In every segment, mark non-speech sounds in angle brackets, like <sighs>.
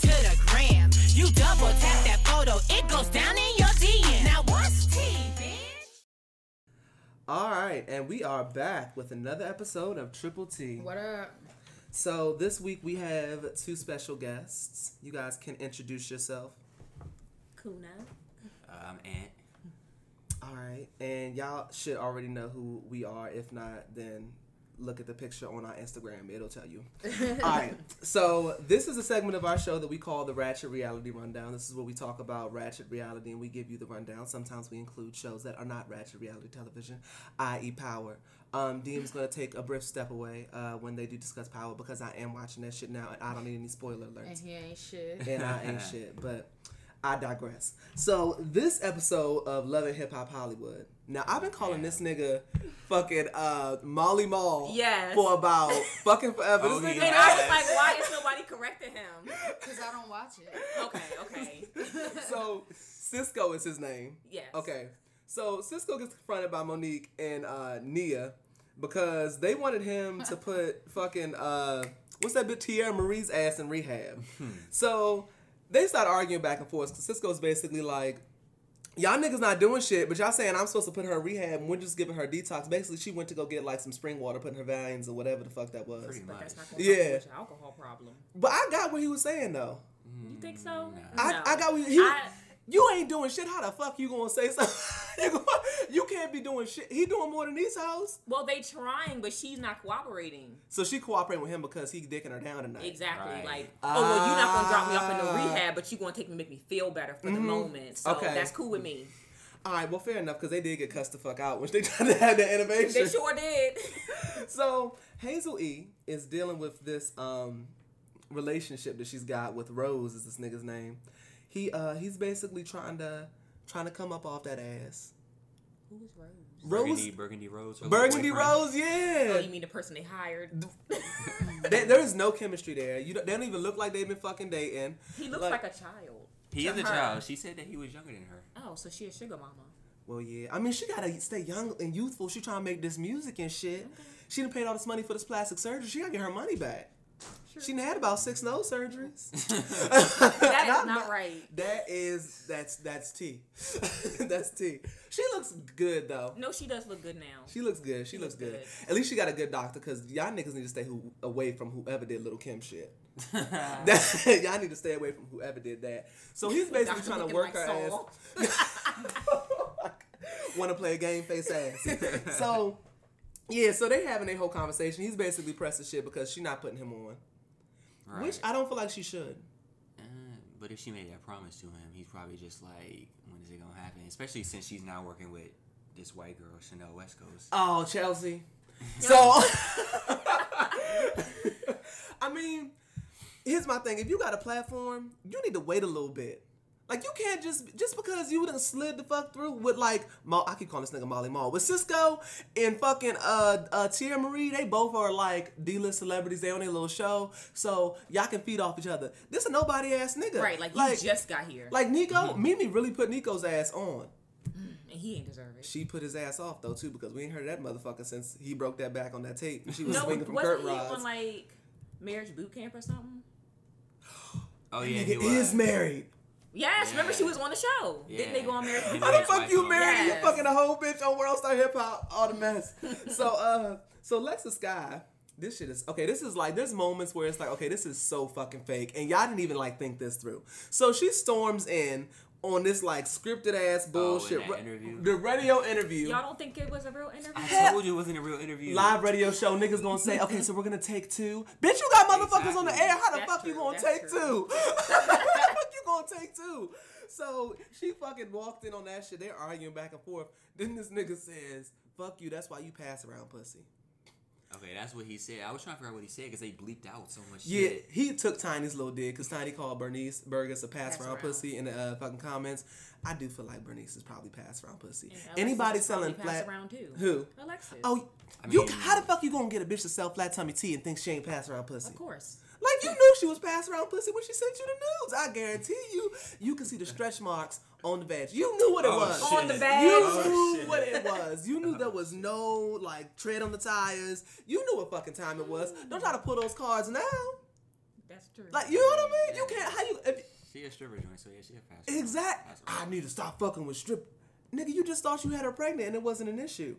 to the gram, you double tap that photo, it goes down in your DM. Now what's tea, bitch? All right, and we are back with another episode of Triple T. What up? So this week we have two special guests. You guys can introduce yourself. Kuna. Uh, I'm Ant. All right, and y'all should already know who we are. If not, then look at the picture on our Instagram. It'll tell you. <laughs> All right, so this is a segment of our show that we call the Ratchet Reality Rundown. This is where we talk about Ratchet reality and we give you the rundown. Sometimes we include shows that are not Ratchet reality television, i.e., Power. Um, Deem's gonna take a brief step away uh, when they do discuss Power because I am watching that shit now and I don't need any spoiler alerts. And alerts he ain't shit. and I <laughs> ain't shit. But I digress. So this episode of Love and Hip Hop Hollywood. Now I've been calling this nigga fucking uh, Molly Mall Yes. for about fucking forever. Oh, this nigga, yeah. And I was like, why is nobody correcting him? Because I don't watch it. Okay, okay. <laughs> so Cisco is his name. Yes. Okay. So Cisco gets confronted by Monique and uh, Nia because they wanted him to <laughs> put fucking uh, what's that bit Teairra Mari's ass in rehab. so they start arguing back and forth. Cause Cisco's basically like. Y'all niggas not doing shit, but y'all saying I'm supposed to put her in rehab and we're just giving her detox. Basically, she went to go get like some spring water, put in her Valiums or whatever the fuck that was. Pretty But much. that's not Yeah. to help with your alcohol problem. But I got what he was saying though. You think so? Mm, I, No. I got what he, I- you ain't doing shit. How the fuck you gonna say something? <laughs> you, can't be doing shit. He doing more than these hoes. well, they trying, but she's not cooperating. So she cooperating with him because he dicking her down tonight. Exactly. Right. Like, oh well, you're not gonna drop me off in the Ah. rehab, but you gonna take me, make me feel better for the moment. So Okay. that's cool with me. All right, well, fair enough because they did get cussed the fuck out when they <laughs> tried to have that innovation. They sure did. <laughs> So Hazel E is dealing with this um relationship that she's got with Rose is this nigga's name. He uh he's basically trying to trying to come up off that ass. Who is Rose? Rose Burgundy, Burgundy Rose. Burgundy. Rose, yeah. Oh, you mean the person they hired? <laughs> There- there is no chemistry there. You don't, they don't even look like they've been fucking dating. He looks like, a child. He To is a child. She said that he was younger than her. Oh, so she a sugar mama. Well, yeah. I mean, she gotta stay young and youthful. She trying to make this music and shit. She done paid all this money for this plastic surgery. She gotta get her money back. She done had about six nose surgeries. <laughs> <laughs> That is I'm not right. That is that's that's T. <laughs> that's T. She looks good though. No, she does look good now. She looks good. She, looks, looks good. good. At least she got a good doctor because y'all niggas need to stay who, away from whoever did Lil Kim shit. That- y'all need to stay away from whoever did that. So he's basically trying to work her Saul. ass. Want to play a game face ass. so yeah, so they having a whole conversation. He's basically pressing shit because she not putting him on, Right. which I don't feel like she should. Uh, but if she made that promise to him, he's probably just like, when is it gonna happen? Especially since she's now working with this white girl, Chanel West Coast. Oh, Chelsea. <laughs> So, <laughs> I mean, here's my thing. If you got a platform, you need to wait a little bit. Like you can't just just because you done slid the fuck through with like Mo, I keep calling this nigga Molly Mall with Cisco and fucking uh uh Tia Marie. They both are like D list celebrities. They on their little show, so y'all can feed off each other. This a nobody ass nigga, Right, like you just got here, like Nikko. Mimi really put Nikko's ass on. and he ain't deserve it. She put his ass off though too because we ain't heard of that motherfucker since he broke that back on that tape. She was no, swinging from wasn't curtain he rods. on like marriage boot camp or something? <gasps> Oh yeah, Nigga he was. is married. Yes, remember she was on the show. Didn't they go on marriage boot And How then the camp? fuck you married? and You fucking a whole bitch on World Star Hip Hop, all the mess. <laughs> so uh, so Lexus Sky, this shit is okay. This is like there's moments where it's like okay, this is so fucking fake, and y'all didn't even like think this through. So she storms in on this like scripted ass oh, bullshit. that ra- interview? The radio interview. Y'all don't think it was a real interview? I told you it wasn't a real interview. Live radio show, niggas gonna say, okay, so we're gonna take two. Bitch, you got motherfuckers on the air. How the That's fuck you gonna that's take true. two? <laughs> How the fuck you gonna take two? So she fucking walked in on that shit. They're arguing back and forth. Then this nigga says, fuck you, that's why you pass around pussy. Okay, that's what he said. I was trying to figure out what he said because they bleeped out so much Yeah, shit. he took Tiny's little dig because Tiny called Bernice Burgos a pass, Pass around around. pussy in the uh, fucking comments. I do feel like Bernice is probably pass around pussy. And Anybody selling flat around too. Who? Alexis. Oh, I you how the fuck you gonna get a bitch to sell flat tummy tea and think she ain't pass around pussy? of course. Like you knew she was passing around pussy when she sent you the nudes. I guarantee you, you can see the stretch marks on the veg. You knew what it Oh, was. shit. On the You bag. Oh, knew shit. what it was. You knew there was no like tread on the tires. You knew what fucking time it was. Don't try to pull those cards now. That's true. Like you know what I mean? You can't. How you? If, She a stripper joint, so yeah, she a pass. around. exact. Pass I need to stop fucking with strip. Nigga, you just thought you had her pregnant and it wasn't an issue.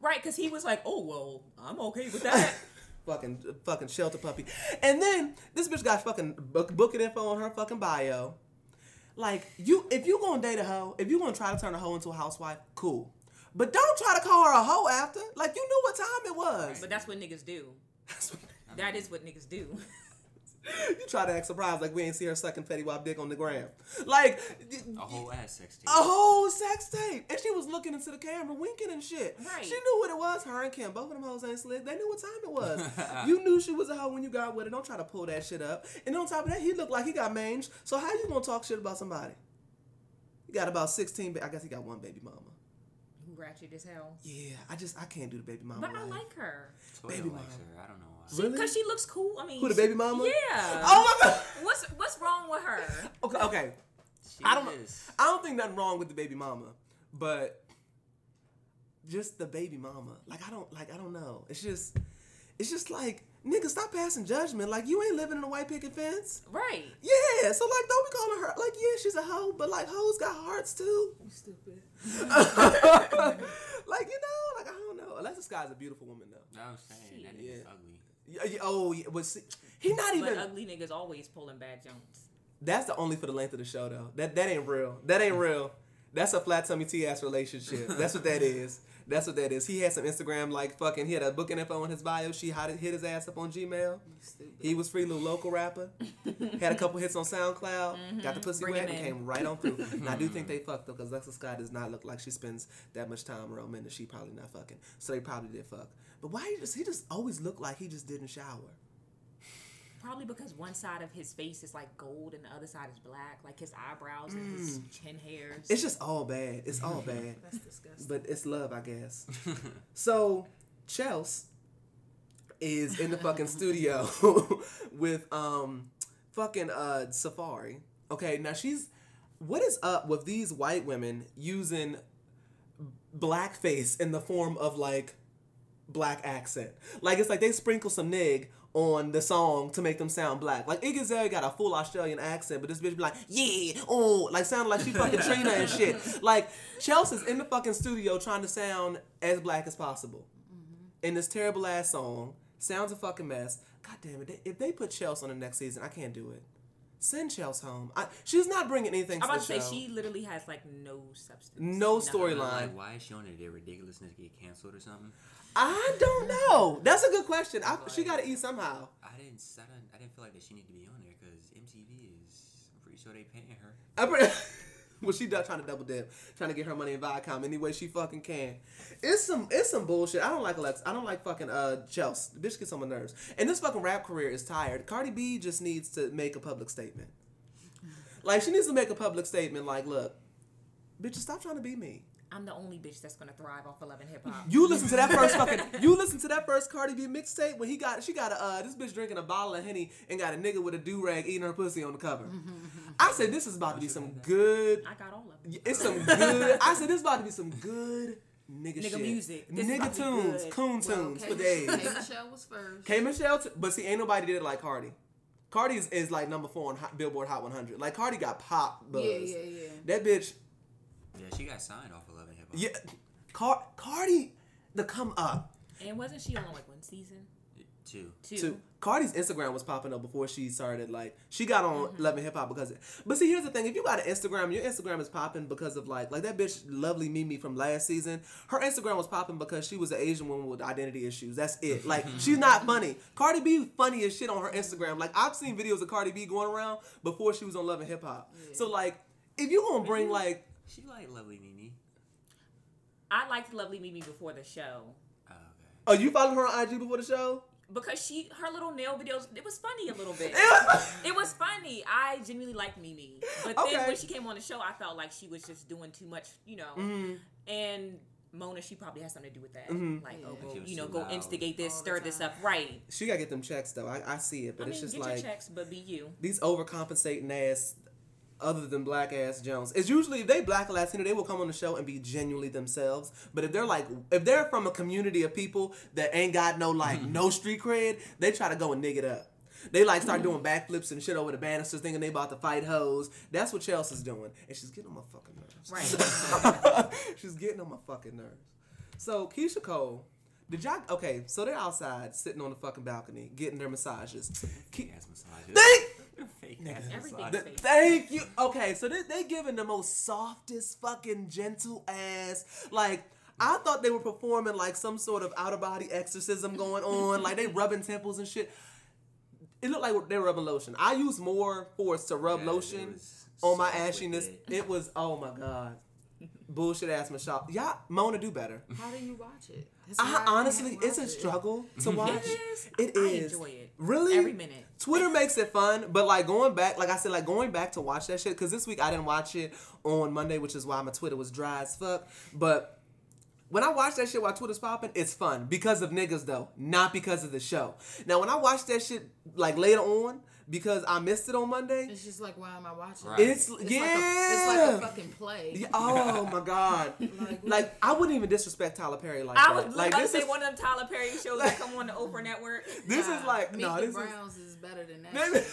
right, because he was like, "Oh well, I'm okay with that." <laughs> fucking fucking shelter puppy. And then this bitch got fucking book, booking info on her fucking bio. Like you, if you gonna date a hoe, if you gonna try to turn a hoe into a housewife, cool. But don't try to call her a hoe after. Like you knew what time it was. but that's what niggas do. That's what- That is what niggas do. <laughs> you try to act surprised like we ain't see her sucking Fetty Wap dick on the gram. Like A whole ass sex tape. a whole sex tape. And she was looking into the camera, winking and shit. Right. She knew what it was. Her and Kim, both of them hoes ain't slick. They knew what time it was. <laughs> you knew she was a hoe when you got with her. Don't try to pull that shit up. And on top of that, he looked like he got mange. So how you gonna talk shit about somebody? He got about 16, ba- I guess he got one baby mama. Who ratchet as hell. Yeah, I just, I can't do the baby mama But I life. like her. Toya baby likes mama. her. I don't know why. Really? Because she looks cool. I mean, Who, the baby mama? Yeah. Oh my god! <laughs> What's what's wrong with her? Okay, okay. She I don't know. is. I don't think nothing wrong with the baby mama, but just the baby mama. Like I don't like I don't know. It's just it's just like nigga stop passing judgment. Like you ain't living in a white picket fence. Right. Yeah, so like don't be calling her like yeah she's a hoe, but like hoes got hearts too. You stupid. <laughs> like you know like I don't know. Alexis Sky's a beautiful woman though. No, I'm saying that Yeah. nigga's ugly. Yeah, yeah, oh yeah, but see, he not But even. ugly niggas always pulling bad jumps. That's the only for the length of the show though. That that ain't real. That ain't real. That's a flat tummy tea ass relationship. That's what that is. That's what that is. He had some Instagram like fucking. He had a booking info on his bio. She hit his ass up on Gmail. He was free little local rapper. had a couple hits on SoundCloud. Mm-hmm. Got the pussy Bring wet and came right on through. <laughs> and I do think they fucked though, because Lexus Scott does not look like she spends that much time around men that she probably not fucking. So they probably did fuck. But why he just he just always looked like he just didn't shower. Probably because one side of his face is like gold and the other side is black, like his eyebrows and his chin hairs. It's just all bad. It's all bad. <laughs> That's disgusting. but it's love, I guess. <laughs> So Chelsea is in the fucking studio <laughs> with um fucking uh Safaree. Okay, now she's what is up with these white women using blackface in the form of like black accent? Like it's like they sprinkle some nig on the song to make them sound black. Like Iggy Azalea got a full Australian accent, but this bitch be like, yeah, oh, like sounding like she fucking Trina and shit. <laughs> Like Chelsea's in the fucking studio trying to sound as black as possible mm-hmm. in this terrible ass song. Sounds a fucking mess. God damn it! they- If they put Chelsea on the next season, I can't do it. Send Chelsea home. I, she's not bringing anything I'm to about the to show. say she literally has like no substance. No storyline. Like, why is she on it? Did ridiculousness get canceled or something? I don't know. That's a good question. I, she got to eat somehow. I didn't. I didn't. I didn't feel like that she needed to be on there because MTV is. I'm pretty sure they paying her. I'm pretty, <laughs> well, she done trying to double dip, trying to get her money in Viacom any way she fucking can. It's some, it's some bullshit. I don't like Alexa. I don't like fucking uh Chelsea. The bitch gets on my nerves. And this fucking rap career is tired. Cardi B just needs to make a public statement. Like she needs to make a public statement. Like, look, bitch, stop trying to be me. I'm the only bitch that's gonna thrive off of Love and Hip Hop. You listen to that first fucking. You listen to that first Cardi B mixtape when he got she got a uh, this bitch drinking a bottle of henny and got a nigga with a do rag eating her pussy on the cover. <laughs> I said this is about to be some good. I got all of them. It's some good. I said this is about to be some good nigga, Nigga shit. music. This nigga about to be tunes, good. coon Well, tunes K- for days. K. Michelle was first. K Michelle, t- but see, ain't nobody did it like Cardi. Cardi is, is like number four on Hot, Billboard Hot 100. Like Cardi got pop buzz. Yeah, yeah, yeah. That bitch, Yeah, she got signed off of Love and Hip Hop. yeah. Car- Cardi, the come up. And wasn't she on like one season? Two. Two. too. Cardi's Instagram was popping up before she started. Like she got on Mm-hmm. Love and Hip Hop because. It, but see, here's the thing: if you got an Instagram, your Instagram is popping because of like like that bitch, lovely Mimi from last season. Her Instagram was popping because she was an Asian woman with identity issues. That's it. <laughs> Like she's not funny. Cardi B funny as shit on her Instagram. Like I've seen videos of Cardi B going around before she was on Love and Hip Hop. So like, if you gonna bring like. She like Lovely Mimi. I liked Lovely Mimi before the show. Oh, okay. Oh, you followed her on IG before the show? because she her little nail videos it was funny a little bit. <laughs> It was- It was funny. I genuinely liked Mimi, but Okay. then when she came on the show, I felt like she was just doing too much, you know. Mm-hmm. And Mona, she probably has something to do with that. Mhm. Like, oh, go, you know, go instigate this, All the stir this up, right? She gotta get them checks though. I, I see it, but I it's mean, just get like your checks, but be you. these overcompensating ass other than black ass Jones. It's usually if they black or Latino, they will come on the show and be genuinely themselves. But if they're like if they're from a community of people that ain't got no like mm-hmm. no street cred, they try to go and nig it up. They like start doing backflips and shit over the banisters thinking they about to fight hoes. That's what Chelsea's doing. And she's getting on my fucking nerves. Right. <laughs> she's getting on my fucking nerves. So Keyshia Cole, did y'all okay, so they're outside sitting on the fucking balcony getting their massages. Ke- Fake ass massages. Thank Fake ass Everything's massages. fake. Thank you. Okay, so they they giving the most softest fucking gentle ass. Like I thought they were performing like some sort of out of body exorcism going on. like they rubbing temples and shit. It looked like they were rubbing lotion. I use more force to rub Yeah, it lotion was on my soft ashiness. liquid. It was oh my god. Bullshit ass Michelle. Yeah, Mona do better. How do you watch it? I honestly, it's a watch it. struggle to watch. It is. It I enjoy it. Really? Every minute. Twitter makes it fun, but like going back, like I said, like going back to watch that shit, because this week I didn't watch it on Monday, which is why my Twitter was dry as fuck. But when I watch that shit while Twitter's popping, it's fun because of niggas though, not because of the show. Now when I watch that shit like later on, because I missed it on Monday, It's just like, why am I watching? Right. it? it's, It's yeah. like a, it's like a fucking play. Yeah, oh my <laughs> god! Like, like I wouldn't even disrespect Tyler Perry like I that. was like about to this say is one of them Tyler Perry shows that come on the Oprah <laughs> Network. this Nah, is like Meet no, the this is Browns is, better than that. Maybe-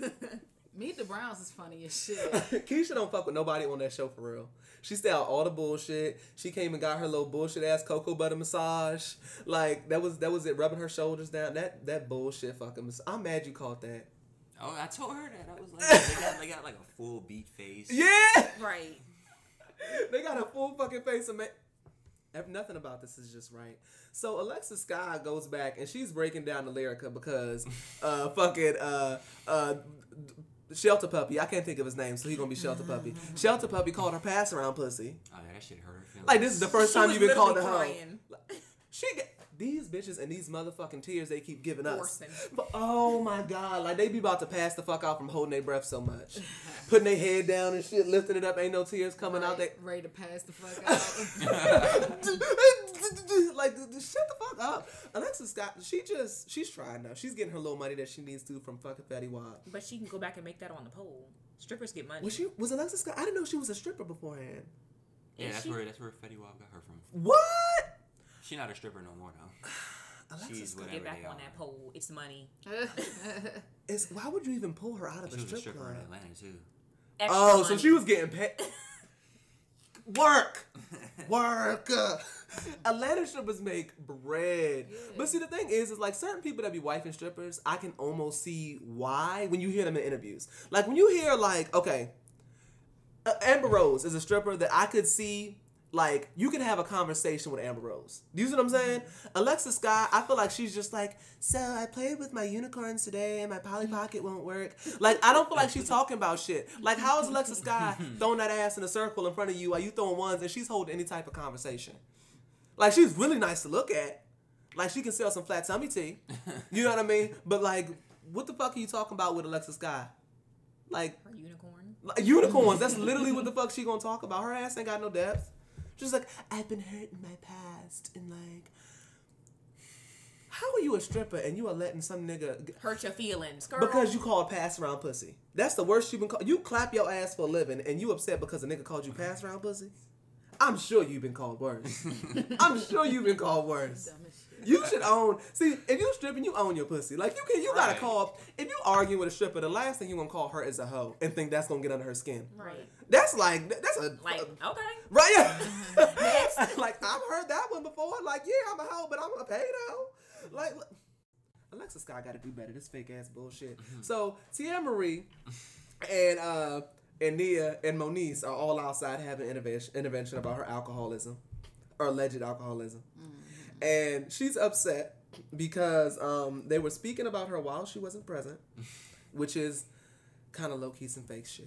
shit. <laughs> Meet the Browns is funny as shit. Keyshia don't fuck with nobody on that show for real. She stay out all the bullshit. She came and got her little bullshit ass cocoa butter massage. Like that was that was it, rubbing her shoulders down. That that bullshit fucking. Mas- I'm mad you caught that. Oh, I told her that. I was like, they got, they got like a full beat face. Yeah, Right. <laughs> they got a full fucking face of man. If Nothing about this is just right. So Alexa Sky goes back and she's breaking down the lyrica because uh <laughs> fucking uh uh Shelter Puppy, I can't think of his name, so he's gonna be Shelter Puppy. <laughs> Shelter Puppy called her pass around pussy. Oh, yeah, that shit hurt her feelings. Like this is the first She time you've been called a hoe. She get these bitches and these motherfucking tears they keep giving us. But oh my god, like they be about to pass the fuck out from holding their breath so much, <laughs> putting their head down and shit, lifting it up, ain't no tears coming out. They ready to pass the fuck <laughs> out. like th- th- shut the fuck up. Alexa Scott, she just she's trying now. She's getting her little money that she needs to from fucking Fetty Wap. But she can go back and make that on the pole. Strippers get money. Was she was Alexa Scott? I didn't know she was a stripper beforehand. yeah, Is that's she- where that's where Fetty Wap got her from. What? She's not a stripper no more though. <sighs> Alexa She's Scott whatever Get back they on are. that pole. It's money. <laughs> is why would you even pull her out of She a was a strip stripper club? in Atlanta too. Extra Oh, so money. she was getting paid. <laughs> Work, <laughs> work. Atlanta strippers make bread, but see the thing is, is like certain people that be wifing strippers, I can almost see why when you hear them in interviews. Like when you hear like, okay, uh, Amber Rose is a stripper that I could see. Like you can have a conversation with Amber Rose. Do you see what I'm saying? Mm-hmm. Alexa Sky, I feel like she's just like, so I played with my unicorns today and my Polly mm-hmm. Pocket won't work. Like I don't feel like she's talking about shit. Like how is Alexa Sky <laughs> throwing that ass in a circle in front of you while you throwing ones and she's holding any type of conversation? Like she's really nice to look at. Like she can sell some flat tummy tea. You know what I mean? But like, what the fuck are you talking about with Alexa Sky? Like Her unicorn. like, unicorns. That's literally what the fuck she gonna talk about. Her ass ain't got no depth. She's like, I've been hurt in my past, and like, how are you a stripper and you are letting some nigga Hurt your feelings, girl. because you called pass around pussy? That's the worst you've been called. You clap your ass for a living, and you upset because a nigga called you pass around pussy. I'm sure you've been called worse. <laughs> I'm sure you've been called worse. Dumb shit. You should own. See, if you're stripping, you own your pussy. Like you can, you gotta Right. call. If you arguing with a stripper, the last thing you gonna call her is a hoe and think that's gonna get under her skin. Right. That's like that's a Like, okay. right. Yeah. <laughs> <laughs> like I've heard that one before. Like yeah, I'm a hoe, but I'm gonna pay though. Like Alexa Scott got to do better. This fake ass bullshit. So Tia Marie and uh and Nia and Moniece are all outside having intervention intervention about her alcoholism or alleged alcoholism, and she's upset because um they were speaking about her while she wasn't present, <laughs> which is kind of low key some fake shit.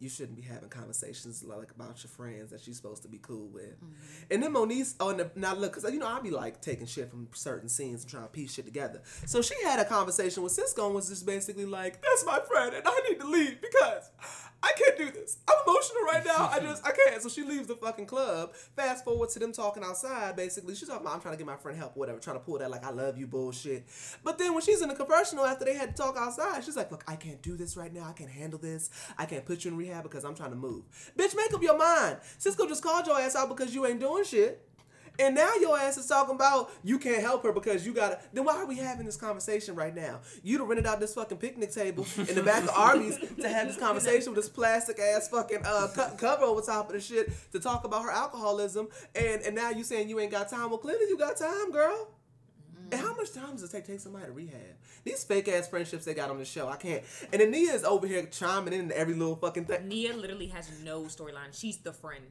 You shouldn't be having conversations like about your friends that you're supposed to be cool with. Mm-hmm. And then Moniece, oh, and the, now look, because you know I be like taking shit from certain scenes and trying to piece shit together. So she had a conversation with Cisco and was just basically like, "That's my friend, and I need to leave because I can't do this. I'm emotional right now. I <laughs> just I can't." So she leaves the fucking club. Fast forward to them talking outside. Basically, she's talking about, "I'm trying to get my friend help, whatever," trying to pull that like "I love you" bullshit. But then when she's in the confessional after they had to talk outside, she's like, "Look, I can't do this right now. I can't handle this. I can't put you in rehab because I'm trying to move." Bitch, make up your mind. Cisco just called your ass out because you ain't doing shit. And now your ass is talking about you can't help her because you gotta. Then why are we having this conversation right now? You'd have rented out this fucking picnic table in the back of <laughs> Arby's to have this conversation with this plastic ass fucking uh co- cover over top of the shit to talk about her alcoholism. And and now you saying you ain't got time? Well, clearly you got time, girl. And how much time does it take to take somebody to rehab? These fake ass friendships they got on the show, I can't. And then Nia is over here chiming in every little fucking thing. Nia literally has no storyline. She's the friend.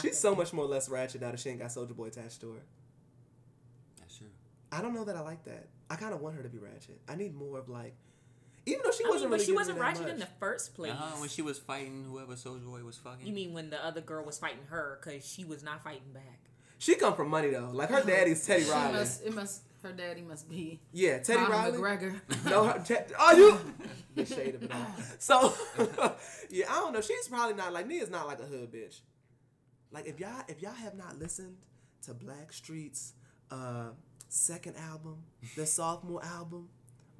She's so much more less ratchet now that she ain't got Soulja Boy attached to her. That's true. I don't know that I like that. I kind of want her to be ratchet. I need more of like, even though she I wasn't mean, but really she wasn't me that ratchet in the first place. Uh-huh, when she was fighting whoever Soulja Boy was fucking. You mean when the other girl was fighting her because she was not fighting back? She come from money though. Like her daddy's <laughs> Teddy She Riley. must, it must. Her daddy must be Yeah, Teddy Conor Riley. McGregor. <laughs> No, her, Te- oh you. the <laughs> shade of it all. So, yeah, I don't know. She's probably not like Nia's not like a hood bitch. Like if y'all if y'all have not listened to Blackstreet's uh, second album, their <laughs> sophomore album,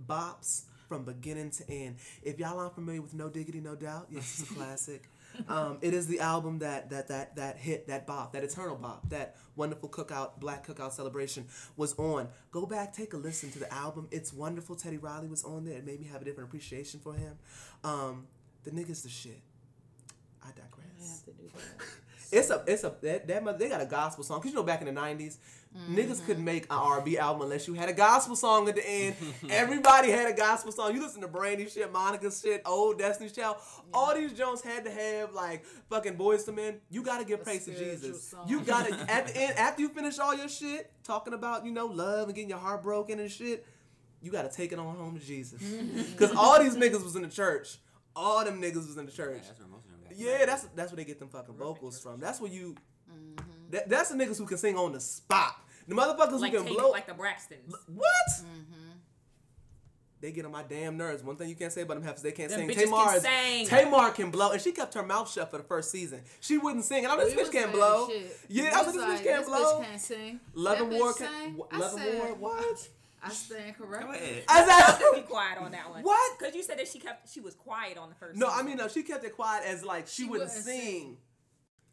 Bops from beginning to end. If y'all aren't familiar with No Diggity No Doubt, yes, it's a <laughs> classic. Um, it is the album that that that that hit that bop, that eternal bop, that wonderful cookout, black cookout celebration was on. Go back, take a listen to the album. It's wonderful. Teddy Riley was on there. It made me have a different appreciation for him. Um, the nigga's the shit. I I digress. <laughs> have to do that. It's a it's a that, that mother, they got a gospel song because you know back in the 90s niggas couldn't make an R&B album unless you had a gospel song at the end. <laughs> Everybody had a gospel song. You listen to Brandy shit, Monica shit, old Destiny's Child. All these Jones had to have like fucking Boyz II Men. You gotta give A praise to Jesus. song. You gotta <laughs> at the end after you finish all your shit talking about you know love and getting your heart broken and shit. You gotta take it on home to Jesus <laughs> because all these niggas was in the church. All them niggas was in the church. Yeah, that's where most of them got. Yeah, that's that's where they get them fucking vocals from. That's where you. That, that's the niggas who can sing on the spot. The motherfuckers Like who can blow. like the Braxtons. what? They get on my damn nerves. One thing you can't say about them heifers, they can't Them sing. Tamar, can sing. Tamar can blow, and she kept her mouth shut for the first season. She wouldn't sing, and I'm this bitch can't blow. shit. Yeah, I was like, this bitch can't blow. bitch can't sing. Love and War can. Love and War. What? I stand Go corrected. ahead. I <laughs> Be quiet on that one. What? Because you said that she kept she was quiet on the first. No, I mean no. She kept it quiet as like she, She wouldn't wouldn't sing. sing.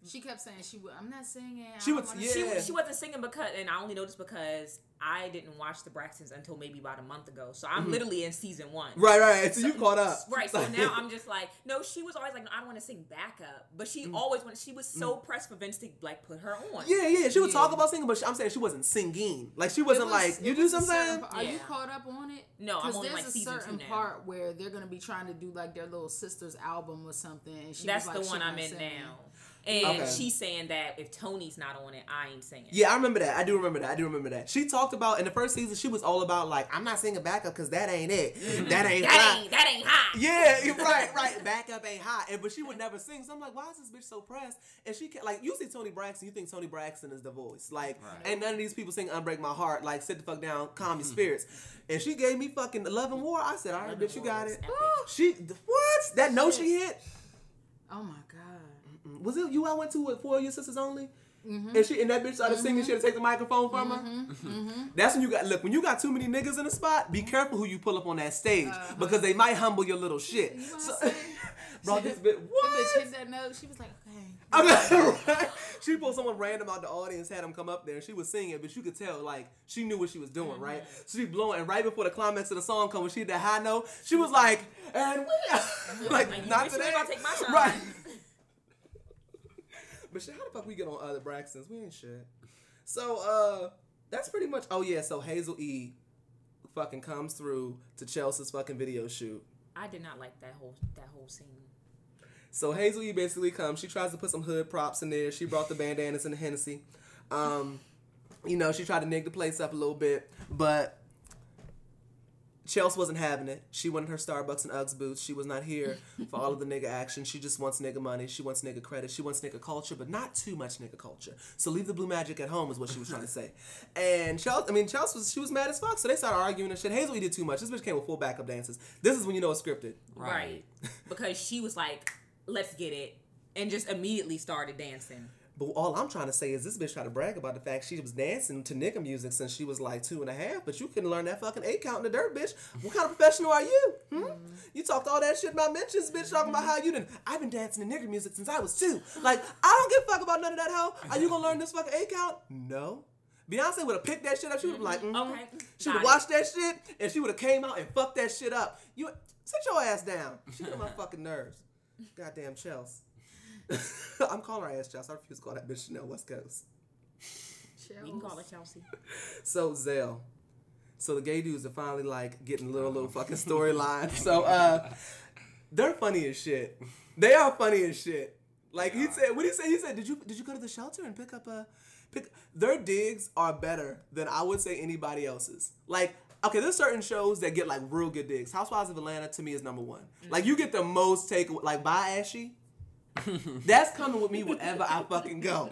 She kept saying she would. I'm not singing. She don't would- yeah. She, she wasn't singing because, and I only noticed because I didn't watch the Braxtons until maybe about a month ago. So I'm literally in season one. Mm-hmm. Right, right. So, you caught up. <laughs> Right, so now I'm just like, no, she was always like, no, I don't want to sing backup, but she always wanted. She was so pressed for Vince to like put her on. Yeah, yeah. She would Yeah. talk about singing, but she, I'm saying she wasn't singing. Like she wasn't was- like you do something. certain- Are you caught up on it? No, I'm 'Cause only, there's like, a season two certain now. part where they're gonna be trying to do like their little sister's album or something. And she That's was like, the one I'm in now. And Okay. she's saying that if Toni's not on it, I ain't singing. Yeah, I remember that. I do remember that. I do remember that. She talked about in the first season. She was all about like, I'm not singing backup because that ain't it. That ain't That hot. ain't that ain't hot. Yeah, you're <laughs> right, right. Backup ain't hot, and but she would never sing. So I'm like, why is this bitch so pressed? And she can like, you see Toni Braxton, you think Toni Braxton is the voice, like, Right. and none of these people sing "Unbreak My Heart." Like, sit the fuck down, calm your <laughs> spirits. And she gave me fucking Love and War. I said, all right, Love bitch, you got it. epic. She what? That note she hit. Oh my god. Was it you I went to with four of your sisters only? Mm-hmm. And she and that bitch started singing. Mm-hmm. She had to take the microphone from her. Mm-hmm. Mm-hmm. That's when you got look. When you got too many niggas in the spot, be careful who you pull up on that stage uh-huh. because they might humble your little shit. You So, <laughs> bro, this bitch, The bitch what? hit that note. She was like, okay. I mean, <laughs> right? She pulled someone random out the audience, had him come up there, and she was singing, but you could tell like she knew what she was doing, right? So she blowing, and right before the climax of the song come, when she hit that high note, she was like, "And we <laughs> like Like, not today." ain't take my shine. Right. But shit, how the fuck we get on other Braxtons? We ain't shit. So uh that's pretty much oh yeah, so Hazel E fucking comes through to Chelsea's fucking video shoot. I did not like that whole that whole scene. So Hazel E basically comes, she tries to put some hood props in there. She brought the bandanas and the Hennessy. Um, you know, she tried to nig the place up a little bit, but Chelsea wasn't having it. She wanted her Starbucks and Uggs boots. She was not here for all of the nigga action. She just wants nigga money. She wants nigga credit. She wants nigga culture, but not too much nigga culture. So leave the blue magic at home is what she was trying to say. And Chelsea, I mean Chelsea was she was mad as fuck. So they started arguing and shit. Hazel, you did too much. This bitch came with full backup dances. This is when you know it's scripted. Right. because she was like, let's get it. And just immediately started dancing. But all I'm trying to say is this bitch tried to brag about the fact she was dancing to nigga music since she was like two and a half, but you couldn't learn that fucking eight count in the dirt, bitch. What kind of professional are you? Hmm? You talked all that shit about mentions, bitch, talking about how you didn't. I've been dancing to nigga music since I was two. Like, I don't give a fuck about none of that, hoe. Are you gonna learn this fucking eight count? No. Beyonce would have picked that shit up. She would have like, mhm. Okay. She would have watched that shit and she would have came out and fucked that shit up. You sit your ass down. She got my <laughs> fucking nerves. Goddamn Chelsea. <laughs> I'm calling her ass Chelsea. I refuse to call that bitch Chanel West Coast. You can call her Chelsea. <laughs> So Zell. So the gay dudes are finally like getting little little fucking storyline. So uh they're funny as shit. They are funny as shit. Like he said, what did he say? he said, did you did you go to the shelter and pick up a pick their digs are better than I would say anybody else's. Like Okay, there's certain shows that get like real good digs. Housewives of Atlanta to me is number one. Like you get the most take like by Ashy. <laughs> That's coming with me wherever I fucking go.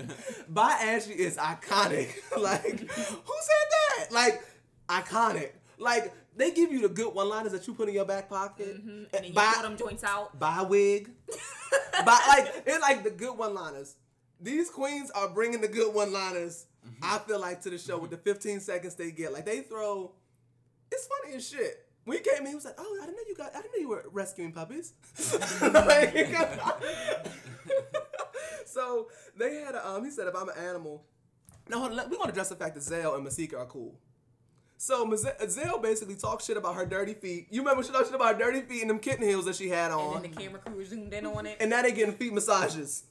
By Ashley is iconic. <laughs> like, who said that? Like, iconic. Like, they give you the good one liners that you put in your back pocket. Mm-hmm. And then you buy, pull them joints out. buy wig. <laughs> buy, like, it's like the good one liners. These queens are bringing the good one liners, mm-hmm. I feel like, to the show with the 15 seconds they get. Like, they throw, it's funny as shit. When he came in, he was like, "Oh, I didn't know you got. I didn't know you were rescuing puppies." <laughs> <laughs> Like- <laughs> so they had a. Um, he said, "If I'm an animal, now on, we're gonna address the fact that Zell and Masika are cool." So Maze- Zell basically talks shit about her dirty feet. You remember she talked shit about her dirty feet and them kitten heels that she had And on, then the camera crew zoomed in on it. and now they getting feet massages.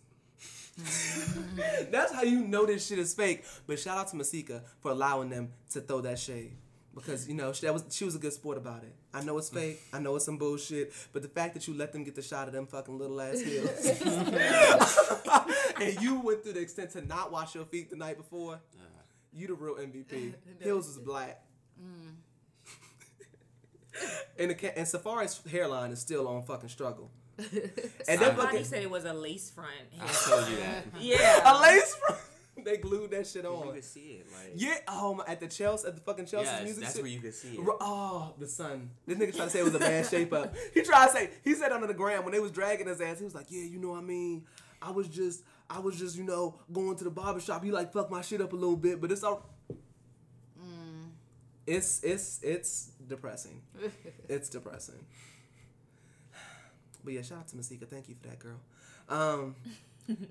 That's how you know this shit is fake. But shout out to Masika for allowing them to throw that shade. Because you know she, that was she was a good sport about it. I know it's fake. I know it's some bullshit. But the fact that you let them get the shot of them fucking little ass heels, <laughs> and you went through the extent to not wash your feet the night before, you the real MVP. Hills <laughs> is black. Mm. and the and Safaree's hairline is still on fucking struggle. <laughs> And that Somebody fucking said it was a lace front. I told you that. Yeah. a lace front. <laughs> they glued that shit on. You could see it, like Yeah, oh my, at the Chelsea, at the fucking Chelsea yes, music. that's where you could see it. Oh, the sun. This nigga tried to say it was a bad shape up. <laughs> He tried to say he said under the gram when they was dragging his ass. He was like, "Yeah, you know what I mean. I was just, I was just, you know, going to the barber shop. He like fucked my shit up a little bit, but it's all. It's it's it's depressing. <laughs> it's depressing. But yeah, shout out to Masika. Thank you for that, girl. Um,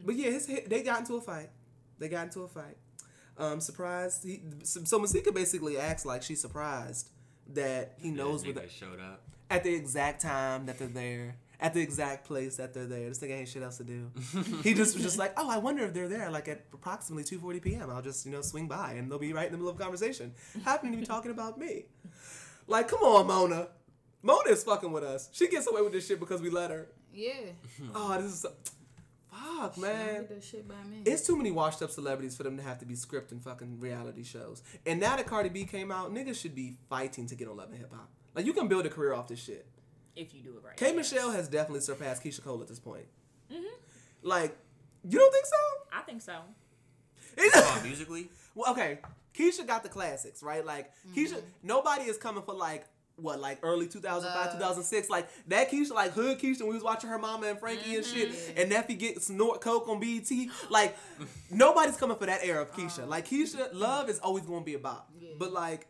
but yeah, his they got into a fight. They got into a fight. Um, surprised. He, so, so Masika basically acts like she's surprised that he knows that where nigga the, showed up. at the exact time that they're there, at the exact place that they're there. This nigga ain't shit else to do. <laughs> he just was just like, oh, I wonder if they're there, like at approximately two forty p.m. I'll just you know swing by and they'll be right in the middle of a conversation, happening to be talking about me. Like, come on, Mona. Mona is fucking with us. She gets away with this shit because we let her. Yeah. Oh, this is so, fuck, man. Get that shit by me. It's too many washed up celebrities for them to have to be scripting fucking reality shows. And now that Cardi B came out, niggas should be fighting to get on Love and Hip Hop. Like you can build a career off this shit. If you do it right. K Michelle has definitely surpassed Keyshia Cole at this point. Mm-hmm. Like, you don't think so? I think so. Oh, <laughs> musically, well, okay. Keyshia got the classics, right? Like mm-hmm. Keyshia, nobody is coming for like what, like early 2005, Love. 2006. Uh. Like that Keyshia, like hood Keyshia, when we was watching her mama and Frankie and shit, mm-hmm. and Neffe get snort coke on BET. Like nobody's coming for that era of Keyshia. Uh-huh. Like Keyshia, love is always gonna be a bop. Yeah. But like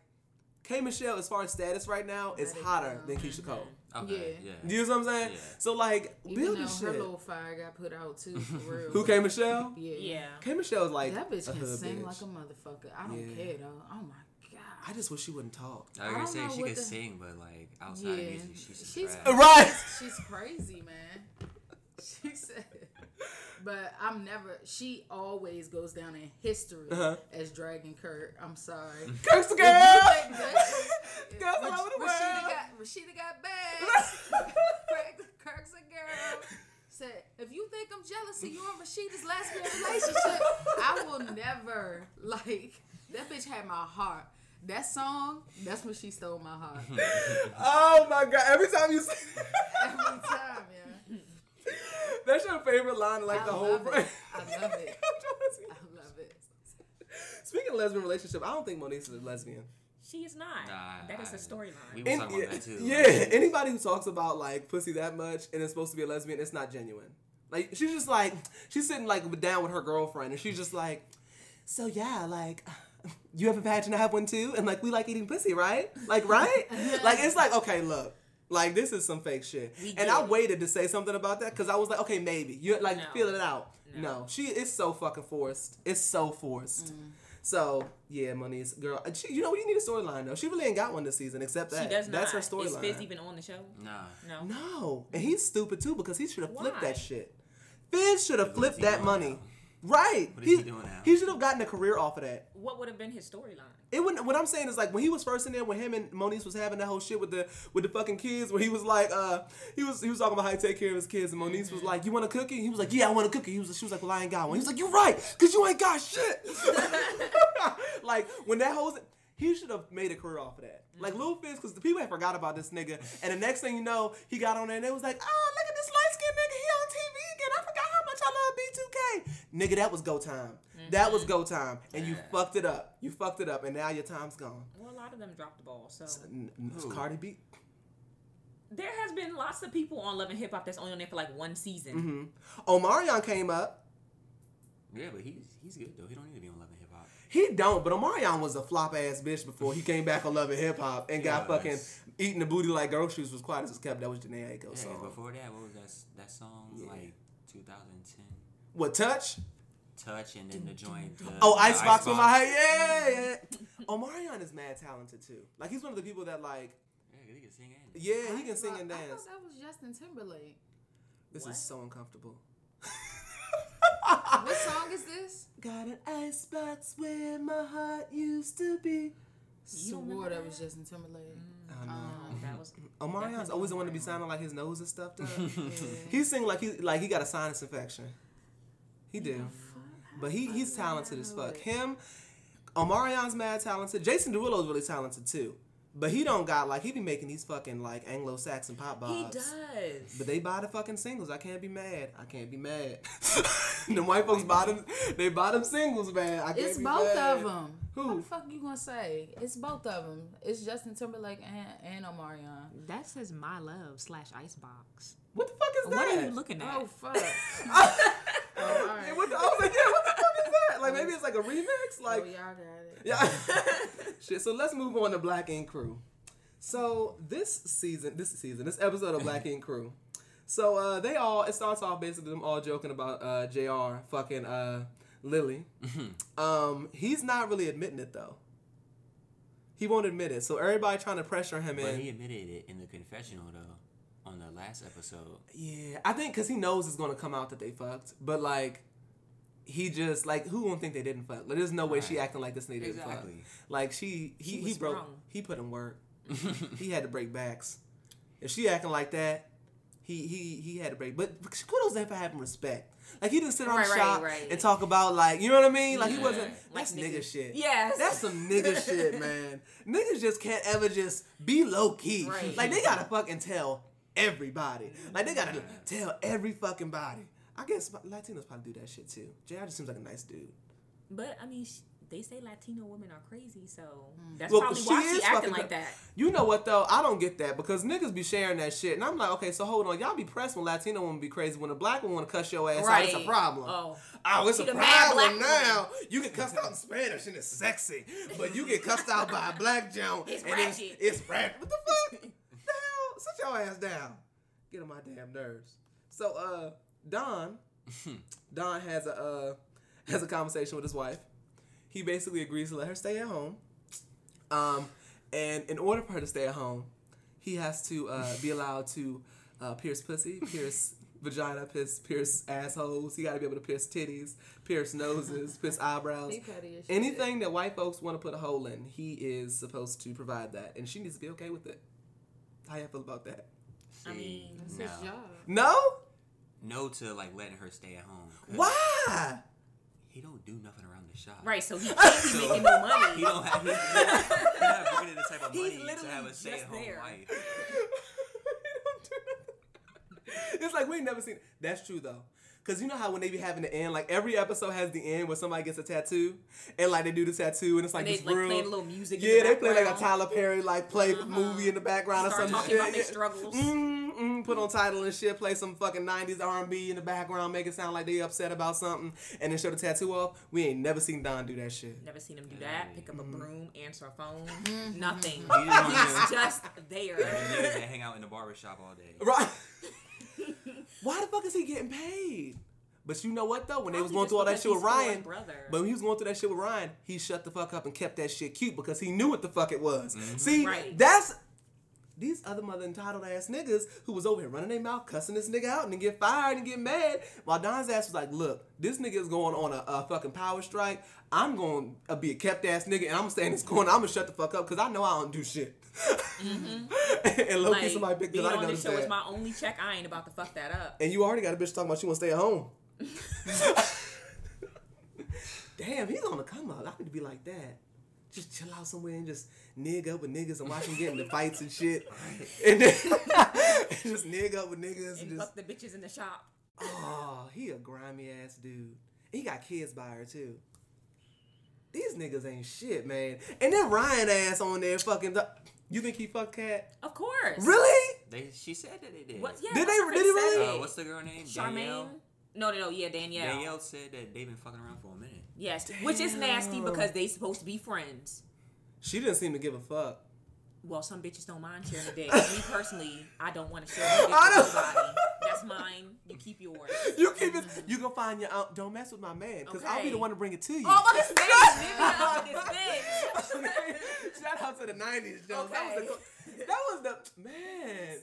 K Michelle, as far as status right now, is Let it hotter go. than Keyshia Cole. Mm-hmm. okay, yeah. You know what I'm saying? Yeah. So like, Even build though this her little fire got put out too, for <laughs> real. Who K Michelle? Yeah. Yeah. K Michelle is like That bitch can sing bitch. like a motherfucker. I don't Yeah. care though. Oh my god. I just wish she wouldn't talk. I was I gonna say she what could the- sing, but like outside Yeah. of music, she's some She's- trash. Right. <laughs> She's crazy, man. <laughs> She said, but I'm never. She always goes down in history Uh-huh. as Dragon Kurt. I'm sorry. <laughs> Kurt's the If girl. think that- Girls all over the Rashida world. got Rashida got bags. Kirk- Kirk's a girl. Said, if you think I'm jealous of you and Rashida's lesbian relationship, I will never like that bitch had my heart. That song, that's when she stole my heart. <laughs> Oh my god! Every time you say Every <laughs> time, yeah. that's your favorite line, like I the whole. love it. I love it. <laughs> I love it. Speaking of lesbian relationship, I don't think Monique is a lesbian. She is not. Nah, that is a I- storyline. We were And- talking about that too. yeah, anybody who talks about like pussy that much and is supposed to be a lesbian, it's not genuine. Like she's just like she's sitting like down with her girlfriend, and she's just like, so yeah, like. <laughs> You have a vagina, I have one too, and like we like eating pussy, right? Like, right? <laughs> like it's like okay, look, like this is some fake shit. And I waited to say something about that because I was like, okay, maybe You're like No. feel it out. No. No. she is so fucking forced. It's so forced. Mm. So yeah, Monique's girl. She, you know, you need a storyline though. She really ain't got one this season except that. She does not. That's her storyline. Is storyline. Fizz even on the show? Nah. No. No, and he's stupid too because he should have flipped that shit. Fizz should have flipped that money. now? Right. What is he doing now? He should have gotten a career off of that. What would have been his storyline? It wouldn't. What I'm saying is like when he was first in there, when him and Monique was having that whole shit with the with the fucking kids, where he was like, uh, he was he was talking about how he take care of his kids, and Monique was like, "You want a cookie?" He was like, "Yeah, I want a cookie." He was, she was like, "Well, I ain't got one." He was like, "You're right, cause you ain't got shit." <laughs> <laughs> like when that whole he should have made a career off of that. Like mm-hmm. Lil Fizz, because the people had forgot about this nigga, and the next thing you know, he got on there and it was like, "Oh, look at this light skinned nigga, he on TV again. I forgot how much I love B2K." Nigga, that was go time. That was mm-hmm. go time, and you fucked it up. You fucked it up, and now your time's gone. Well, a lot of them dropped the ball. So N- n- Cardi B. there has been lots of people on Love and Hip Hop that's only on there for like one season. Mm-hmm. Omarion came up. Yeah, but he's he's good though. He don't need to be on Love and Hip Hop. He don't, but Omarion was a flop ass bitch before he came back on Love and Hip Hop and got was. fucking eating the booty like groceries was quiet as it's kept. That was Jhené Aiko Yeah, 'cause song. before that, what was that that song like 2010? What touch? Touch and then the joint. The, Oh, the Icebox with my Icebox. head. Yeah, yeah. Omarion is mad talented too. Like he's one of the people that like, Yeah, he can sing and yeah, he can sing I thought that was Justin Timberlake. This What? is so uncomfortable. <laughs> What song is this? Got an icebox where my heart used to be. You don't Swore remember that that? was Justin Timberlake. I know. Um, That was Omarion's always the one to be sounding like his nose is stuffed up. yeah. he sing like he like he got a sinus infection. He do, but he he's talented as fuck. Him, Omarion's mad talented. Jason Derulo's really talented too, but he don't got like he be making these fucking like Anglo-Saxon pop bobs. he does. But they buy the fucking singles. I can't be mad. I can't be mad. <laughs> the white folks buy them. They buy them singles, man. I can't It's be both mad. of them. Who? What the fuck you gonna say? It's both of them. It's Justin Timberlake and, and Omarion. That says my love slash icebox. What the fuck is that? What are you looking at? Oh fuck. <laughs> <laughs> Yeah, oh, all right. what the, I was like, yeah, what the fuck is that? Like maybe it's like a remix. Like oh, y'all got it. <laughs> Yeah. Shit. So let's move on to Black Ink Crew. So this season, this season, this episode of Black Ink Crew. So uh, they all it starts off basically them all joking about uh, Jr. fucking uh, Lily. um, he's not really admitting it though. He won't admit it. So everybody trying to pressure him But in. he admitted it in the confessional though, on the last episode. Yeah, I think because he knows it's gonna come out that they fucked, but like. He just like who won't think they didn't fuck? Like, there's no way she acting like this nigga didn't fuck. Like she, he, She he broke. sprung. He put in work. <laughs> he had to break backs. If she acting like that, he he he had to break. But kudos to him for having respect. Like he didn't sit on Right, the right, shop right. and talk about like you know what I mean. Like he wasn't. That's niggas. nigga shit. Yes. That's some nigga shit, <laughs> man. Niggas just can't ever just be low key. Right. Like they gotta fucking tell everybody. Like they gotta tell every fucking body. I guess Latinos probably do that shit too. JR just seems like a nice dude. But I mean, sh- they say Latino women are crazy, so mm. that's Well, probably she why is she acting like that. You know what though? I don't get that because niggas be sharing that shit, and I'm like, okay, so hold on, y'all be pressed when Latino women be crazy. When a black woman want to cuss your ass out, it's a problem. Oh. Oh, it's She a problem black now. You get cussed out in Spanish and it's sexy, but you get cussed out by a black Joan It's and ratchet. it's it's ratchet. What the fuck? <laughs> the? Sit your ass down. Get on my damn nerves. So, uh, Don, <laughs> Don has a uh, has a conversation with his wife. He basically agrees to let her stay at home. Um, and in order for her to stay at home, he has to uh, be allowed to uh, pierce pussy, pierce <laughs> vagina, pierce, pierce assholes. He got to be able to pierce titties, pierce noses, <laughs> pierce eyebrows. He petty as shit. Anything that white folks want to put a hole in, he is supposed to provide that, and she needs to be okay with it. How y'all feel about that? I mean, It's no, his job. No. no to like letting her stay at home. Why? he don't do nothing around the shop. Right, so he <laughs> can't be So, making no money. He don't have. He's, he's not, he's not bringing the type of money to have a just stay-at-home there. wife. <laughs> it's like we ain't never seen. That's true though. Cause you know how when they be having the end, like every episode has the end where somebody gets a tattoo, and like they do the tattoo, and it's like And they, this like, real. playing a little music in Yeah, the they play like a background. Tyler Perry like play movie in the background or Start something. talking shit. about their yeah. struggles. Mm, mm, put on title and shit. Play some fucking '90s R&B in the background, make it sound like they upset about something, and then show the tattoo off. We ain't never seen Don do that shit. Never seen him do that. Pick up a Mm-hmm. broom, answer a phone, nothing. Just He's just there. the niggas hang out in the barbershop all day. Right? <laughs> Why the fuck is he getting paid? But you know what though? When they was going through all that shit with Ryan, but when he was going through that shit with Ryan, he shut the fuck up and kept that shit cute because he knew what the fuck it was. See, Right. that's these other mother entitled ass niggas who was over here running their mouth, cussing this nigga out, and then get fired and get mad. While Don's ass was like, "Look, this nigga is going on a, a fucking power strike. I'm going to be a kept ass nigga, and I'm gonna stay in this corner. I'm gonna shut the fuck up because I know I don't do shit." Mm-hmm. <laughs> and low key Like, somebody picked being because I on didn't this show notice is my only check. I ain't about to fuck that up. And you already got a bitch talking about she want to stay at home. <laughs> Damn, he's on the come up. I need to be like that. Just chill out somewhere and just nig up with niggas and watch them get into fights and shit. And then <laughs> just nig up with niggas and And just fuck the bitches in the shop. oh, he a grimy ass dude. He got kids by her too. These niggas ain't shit, man. And then Ryan ass on there fucking. You think he fucked Kat? Of course. Really? They, she said that they did. What? Yeah. Did they- did face he really? Uh, what's the girl name? Charmaine? Danielle. No, no, no. Yeah, Danielle. Danielle said that they've been fucking around for a minute. Yes, which is nasty because they supposed to be friends. She didn't seem to give a fuck. Well, some bitches don't mind sharing a dick. Me personally, I don't want to share my dick <laughs> with know. nobody. Mine. You keep yours. <laughs> You keep it. You go find your. Uh, don't mess with my man, because I'll be the one to bring it to you. Oh, look at this bitch. Vivian up in this bitch. Shout out to the '90s, Joe. That was the. That was the man.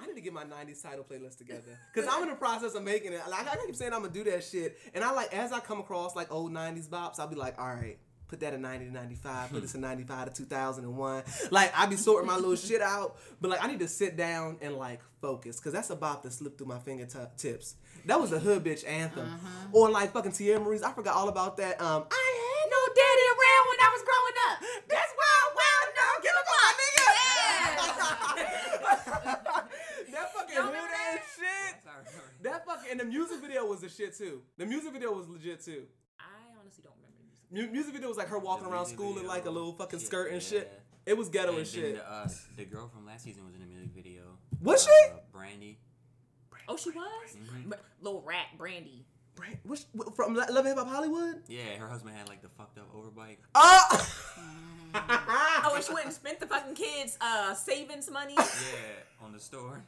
I need to get my '90s title playlist together because I'm in the process of making it. Like I keep saying, I'm gonna do that shit, and I like as I come across like old '90s bops, I'll be like, all right. Put that in 90 to 95, put this in 95 to 2001. Like, I be sorting my little shit out, but like, I need to sit down and like focus, because that's about to slip through my fingertips. That was a hood bitch anthem. Or like fucking Teairra Mari's, I forgot all about that. Um, I had no daddy around when I was growing up. That's why I'm well known. Get up on my nigga. <laughs> that fucking hood ass shit. That's how I remember. That fucking and the music video was the shit too. The music video was legit too. I honestly don't remember the music. Music video was like her walking around music school in like a little fucking Yeah, skirt and yeah. shit. It was ghetto And and then shit. The, uh, the girl from last season was in the music video. Was Uh, she? Brandy. Oh, she was? Mhm. Br- Little rat, Brandy. Brand, which, wh- from Love and Hip Hop Hollywood? Yeah, her husband had like the fucked up overbite. Oh! <laughs> Oh, and <laughs> she went and spent the fucking kids' uh, savings money. Yeah, on the store.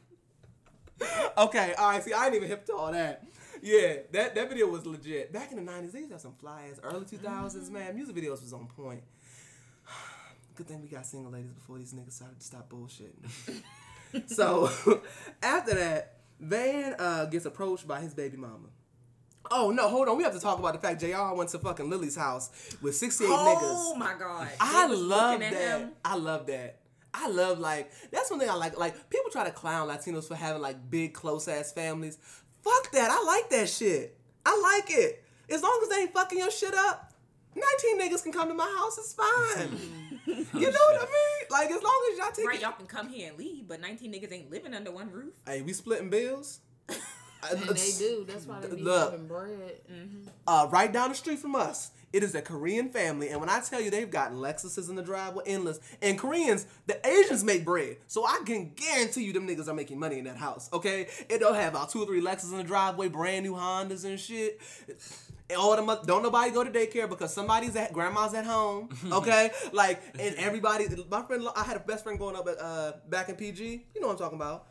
<laughs> okay, all right. See, I ain't even hip to all that. Yeah, that, that video was legit. Back in the '90s, they used to have some fly ass. Early 2000s, man, music videos was on point. <sighs> Good thing we got single ladies before these niggas started to stop bullshitting. <laughs> so <laughs> after that, Van uh, gets approached by his baby mama. Oh no, hold on. We have to talk about the fact JR went to fucking Lily's house with 68 oh niggas. Oh my god. I love that. I love that. I love like that's one thing I like. Like people try to clown Latinos for having like big close ass families. Fuck that. I like that shit. I like it. As long as they ain't fucking your shit up. 19 niggas can come to my house, it's fine. <laughs> you oh, know what I mean? Like as long as y'all take Right, it- y'all can come here and leave, but 19 niggas ain't living under one roof. Hey, we splitting bills. <laughs> And they do. That's why they be Look. having bread. uh, right down the street from us. It is a Korean family, and when I tell you they've got Lexuses in the driveway, endless. And Koreans, the Asians make bread, so I can guarantee you them niggas are making money in that house. Okay, it don't have about two or three Lexus in the driveway, brand new Hondas and shit. And all them don't nobody go to daycare because somebody's at grandma's at home. <laughs> Okay, like and everybody. My friend, I had a best friend growing up at uh, back in PG. You know what I'm talking about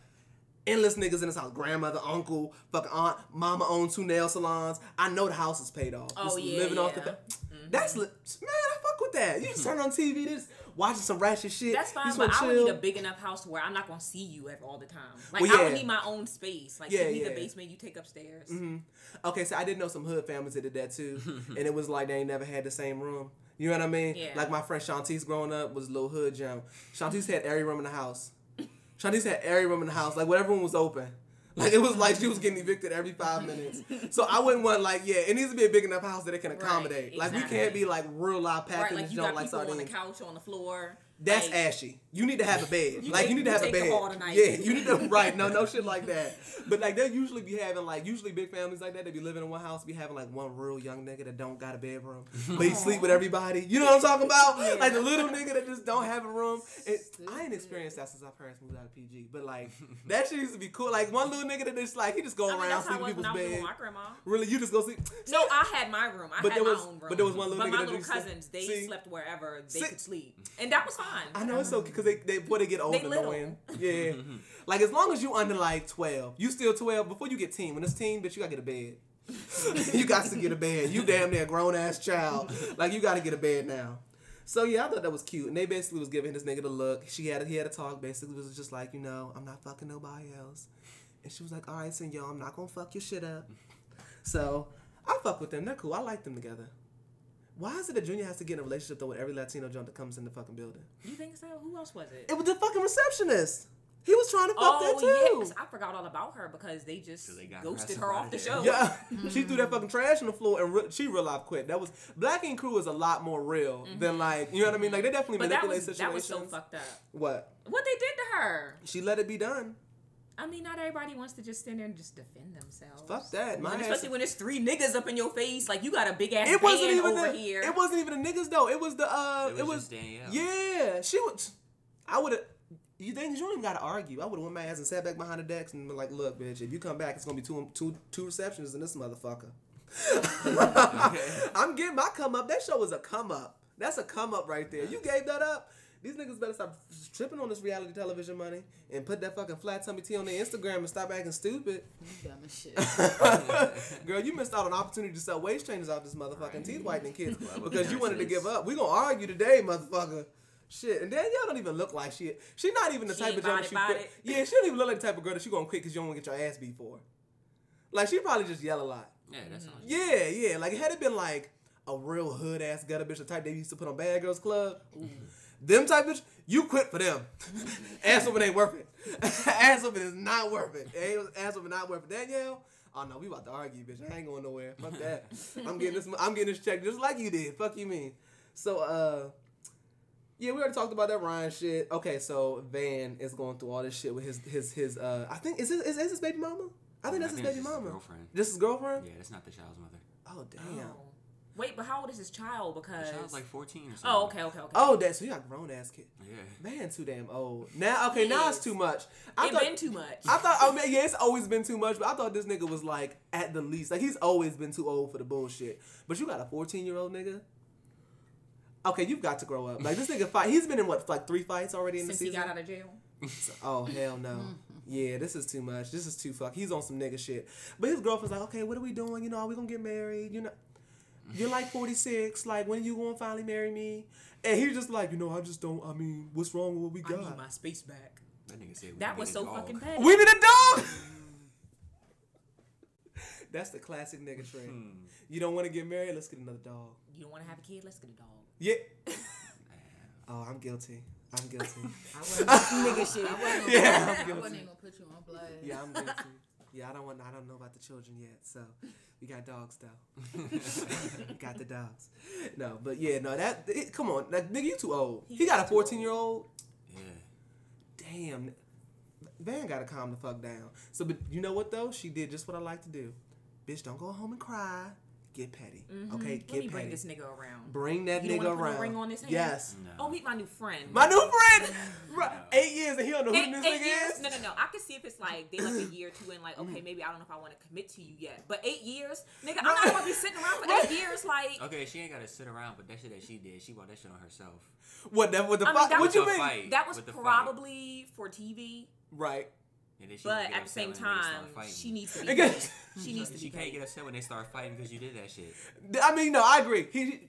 endless niggas in this house. Grandmother, uncle, fucking aunt, mama owns two nail salons. I know the house is paid off. Oh, Just yeah, living off the. yeah. fa- That's li- man, I fuck with that. You just turn on TV, just watching some ratchet shit. That's fine, but wanna I would need a big enough house where I'm not gonna see you ever all the time. Like Well, I yeah. would need my own space. Like Yeah, give me yeah. the basement, you take upstairs. Mm-hmm. Okay, so I did know some hood families that did that too, <laughs> and it was like they ain't never had the same room. You know what I mean? Yeah. Like my friend Shantice growing up was a little hood gem. Shantice had every room in the house. Shantice had every room in the house, like whatever room was open. Like it was like she was getting evicted every five minutes. So I wouldn't want like yeah, it needs to be a big enough house that it can accommodate. like we can't be like real live Right, packing like this you got like people on the couch on the floor. That's like, ashy. You need to have a bed. <laughs> You like take- you need to have a bed. Yeah, you need to right. No, no shit like that. But like they'll usually be having like usually big families like that. They be living in one house, be having like one real young nigga that don't got a bedroom, but he sleep with everybody. You know what I'm talking about? Like the little nigga that just don't have a room. And I ain't experienced that since our parents moved out of PG. But like that shit used to be cool. Like one little nigga that just like he just go I mean, around that's how it sleeping was in when I people's bed. my grandma. Really, you just go sleep. No, I had my room. I But had there was- my own room. but there was one little But nigga my little cousins, they See? slept wherever they See? could sleep, and that was fine. I know it's so because they they before they get old They annoying. <laughs> Yeah, like as long as you under like twelve, you still twelve. Before you get teen, when it's teen, bitch, you gotta get a bed. <laughs> you got to get a bed. You damn near grown ass child. Like you got to get a bed now. So yeah, I thought that was cute, and they basically was giving this nigga the look. She had he had a talk. Basically, was just like you know I'm not fucking nobody else, and she was like, all right, senor, I'm not gonna fuck your shit up. So I fuck with them. They're cool. I like them together. Why is it that Junior has to get in a relationship though with every Latino junk that comes in the fucking building? You think so? Who else was it? It was the fucking receptionist. He was trying to fuck oh that yeah, too. 'cause I forgot all about her because they just they got ghosted ass her off the outta show. there. Yeah, <laughs> she threw that fucking trash on the floor and re- she real life quit. That was Black Ink Crew is a lot more real than like you know what I mean. Like they definitely Mm-hmm. But that manipulate was situations. that was so fucked up. What? What they did to her? She let it be done. I mean, not everybody wants to just stand there and just defend themselves. Fuck that. My And ass- especially when there's three niggas up in your face, like you got a big ass It wasn't band even over the, here. It wasn't even the niggas though. It was the uh. It It was was, just Danielle. Yeah, she was. I would have. You think you don't even gotta argue? I would have went my ass and sat back behind the decks and been like, "Look, bitch, if you come back, it's gonna be two two two receptions in this motherfucker." <laughs> <laughs> I'm getting my come up. That show was a come up. That's a come up right there. You gave that up. These niggas better stop tripping on this reality television money and put that fucking flat tummy tea on their Instagram and stop acting stupid. You dumb as shit. <laughs> Girl, you missed out on an opportunity to sell waist trainers off this motherfucking teeth whitening kits <laughs> because you wanted to give up. We gonna argue today, motherfucker. Shit, and Danielle don't even look like she. She not even the She type of girl that she. bout quit- it. <laughs> Yeah, she don't even look like the type of girl that she gonna quit because you don't want to get your ass beat for. Like she probably just yell a lot. Yeah, that's mm-hmm. all. Yeah, yeah. Like had it been like a real hood ass gutter bitch, the type they used to put on Bad Girls Club. Them type bitch, you quit for them. <laughs> ass whooping ain't worth it. <laughs> ass whooping is not worth it. Ain't- Ass whooping not worth it. Danielle. Oh no, we about to argue, bitch. I ain't going nowhere. Fuck that. <laughs> I'm getting this. I'm getting this check just like you did. Fuck you mean. So uh, yeah, we already talked about that Ryan shit. Okay, so Van is going through all this shit with his his his uh. I think is this is, is his baby mama. I think I that's his baby it's his mama. girlfriend. This is girlfriend. Yeah, that's not the child's mother. Oh damn. Oh. Wait, but how old is his child? The Because child's like 14 or oh, something. oh, okay, okay, okay. Oh, that so you got grown ass kid. Yeah. Man, too damn old. Now, okay, now it's too much. I it thought, been too much. I thought, oh, I mean, yeah, it's always been too much, but I thought this nigga was like at the least, like he's always been too old for the bullshit. But you got a fourteen year old nigga. Okay, you've got to grow up. Like this nigga fight. He's been in what, like three fights already in Since the he season. got out of jail. Oh hell no. Yeah, this is too much. This is too fuck. He's on some nigga shit. But his girlfriend's like, okay, what are we doing? You know, are we gonna get married? You know, you're like 46. Like, when you gonna finally marry me? And he's just like, you know, I just don't. I mean, what's wrong with what we got? I got? need my space back. That nigga said we That was so dog. fucking petty. we need a dog. <laughs> That's the classic nigga trait. Hmm. You don't want to get married? Let's get another dog. You don't want to have a kid? Let's get a dog. Yeah. <laughs> Oh, I'm guilty. I'm guilty. <laughs> I wasn't nigga shit. I wasn't, Yeah, gonna, I'm I wasn't even gonna put you on blast. Yeah, I'm guilty. Yeah, I don't want. I don't know about the children yet. So we got dogs though. <laughs> got the dogs. No, but yeah, no. That it, come on, like, nigga, you too old. He, got a 14 year old. Yeah. Damn. Van gotta calm the fuck down. So, but you know what though? She did just what I like to do. Bitch, don't go home and cry. Get petty. Mm-hmm. Okay, Let get petty. bring petty. this nigga around. Bring that You don't nigga put a around. ring on his hand? Yes. No. Oh, meet my new friend. My new friend. <laughs> Right. Eight years and he don't know who Eight, this eight nigga years? is. No, no, no. I can see if it's like they like a year or two and like, mm-hmm. okay, maybe I don't know if I want to commit to you yet. But eight years, nigga, I'm not gonna be sitting around for eight <laughs> years. Like, Okay, she ain't gotta sit around, but that shit that she did, she bought that shit on herself. What that? What the I mean, fuck? that What was you mean? fight. that was with the fight. probably for TV, Right. And then she but get at the same upset when start time, fighting. <laughs> <laughs> she needs to be. Nigga. paid. She needs to She be can't paid. get upset when they start fighting because you did that shit. I mean, no, I agree. He.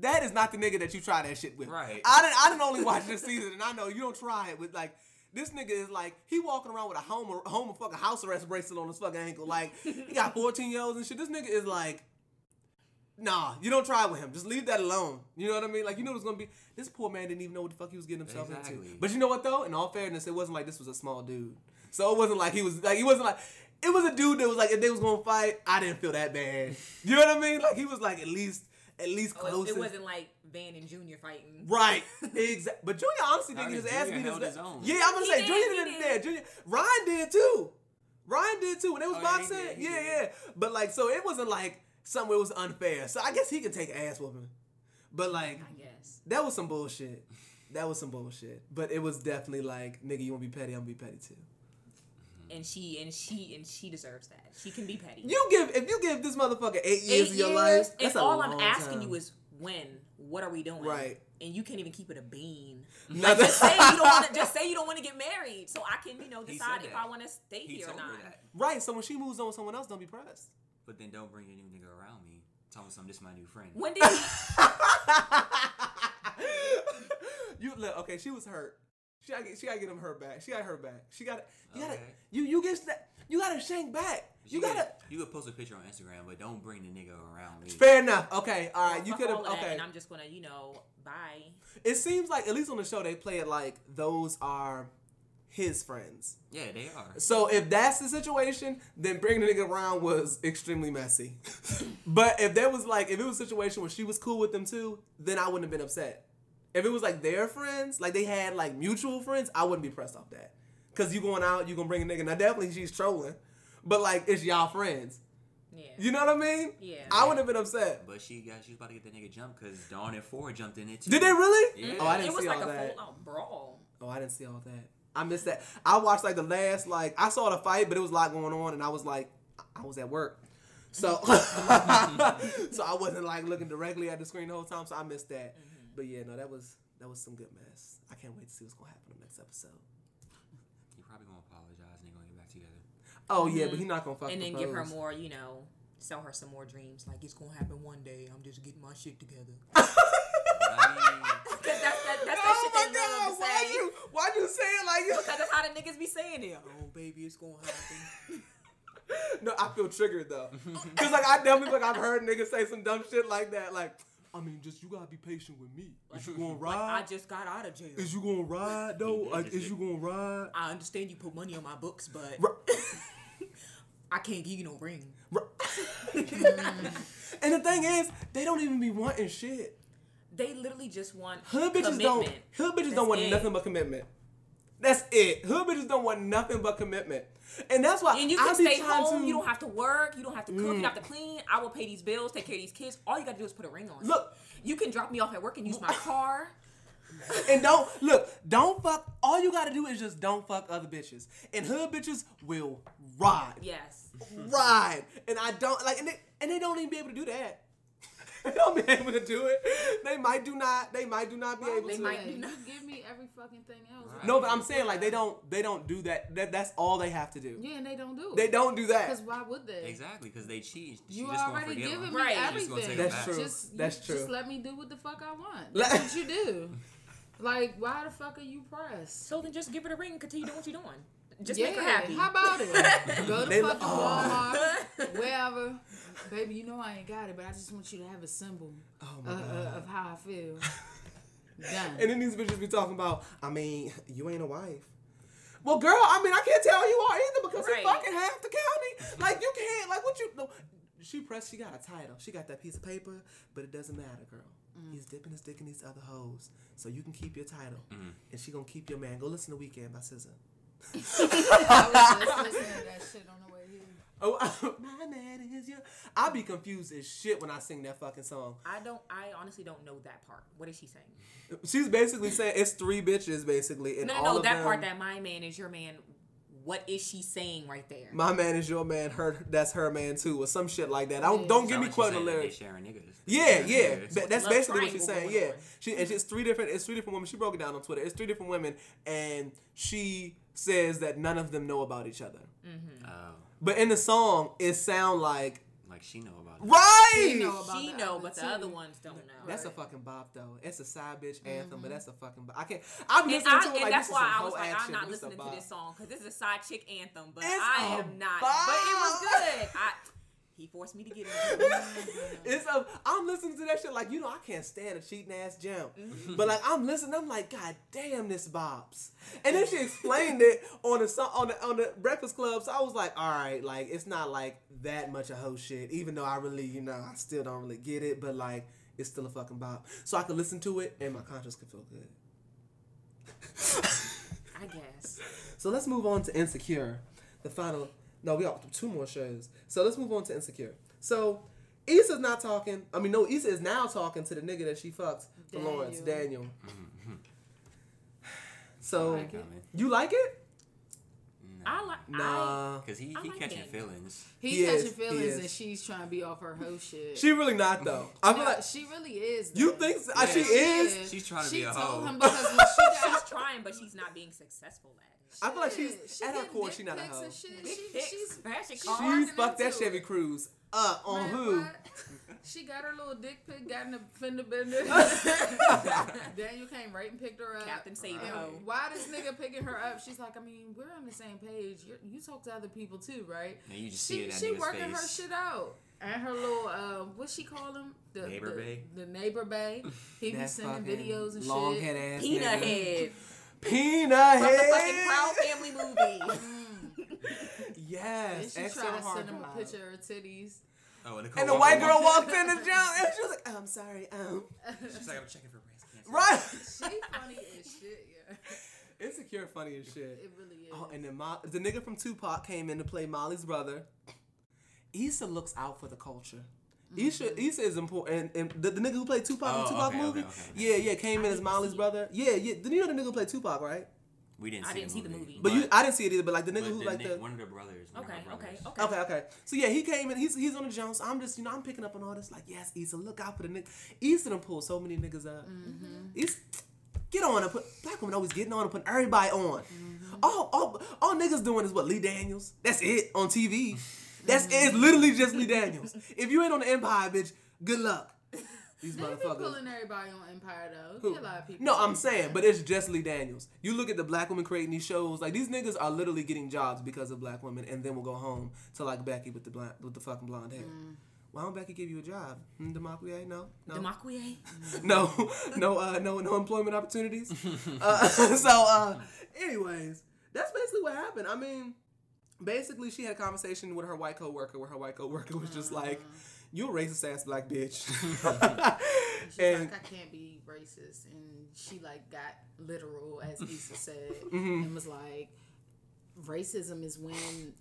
That is not the nigga that you try that shit with. Right. I didn't. I didn't only watch this season, and I know you don't try it with like. This nigga is like he walking around with a home home fucking house arrest bracelet on his fucking ankle. Like he got 14 year olds and shit. This nigga is like, nah, you don't try with him. Just leave that alone. You know what I mean? Like you know what's gonna be. This poor man didn't even know what the fuck he was getting himself Exactly. into. But you know what though? In all fairness, it wasn't like this was a small dude. So it wasn't like he was like he wasn't like it was a dude that was like if they was gonna fight, I didn't feel that bad. You know what I mean? Like he was like at least at least Oh, close. it, it wasn't like Van and Junior fighting. Right, <laughs> exactly. But Junior honestly didn't get did his ass beat. His, his own? Yeah, I'm gonna He say did, Junior didn't. did. Yeah, Junior. Ryan did too. Ryan did too when they was Oh, yeah, he boxing. did, he yeah, yeah. But like, so it wasn't like something that was unfair. So I guess he can take ass whooping. But like, I guess. that was some bullshit. That was some bullshit. But it was definitely like, nigga, you wanna be petty? I'm gonna be petty too. Mm-hmm. And she and she and she deserves that. She can be petty. You give if you give this motherfucker eight years Eight of your years, life. and That's a all I'm asking time. you is when. What are we doing? Right. And you can't even keep it a bean. <laughs> Like, just say you don't want to. <laughs> Just say you don't want to get married, so I can, you know, decide if that. I want to stay He here or told her not. that. Right. So when she moves on with someone else, don't be pressed. But then don't bring your new nigga around me. Tell me something. This is my new friend. When did he? <laughs> you look okay. She was hurt. She gotta get, she gotta get him her back. She got her back. She got to You gotta. Okay. You you get that. You gotta shank back. You could- gotta. You could post a picture on Instagram, but don't bring the nigga around me. Fair enough. Okay. All right. You could have. all of that, Okay. And I'm just gonna, you know, bye. It seems like at least on the show they play it like those are his friends. Yeah, they are. So if that's the situation, then bringing the nigga around was extremely messy. <laughs> but if there was like if it was a situation where she was cool with them too, then I wouldn't have been upset. If it was like their friends, like they had like mutual friends, I wouldn't be pressed off that. Cause you going out, you gonna bring a nigga. Now definitely she's trolling, but like it's y'all friends. Yeah. You know what I mean? Yeah. I wouldn't have been upset. But she got she was about to get that nigga jumped because Don and Phor jumped in it too. Did they really? Yeah. Oh, I didn't it was see like all a that. full out brawl. Oh, I didn't see all that. I missed that. I watched like the last like I saw the fight, but it was a lot going on, and I was like, I was at work, so <laughs> so I wasn't like looking directly at the screen the whole time, so I missed that. Mm-hmm. But yeah, no, that was that was some good mess. I can't wait to see what's gonna happen in the next episode. He probably gonna apologize and they're gonna get back together. Oh yeah, but mm-hmm. he's not gonna fuck and then give her more, you know, sell her some more dreams. Like it's gonna happen one day. I'm just getting my shit together. <laughs> I mean, Cause that's that, that's Oh that my shit they god! love Why say. you why you say it like you? Cause that's how the niggas be saying it. Oh baby, it's gonna happen. <laughs> No, I feel triggered though, <laughs> cause like I definitely like I've heard niggas say some dumb shit like that. Like, I mean, just you gotta be patient with me. Is you gonna Like I just got out of jail. Is you gonna ride though? Like, is you gonna ride? I understand you put money on my books, but <laughs> I can't give you no ring. and the thing is, they don't even be wanting shit. They literally just want Hood bitches commitment. don't. Hood bitches That's don't want it. nothing but commitment. That's it. Hood bitches don't want nothing but commitment, and that's why And you can be stay home. to- You don't have to work. You don't have to cook. You Mm. don't have to clean. I will pay these bills, take care of these kids. All you gotta do is put a ring on. Look. you can drop me off at work and use my <laughs> car. And don't look, don't fuck. All you gotta do is just don't fuck other bitches. And hood bitches will ride, Yes. ride. And I don't like, and they, and they don't even be able to do that. <laughs> they don't be able to do it. They might do not. They might do not be Why able would to. might do not. You give me every fucking thing else. No, but I'm saying like they don't. They don't do that. That that's all they have to do. Yeah, and they don't do. They don't do that. Because why would they? exactly because they cheat. She You just already forgive giving him. me Right. Everything. take That's back. true. Just, That's you- true. Just let me do what the fuck I want. <laughs> That's what you do. Like, why the fuck are you pressed? So then just give her the ring and continue doing what you're doing. Just yeah, make her happy. how about it? <laughs> Go to They- fucking oh. Walmart, wherever. Baby, you know I ain't got it, but I just want you to have a symbol Oh uh, my uh, god. of how I feel. <laughs> Done. And then these bitches be talking about. I mean, you ain't a wife. Well, girl, I mean, I can't tell you are either because Right. you fucking half the county. Like you can't. Like what you? No. She pressed. She got a title. She got that piece of paper, but it doesn't matter, girl. He's dipping his dick in these other hoes, so you can keep your title, and she gonna keep your man. Go listen to Weekend by SZA. I was just listening to that shit on the way here. Oh, <laughs> my man is your. I be confused as shit when I sing that fucking song. I don't. I honestly don't know that part. What is she saying? She's basically saying it's three bitches, basically, and No, all no, no. of That them, part. That my man is your man. What is she saying right there? My man is your man. Her that's her man too, or some shit like that. I don't don't Sound give me like she's the saying that they lyrics. sharing niggas. Yeah, yeah. niggas. Ba- that's love basically what she's saying. Yeah, on. she and it's three different. It's three different women. She broke it down on Twitter. It's three different women, and she says that none of them know about each other. Mm-hmm. Oh, But in the song, it sound like like she know about it. right. She know about She know, other but the two. other ones don't know. That's a fucking bop though. It's a side bitch mm-hmm. anthem, but that's a fucking. Bop. I can't. I'm And, listening I, to it and like that's this is why some I was like, action. I'm not This listening to this song because this is a side chick anthem. But It's I a am not. bop. But it was good. I, He forced me to get it. <laughs> It's a, I'm listening to that shit like you know I can't stand a cheating ass jump, mm-hmm. but like I'm listening, I'm like God damn this bops, and then she explained it on the on the on the Breakfast Club, so I was like, all right, like it's not like that much of hoe shit, even though I really you know I still don't really get it, but like it's still a fucking bop, so I could listen to it and my conscience could feel good. I guess. <laughs> So let's move on to Insecure, the final. No, we got two more shows. So let's move on to Insecure. So Issa's not talking. I mean, no, Issa is now talking to the nigga that she fucked for Daniel. Lawrence, Daniel. Mm-hmm. So like you like it? I like. Nah, Because he, I he like catching it. feelings. He, He catching is, feelings is. and she's trying to be off her hoe shit. she really not though. I feel No, like she really is. you think so? Yeah, she she is. She's trying to she be a told hoe. him because when she got she's trying, but she's not being successful at it. I feel like she's She at her getting core. dick She not a hoe. shit. Dick She, she's fashion she's. She fucked that Chevy it. Cruise. Uh, on Man, who? She got her little dick pic, got in the fender bender. <laughs> Daniel came right and picked her up. Captain Save And Ho. why this nigga picking her up? She's like, I mean, we're on the same page. You're, you talk to other people too, right? And you just see it in that she nigga's working her shit out. And her little uh, what she call him? The Neighbor the, bae? The neighbor bay. He be sending videos and long shit. head ass Peanut nigga. head Peanut from head. the fucking Proud Family movie. <laughs> And she extra tried to send him a picture of her titties. Oh, and, And the white girl walked in the gym and she was like, "I'm sorry, um, She's like, I'm checking for breast cancer. right." She funny as shit, yeah. <laughs> Insecure, funny as shit. It really is. Oh, and then Mo- the nigga from Tupac came in to play Molly's brother. Issa looks out for the culture. Issa, mm-hmm. Issa is important, and the, the nigga who played Tupac in Oh, the Tupac okay, okay, movie, okay, okay. yeah, yeah, came in I as Molly's brother. Yeah, yeah. Did you know the nigga who played Tupac, right? We didn't I see didn't the see the movie. movie. But, you, I didn't see it either. But like the nigga but who the like ni- the one of the brothers. one of Okay, my okay, brothers. okay. Okay, okay. So yeah, he came in. He's he's on the Jones. I'm just you know I'm picking up on all this. Like yes, Issa, look out for the nigga. Issa done pulled so many niggas up. Mm-hmm. Issa, get on and put black women always getting on and putting everybody on. Mm-hmm. All, all all niggas doing is what Lee Daniels. That's it on TV. <laughs> That's. It's literally just Lee Daniels. If you ain't on the Empire, bitch, good luck. These They be motherfuckers. pulling everybody on Empire though. Who? A lot of people. No, I'm saying, but it's just Lee Daniels. You look at the black women creating these shows, like these niggas are literally getting jobs because of black women, and then will go home to like Becky with the black with the fucking blonde hair. Why don't Becky give you a job? Hmm, Demaquia? No, no, Demakwe? <laughs> no, no, uh, no, no employment opportunities. <laughs> uh, <laughs> so, uh, anyways, that's basically what happened. I mean, basically, she had a conversation with her white coworker, where her white coworker was just like, "You a racist ass black bitch." <laughs> <laughs> She's and like, I can't be racist, and she like got literal, as Issa <laughs> said, Mm-hmm. and was like, racism is when,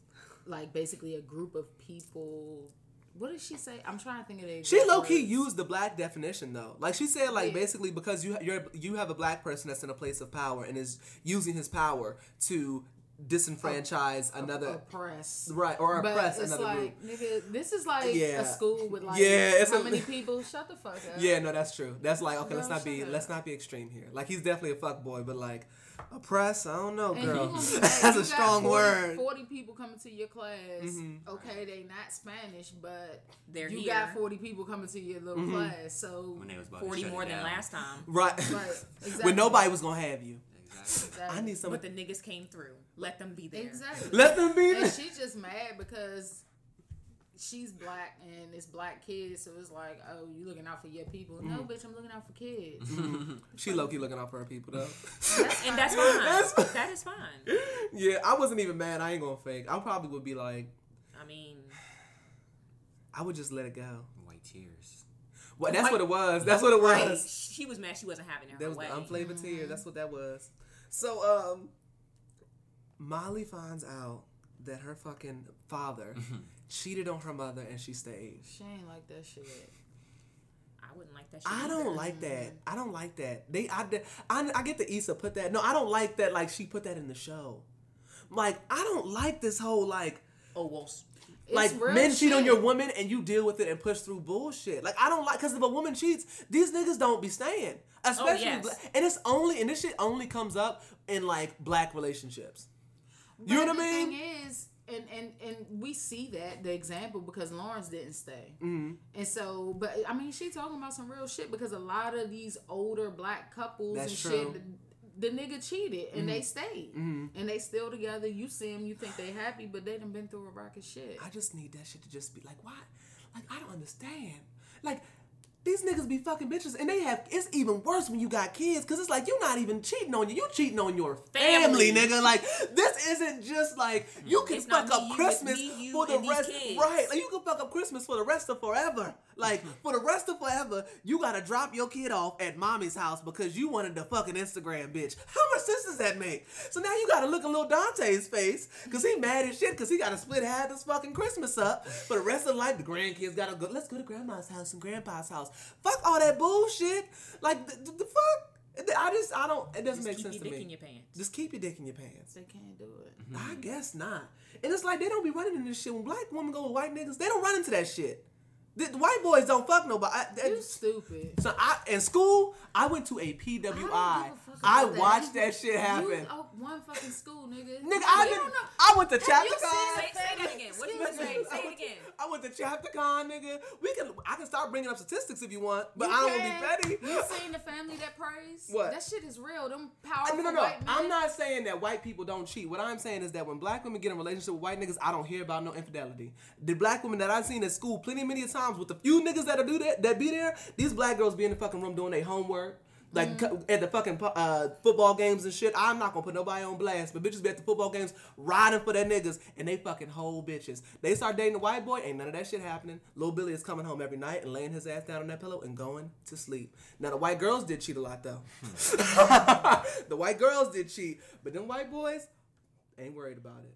like, basically a group of people. What did she say? I'm trying to think of the. She low key used the black definition though. Like she said, like Yeah. basically because you you're you have a black person that's in a place of power and is using his power to disenfranchise another oppress. right or But oppress it's another like, group. nigga, this is like Yeah. a school with like Yeah, it's how a- many <laughs> people? Shut the fuck up. Yeah, no, that's true. That's like okay, let's not be shut let's not be extreme here. Like he's definitely a fuck boy, but like oppress, I don't know, And girl. <laughs> like, that's a strong 40 word. 40 people coming to your class. Mhm. Okay, they not Spanish, but They're you here. got 40 people coming to your little Mhm. class. So, When they was about to 40 shut more it than last time. Right. right, <laughs> exactly. when nobody was gonna have you. Exactly. I need some But the niggas came through. Let them be there. Exactly. Let them be and there. she just mad because she's black and it's black kids, so it's like, oh, you looking out for your people? No, Mm-hmm. bitch, I'm looking out for kids. <laughs> She low key looking out for her people though. And that's fine. That's fine. that is fine. yeah, I wasn't even mad. I ain't gonna fake. I probably would be like, I mean, I would just let it go. White tears. Well, that's White- what it was. That's what it right, was. she was mad she wasn't having it. That was way. the unflavored tear. Mm-hmm. That's what that was. So, um, Molly finds out that her fucking father cheated on her mother and she stayed. She ain't like that shit. I wouldn't like that shit. I don't like that. I don't like that. They, I, I, I get the Issa put that. No, I don't like that. Like she put that in the show. Like I don't like this whole like Oh, well, s- It's like men cheat on your woman and you deal with it and push through bullshit. Like I don't like because if a woman cheats, these niggas don't be staying. Especially yes. bla- and it's only and this shit only comes up in like black relationships. You know what I the mean? thing is, and, and and we see that the example because Lawrence didn't stay, Mm-hmm. and so but I mean she talking about some real shit because a lot of these older black couples That's and true. shit the nigga cheated and Mm-hmm. they stayed and they still together. You see them, you think they happy, but they done been through a rocket shit. I just need that shit to just be like, why? Like, I don't understand. Like, these niggas be fucking bitches, and they have. It's even worse when you got kids, cause it's like you're not even cheating on you. you're cheating on your family, Family. nigga. Like, this isn't just like you can It's fuck up you, Christmas me, you, for the rest. Right? Like, you can fuck up Christmas for the rest of forever. Like, for the rest of forever, you gotta drop your kid off at mommy's house because you wanted the fucking Instagram bitch. How much sense does that make? So now you gotta look at little Dante's face because he mad as shit because he gotta split half this fucking Christmas up for the rest of the life. The grandkids gotta go. Let's go to grandma's house and grandpa's house. Fuck all that bullshit. Like the, the, the fuck. I just I don't. It doesn't Just make keep sense your to dick me. in your pants. Just keep your dick in your pants. They can't do it. I guess not. And it's like they don't be running into this shit. When black women go with white niggas, they don't run into that shit. The, the white boys don't fuck nobody. I, that- You stupid. so I in school, I went to a I PWI. don't give a fuck I about that. watched that shit happen. You oh, one fucking school, nigga. Nigga, I You didn't. don't know. I went to Have you chapter seen. Say, say that again. What you say? Say it again. I went to chapter con, nigga. We can. I can start bringing up statistics if you want, but You I don't can. want to be petty. You seen the family that preys? What? That shit is real. Them powerful No, no, no. white men. I'm not saying that white people don't cheat. What I'm saying is that when black women get in a relationship with white niggas, I don't hear about no infidelity. The black women that I've seen at school plenty, many a times with the few niggas that'll do that, that be there, these black girls be in the fucking room doing their homework. Like Mm-hmm. at the fucking uh, football games and shit. I'm not gonna put nobody on blast, but bitches be at the football games riding for their niggas and they fucking whole bitches. They start dating a white boy, ain't none of that shit happening. Lil Billy is coming home every night and laying his ass down on that pillow and going to sleep. Now the white girls did cheat a lot though. <laughs> the white girls did cheat, but them white boys ain't worried about it.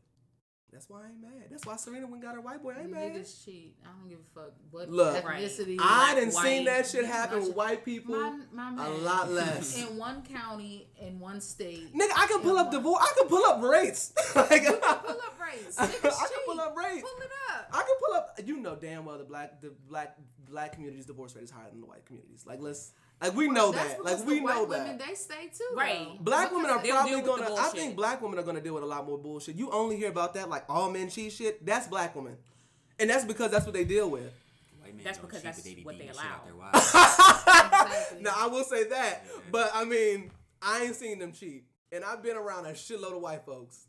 That's why I ain't mad. That's why Serena went got her white boy. I ain't mad. Niggas cheat. I don't give a fuck what Look, ethnicity. I didn't seen that shit happen with white people My, my a lot less. in one county, in one state. Nigga, I can pull up one- divorce. I can pull up rates. <laughs> like, Pull up rates. I Niggas can pull up rates. Pull it up. I can pull up. You know damn well the black the black black community's divorce rate is higher than the white communities. Like let's like we know That's that. Like we the white know Women, they stay too. Right. though. Black Because women are probably deal with the gonna. I think black women are gonna deal with a lot more bullshit. You only hear about that like all men cheat shit. That's black women, and that's because that's what they deal with. White men That's don't because cheat, that's but they what they shit out allow. their. <laughs> Exactly. Now I will say that, but I mean I ain't seen them cheat, and I've been around a shitload of white folks.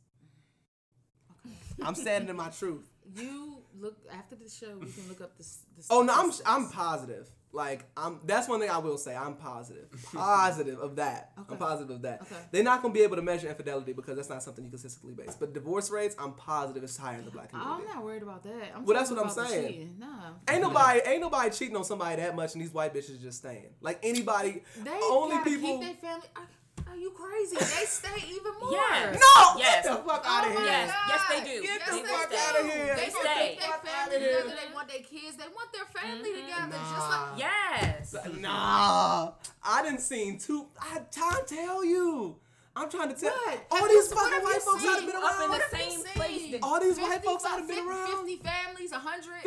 I'm standing in my truth. You look after the show. We can look up the. the Oh no, I'm. I'm positive. Like I'm that's one thing I will say. I'm positive. <laughs> Positive of that. I'm positive of that. Okay. They're not gonna be able to measure infidelity because that's not something you can consistently base. But divorce rates, I'm positive it's higher in the black community. I'm not worried about that. I'm Well, that's what I'm saying. Nah. Ain't nobody ain't nobody cheating on somebody that much and these white bitches just staying. Like anybody They only people keep their family. Are, are you crazy? They <laughs> stay even more. Yes. No! Yes. Get the fuck Oh out of my here. Yes. Yes, they do. Get Yes, the they fuck out of here. They, They want their Fuck family outta here. together. They want their kids. They want their family Mm-hmm. together. Just like Yes. Nah. I didn't seen two I time to tell you. I'm trying to tell What? all Have these you- fucking white folks seen? that have been Up in around. the What have you same place All these white folks that have been around. 50 families, 100.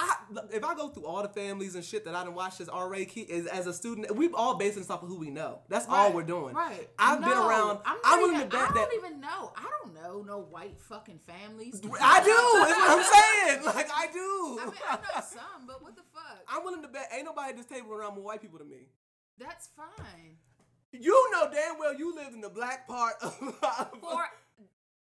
I, if I go through all the families and shit that I done watched as RA key is as a student, we've all based this off of who we know. That's all we're doing. Right. I've been around. I'm, not willing even, to bet I don't even know. I don't know no white fucking families. <laughs> I do. That's what I'm saying. <laughs> Like I do. I mean, I know some, but what the fuck? I'm willing to bet ain't nobody at this table around more white people than me. That's fine. You know damn well you lived in the black part of. For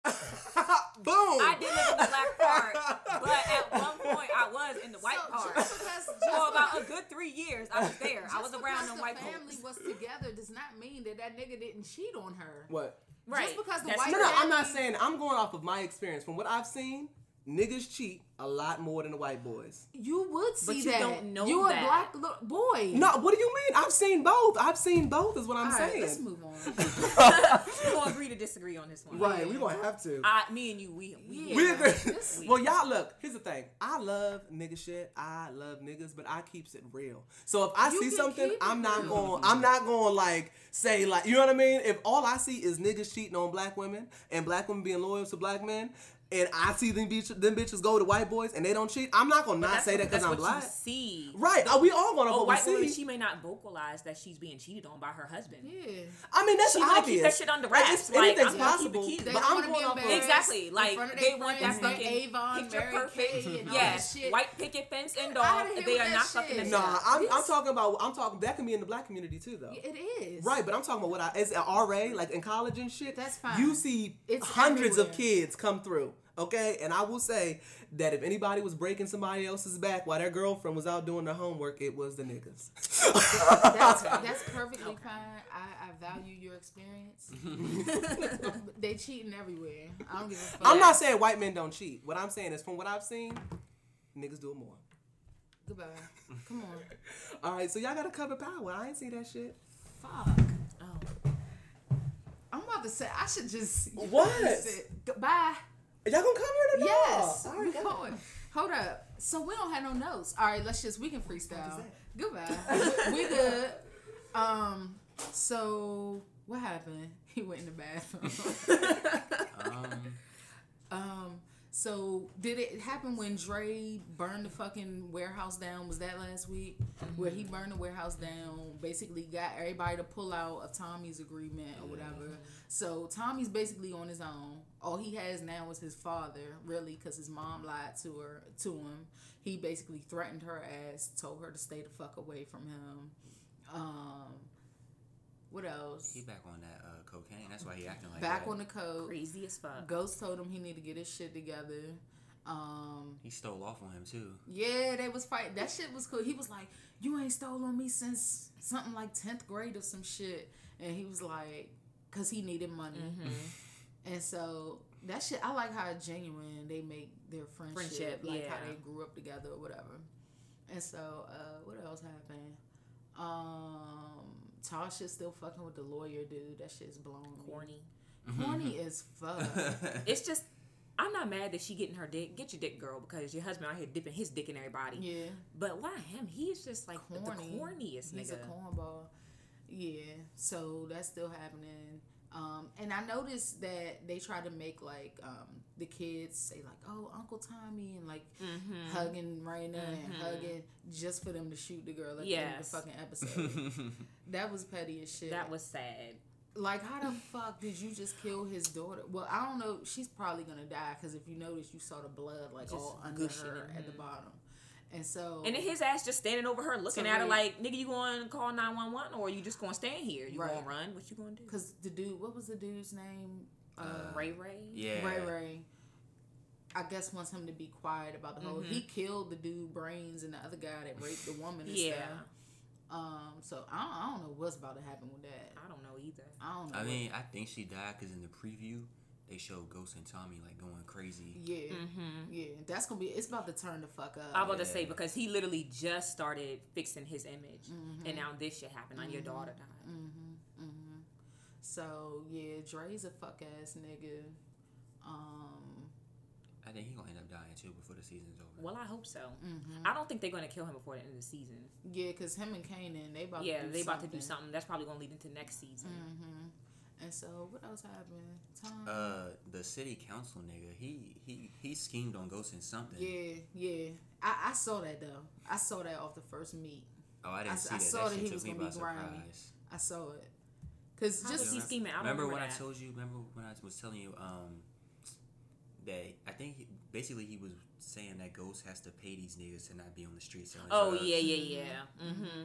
<laughs> Boom. I did live in the black part, but at one point I was in the white so part. Just because, For about a good three years, I was there. I was around because them the white family folks. was together does not mean that that nigga didn't cheat on her. What? Right. Just because the That's white No, no, I'm not saying. I'm going off of my experience. From what I've seen, niggas cheat a lot more than the white boys. You would see you that. don't know you that. a black little boy. No, what do you mean? I've seen both. I've seen both. Is what I'm All right, saying. let's move on. <laughs> We're gonna agree to disagree on this one. Right, we gonna have to. I, me and you, we, we, Yeah. we agree. Well, y'all look. Here's the thing. I love nigga shit. I love niggas, but I keeps it real. So if I You see something, I'm not going. I'm not going like say like you know what I mean. If all I see is niggas cheating on black women and black women being loyal to black men. And I see them bitch, them bitches go to white boys and they don't cheat, I'm not gonna not say what- that because I'm what black. You see. Right? uh, We all gonna Oh, white we woman, she may not vocalize that she's being cheated on by her husband. Yeah. I mean, that's She wanna obvious. keep that shit under Like, wraps. it's- Like, anything's I'm gonna keep it possible. keep- But I'm want to be going off of- Exactly. in Like front of they want that fucking Avon, picture Mary perfect. Kay, and yes, that white picket fence and Get outta all. here They are not fucking shit. Nah, I'm, I'm talking about. I'm talking. That can be in the black community too, though. It is Right, but I'm talking about what I as an RA, like in college and shit. That's fine. You see It's hundreds of kids come through. Okay, and I will say that if anybody was breaking somebody else's back while their girlfriend was out doing their homework, it was the niggas. That's, <laughs> that's perfectly fine. I, I value your experience. <laughs> they cheating everywhere. I don't give a fuck. I'm not saying white men don't cheat. What I'm saying is, from what I've seen, niggas do it more. Goodbye. Come on. <laughs> All right, so y'all gotta cover power. I ain't see that shit. Fuck. Oh. I'm about to say I should just What? Say, Goodbye. Y'all gonna cover it or Yes. not? All we right, go. going. Hold up. So we don't have no notes. All right, let's just we can freestyle. Goodbye. <laughs> we good. Um. So what happened? <laughs> He went in the bathroom. <laughs> Um, um. So did it happen when Dre burned the fucking warehouse down? Was that last week? Where he burned the warehouse down, basically got everybody to pull out of Tommy's agreement or whatever. So Tommy's basically on his own. All he has now is his father, really, because his mom lied to her to him. He basically threatened her ass, told her to stay the fuck away from him. Um, what else? he back on that uh, cocaine. That's why he acting like Back that. on the code. Crazy as fuck. Ghost told him he need to get his shit together. Um, He stole off on him too. yeah, they was fighting. That shit was cool. He was like, "You ain't stole on me since something like tenth grade or some shit," and he was like, "Cause he needed money." <laughs> And so that shit, I like how genuine they make their friendship, Friendship, like how they grew up together or whatever. And so, uh, what else happened? Um, Tasha still fucking with the lawyer dude. That shit's blown. me. Corny. Corny mm-hmm. as fuck. <laughs> It's just. I'm not mad that she getting her dick. Get your dick, girl, because your husband out here dipping his dick in everybody. yeah. But why him? He's just like corny. the corniest He's nigga. a cornball. Yeah, so that's still happening. Um, and I noticed that they try to make like um, the kids say like, "Oh, Uncle Tommy," and like Mm-hmm. hugging Raina and hugging just for them to shoot the girl at the end of the fucking <laughs> episode. that was petty as shit. that was sad. like, how the fuck did you just kill his daughter? Well, I don't know. She's probably gonna die because if you notice, you saw the blood like Just all under her in at the bottom. And so, And then his ass just standing over her, looking So at her like, "Nigga, you going to call nine one one, or you just going to stand here? You Right. going to run? What you going to do?" Because the dude, what was the dude's name? Uh, Ray Ray. yeah. Ray Ray. I guess wants him to be quiet about the whole. He killed the dude Brains and the other guy that raped the woman. And Yeah. stuff. Um. So I don't, I don't know what's about to happen with that. I don't know either. I don't know. I what- mean, I think she died because in the preview they showed Ghost and Tommy like going crazy. yeah, yeah. That's gonna be. It's about to turn the fuck up. I'm about to say because he literally just started fixing his image, Mm-hmm. and now this shit happened. Now your daughter died. so yeah, Dre's a fuck ass nigga. Um. I think he gonna end up dying too before the season's over. Well, I hope so. Mm-hmm. I don't think they're going to kill him before the end of the season. Yeah, cause him and Kanan, they about yeah, to do they about to do something that's probably going to lead into next season. And so what else happened? Tom. Uh, the city council nigga, he he he schemed on Ghost in something. yeah, yeah. I, I saw that though. I saw that off the first meet. Oh, I didn't I- see that. I saw that that shit he was gonna be grimy. I saw it. Cause How just he scheming? I don't remember remember when that. I told you? Remember when I was telling you um that I think he, basically he was saying that Ghost has to pay these niggas to not be on the streets. selling Oh drugs. yeah, yeah, yeah. Mm-hmm.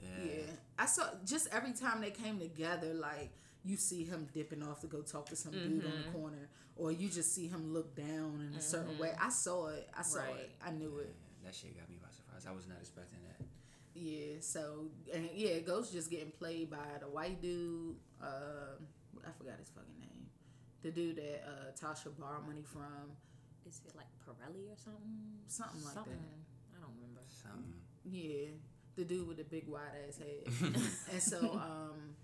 yeah. yeah, I saw just every time they came together, like you see him dipping off to go talk to some dude on Mm-hmm. the corner, or you just see him look down in a certain way. I saw it. I saw Right. it. I knew it. That shit got me by surprise. I was not expecting that. Yeah. So and yeah, Ghost just getting played by the white dude. Uh, I forgot his fucking name. The dude that uh, Tasha borrowed money from. Is it like Pirelli or something? Something like that. I don't remember. Something. Yeah, the dude with the big wide ass head. <laughs> and so, um,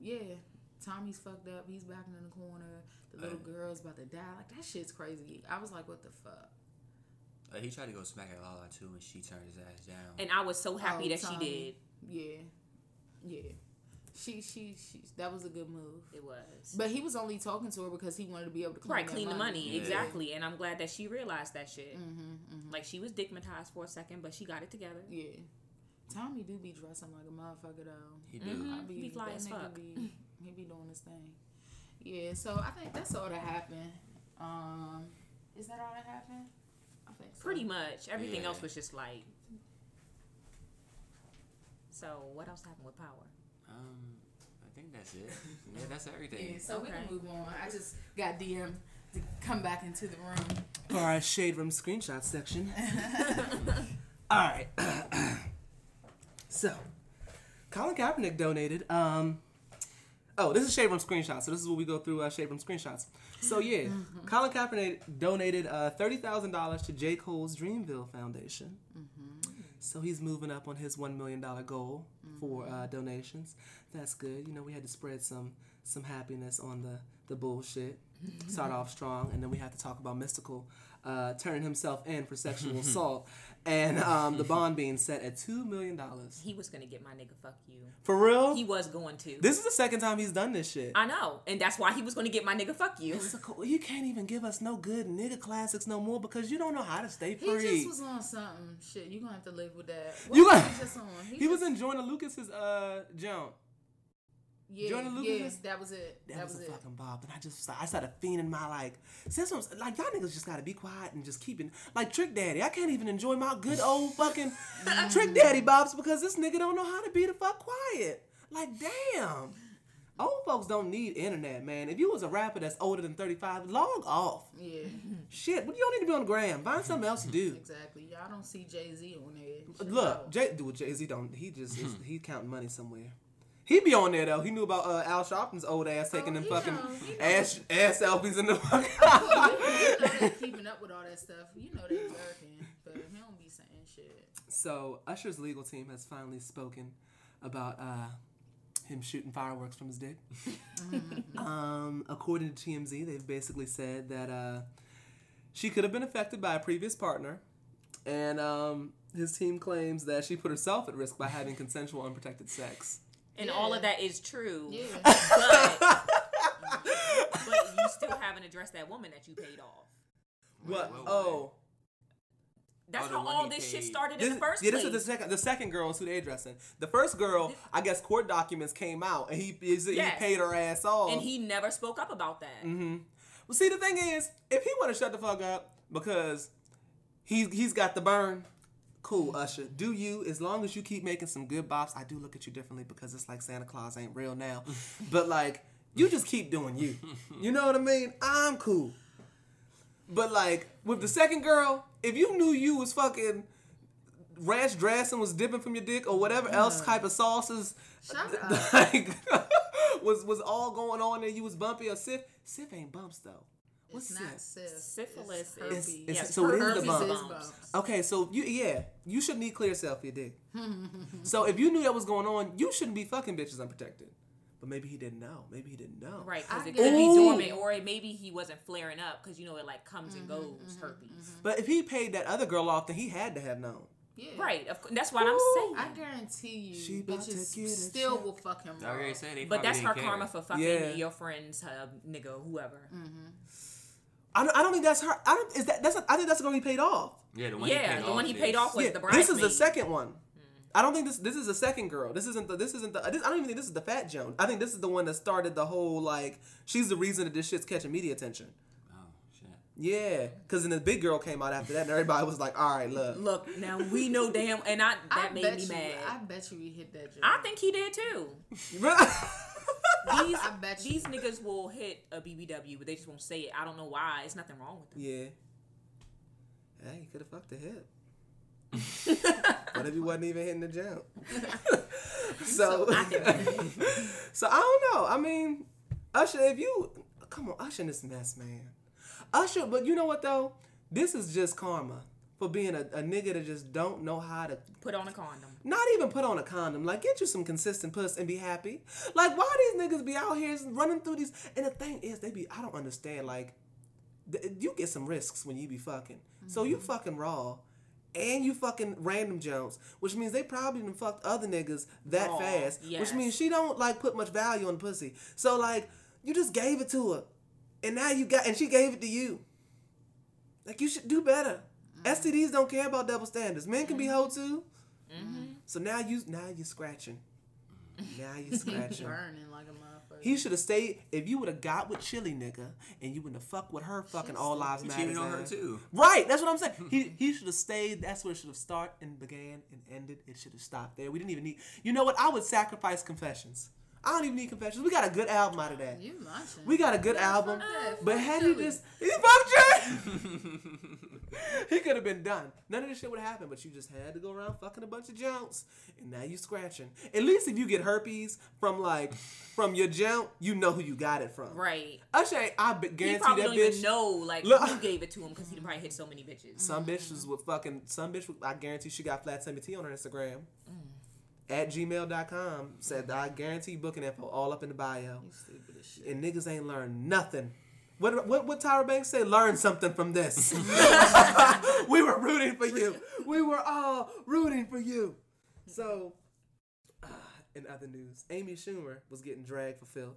yeah, Tommy's fucked up. He's backing in the corner. The little Uh, girl's about to die. Like that shit's crazy. I was like, what the fuck? Uh, he tried to go smack at Lala too, and she turned his ass down. And I was so happy Oh, that she did. Yeah, yeah. She, she, she. That was a good move. It was. But he was only talking to her because he wanted to be able to clean Right, that clean the money. Yeah. Exactly. And I'm glad that she realized that shit. Mm-hmm, Like, she was digmatized for a second, but she got it together. Yeah. Tommy do be dressing like a motherfucker though. He do. Mhm. I He be fly as fuck. Be, he be doing his thing. Yeah, so I think that's all that happened. Um, is that all that happened? I think so. Pretty much. Everything Yeah. else was just like. So, what else happened with Power? Um, I think that's it. Yeah, that's everything. Yeah, so we can move on. I just got DM to come back into the room. For our shade room screenshot section. <laughs> All right. <clears throat> so, Colin Kaepernick donated. Um, oh, this is shade room screenshots. So this is what we go through uh, shade room screenshots. So yeah, <laughs> <laughs> Colin Kaepernick donated uh, thirty thousand dollars to J Cole's Dreamville Foundation. So he's moving up on his one million dollar goal for uh, donations. That's good. You know, we had to spread some some happiness on the the bullshit. <laughs> Start off strong, and then we have to talk about Mystikal uh, turning himself in for sexual assault, and um, the bond being set at two million dollars. He was going to get my nigga fuck you. For real? He was going to. this is the second time he's done this shit. I know. And that's why he was going to get my nigga fuck you. It's a co- you can't even give us no good nigga classics no more because you don't know how to stay free. He free. just was on something. Shit, you gonna have to live with that. What You was got- he just on? he was just- in Joyner Lucas's uh jump. Yeah, Jordan yeah, Lucas? that was it. That, That, was, was, a it. fucking bob, and I just I started fiending my like. Since I'm, like y'all niggas just gotta be quiet and just keep it like Trick Daddy. I can't even enjoy my good old <laughs> fucking Trick Daddy bobs because this nigga don't know how to be the fuck quiet. Like damn, old folks don't need internet, man. If you was a rapper that's older than thirty five, log off. Yeah, Shit, you don't need to be on the gram. Find something else to do. <laughs> exactly. Y'all don't see Jay Z on there. Look. Jay, dude, Jay Z don't. He just <laughs> is, he counting money somewhere. He be on there though. He knew about uh, Al Sharpton's old ass taking Oh, them fucking know, ass ass selfies in the <laughs> fucking. keeping up with all that stuff. You know they working, but he don't be saying shit. so Usher's legal team has finally spoken about uh, him shooting fireworks from his dick. <laughs> <laughs> um, according to TMZ, they've basically said that uh, she could have been affected by a previous partner, and um, his team claims that she put herself at risk by having consensual, unprotected sex. And Yeah. all of that is true. Yeah, But, but you still haven't addressed that woman that you paid off. What? Wait, wait, Oh. That's Oh, how all he this shit started This, in the first yeah, place. this is the second. The second girl is who they addressing. The first girl, I guess, court documents came out, and he is he paid her ass off. and he never spoke up about that. Mm-hmm. Well, see, the thing is, if he want to shut the fuck up because he he's got the burn, cool, Usher. Do you? As long as you keep making some good bops, I do look at you differently because it's like Santa Claus ain't real now. <laughs> but like, you just keep doing you. You know what I mean? I'm cool. But like with the second girl, if you knew you was fucking ranch dressing was dipping from your dick or whatever else type of sauces Shut <laughs> up. like <laughs> was was all going on there, you was bumpy or sif. Sif ain't bumps though. What's it's not syphilis. Syphilis it's is- herpes. It's- Yes, so it is the herpes is is bumps. bumps. Okay, so you yeah, you should need clear self your dick. <laughs> so if you knew that was going on, you shouldn't be fucking bitches unprotected. But maybe he didn't know. Maybe he didn't know. Right, because it could be dormant, or it, maybe he wasn't flaring up because you know it like comes and mm-hmm, goes, mm-hmm, herpes. Mm-hmm. But if he paid that other girl off, then he had to have known. Yeah. Right, of, cou- that's what I'm saying. I guarantee you, She 'bout to bitches still check. will fuck him I raw. already said they but that's her care. karma for fucking Yeah. your friend's uh, nigga, whoever. I don't, I don't think that's her. I don't. Is that that's? I think that's going to be paid off. Yeah, the one he Yeah, paid the one off he paid off was yeah, the this is the second one. I don't think this this is the second girl. This isn't the this isn't the this, I don't even think this is the fat Joan. I think this is the one that started the whole like she's the reason that this shit's catching media attention. Oh shit. Yeah, because then the big girl came out after that, and everybody was like, "All right, look." Look, now we know damn, and I I that made bet me you, mad. I bet you he hit that joke. I think he did too. <laughs> These <laughs> I bet you. these niggas will hit a BBW, but they just won't say it. I don't know why. It's nothing wrong with them. yeah. Hey, you could have fucked the hip. <laughs> what if he wasn't even hitting the jump? <laughs> so, I so I don't know. I mean, Usher, if you come on, Usher in this mess, man. Usher, but you know what though? This is just karma for being a, a nigga that just don't know how to Put on a condom. Not even put on a condom. Like, get you some consistent puss and be happy. Like, why these niggas be out here running through these? And the thing is, they be, I don't understand. Like, th- you get some risks when you be fucking. So you mm-hmm. fucking raw. and you fucking random Jones, which means they probably done fucked other niggas that fast, yes. which means she don't like put much value on pussy. So like, you just gave it to her, and now you got, and she gave it to you. Like you should do better. Mm-hmm. STDs don't care about double standards. Men can be mm-hmm. hoe too. So now you now you're scratching. Now you're <laughs> scratching. Burning like a motherfucker. He should have stayed. If you would have got with Chilli nigga and you wouldn't have fucked with her fucking all lives matter. cheated on her too. Right, that's what I'm saying. He <laughs> he should have stayed. That's where it should have started and began and ended. It should have stopped there. We didn't even need. You know what? I would sacrifice confessions. I don't even need confessions. We got a good album out of that. you munching. We got a good album. But Fuck had he just he fucked Jay, <laughs> he could have been done. None of this shit would have happened. But you just had to go around fucking a bunch of junks, and now you scratching. At least if you get herpes from like from your junk, you know who you got it from. Right. Usher, I be- He guarantee probably that don't bitch. even know like Look- who gave it to him because he probably hit so many bitches. Some bitches with fucking some bitch. with- I guarantee she got flat tummy tea on her Instagram. Mm. At gmail.com said I guarantee booking info all up in the bio. And niggas ain't learned nothing. What what what Tyra Banks say? Learn something from this. <laughs> we were rooting for you. We were all rooting for you. So, uh, in other news, Amy Schumer was getting dragged for filth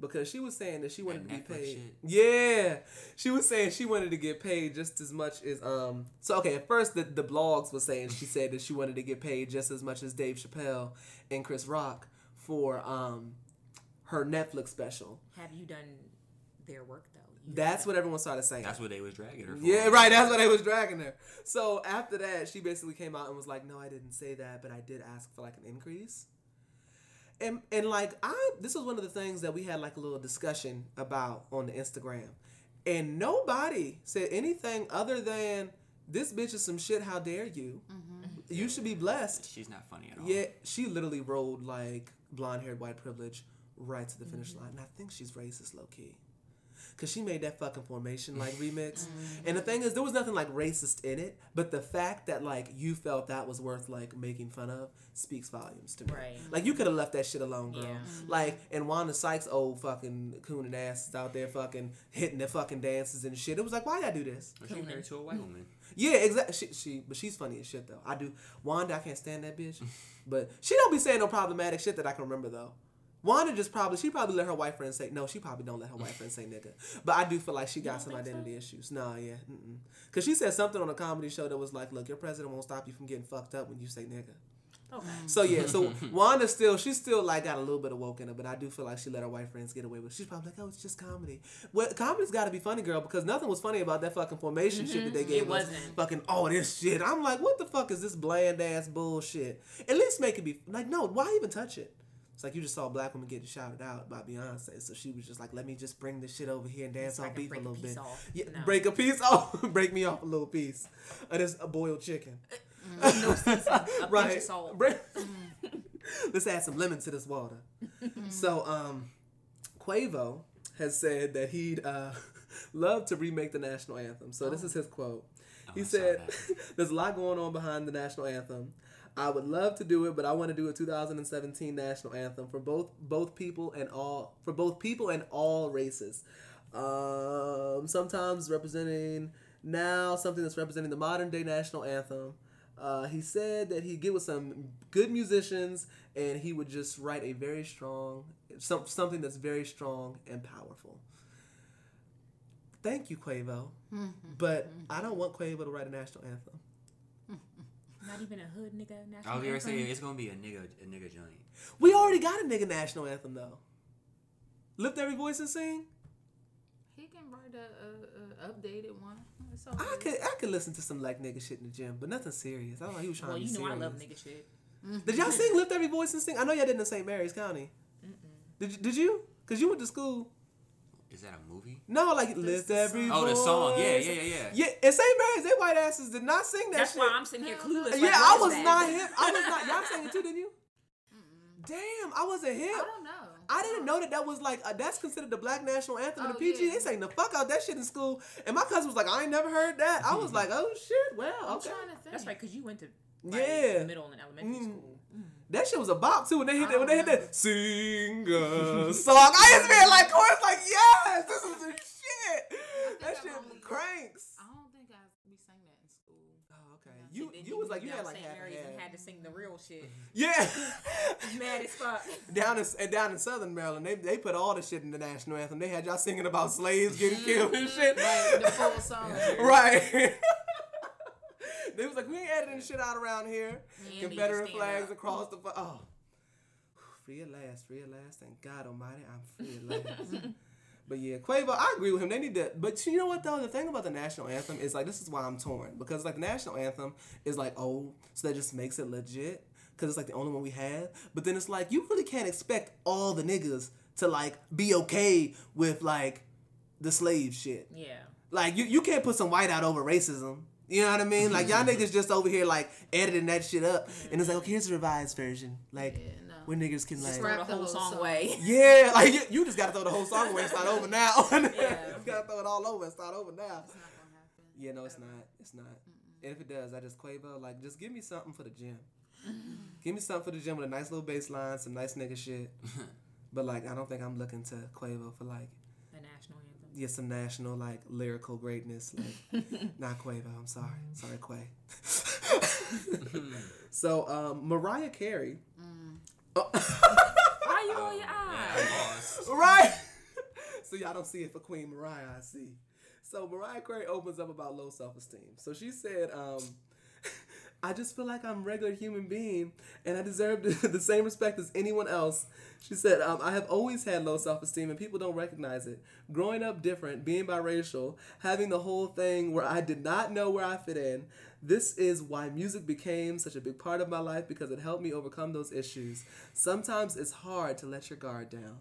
because she was saying that she wanted to be paid. shit. Yeah, she was saying she wanted to get paid just as much as um. So okay, at first the the blogs was saying she said that she wanted to get paid just as much as Dave Chappelle and Chris Rock for um her Netflix special. Have you done their work though? You- That's what everyone started saying. That's what they was dragging her for. Yeah, right. That's what they was dragging her. So after that, she basically came out and was like, "No, I didn't say that, but I did ask for like an increase." And and like I, this was one of the things that we had like a little discussion about on the Instagram, and nobody said anything other than this bitch is some shit. How dare you? Mm-hmm. You should be blessed. She's not funny at all. Yeah, she literally rolled like blonde haired white privilege right to the finish mm-hmm. line. And I think she's racist low key. Cause she made that fucking formation like remix. Mm-hmm. And the thing is there was nothing like racist in it, but the fact that like you felt that was worth like making fun of speaks volumes to me. Right. Like you could have left that shit alone, girl. Yeah. Mm-hmm. Like and Wanda Sykes old fucking coon and ass is out there fucking hitting the fucking dances and shit. It was like, why y'all do this? But she married to a white woman. Yeah, exactly. She, she, but she's funny as shit though. I do. Wanda, I can't stand that bitch. but she don't be saying no problematic shit that I can remember though. Wanda just probably she probably let her white friend say no. She probably don't let her white friend say nigga. But I do feel like she got some identity issues. Nah, yeah, mm-mm. because she said something on a comedy show that was like, look, your president won't stop you from getting fucked up when you say nigga. Okay. So yeah, so <laughs> Wanda still she's still like got a little bit of woke in her, but I do feel like she let her white friends get away with. it. She's probably like, oh, it's just comedy. Well, comedy's got to be funny, girl, because nothing was funny about that fucking formation shit that they gave It us. wasn't. Fucking all this shit. I'm like, what the fuck is this bland ass bullshit? At least make it be like, no, why even touch it? It's like you just saw a black woman getting shouted out by Beyonce, so she was just like, "Let me just bring this shit over here and dance So I on can beef a break a little piece bit. off. Yeah, No. break a piece <laughs> off, break me off a little piece of this a boiled chicken." <laughs> No seasoning, right. of salt. <laughs> Let's add some lemon to this water. so, um, Quavo has said that he'd uh, love to remake the national anthem. So this is his quote. He I said, "There's a lot going on behind the national anthem. I would love to do it, but I want to do a 2017 national anthem for both both people and all for both people and all races. Um, sometimes representing now something that's representing the modern day national anthem." Uh, he said that he'd get with some good musicians and he would just write a very strong, some, something that's very strong and powerful. Thank you, Quavo. But I don't want Quavo to write a national anthem. Not even a hood nigga I national was gonna anthem. say it's gonna be a nigga a nigga joint. We already got a nigga national anthem though. Lift every voice and sing. He can write a, a, a updated one. I could I could listen to some like nigga shit in the gym, but nothing serious. I don't know he was trying Well, to be you know serious. I love nigga shit. <laughs> Did y'all sing Lift Every Voice and Sing? I know y'all did in St. Mary's County. Did did you? Cause you went to school. Is that a movie? No, like lift every Oh, the song. Yeah, yeah, yeah, yeah. Yeah, in St. Mary's, they white asses did not sing that That's shit. why I'm sitting here clueless. like, yeah, I was that? not hip. I was not. Y'all sang it too, didn't you? Damn, I wasn't hip. I don't know. I didn't know that that was like uh, that's considered the black national anthem in Oh, the PG. yeah. They sang the fuck out that shit in school, and my cousin was like, "I ain't never heard that." I was <laughs> like, "Oh shit, well, I'm okay." trying to think. That's right, because you went to Yeah. middle and elementary Mm. school. That shit was a bop too when they hit that. When they hit that, ah. sing a song. I just been like chorus, like yes, this is the shit. That shit only- cranks. I don't think I we sang that in school. Oh, Okay. You Then you was like you had like half Mary's and and had to sing the real shit. <laughs> Yeah. <laughs> Mad as fuck. down in and down in Southern Maryland, they they put all the shit in the national anthem. They had y'all singing about slaves getting <laughs> killed and shit. Right. the full song. Right. They was like, we ain't editing shit out around here. need Confederate flags across the. Oh. Free at last, free at last. Thank God Almighty, I'm free at last. <laughs> but yeah, Quavo, I agree with him. They need to. But you know what though? The thing about the national anthem is like this is why I'm torn because like the national anthem is like old, so that just makes it legit because it's like the only one we have. But then it's like you really can't expect all the niggas to like be okay with like the slave shit. Yeah. Like you, you can't put some white out over racism. You know what I mean? Like y'all mm-hmm. niggas just over here like editing that shit up, and it's like okay, here's a revised version. Like Yeah, no. where niggas can like. Throw the the whole whole song song. away. <laughs> Yeah, like you, you just gotta throw the whole song away and start over now. <laughs> Yeah. you gotta throw it all over and start over now. It's not gonna happen. Yeah, no, it's not. It's not. And if it does, I just Quavo, like, just give me something for the gym. give me something for the gym with a nice little bass line, some nice nigga shit. <laughs> but like, I don't think I'm looking to Quavo for like, The yeah, some national like lyrical greatness. Like, <laughs> not Quavo. I'm sorry, sorry, Quay. <laughs> so, um, Mariah Carey. <laughs> Why you roll your eyes? Boss. Right. so y'all don't see it for Queen Mariah. I see. So Mariah Carey opens up about low self esteem. So she said, um, "I just feel like I'm a regular human being, and I deserve <laughs> the, same respect as anyone else." She said, um, "I have always had low self esteem, and people don't recognize it. Growing up different, being biracial, having the whole thing where I did not know where I fit in." This is why music became such a big part of my life because it helped me overcome those issues. Sometimes it's hard to let your guard down.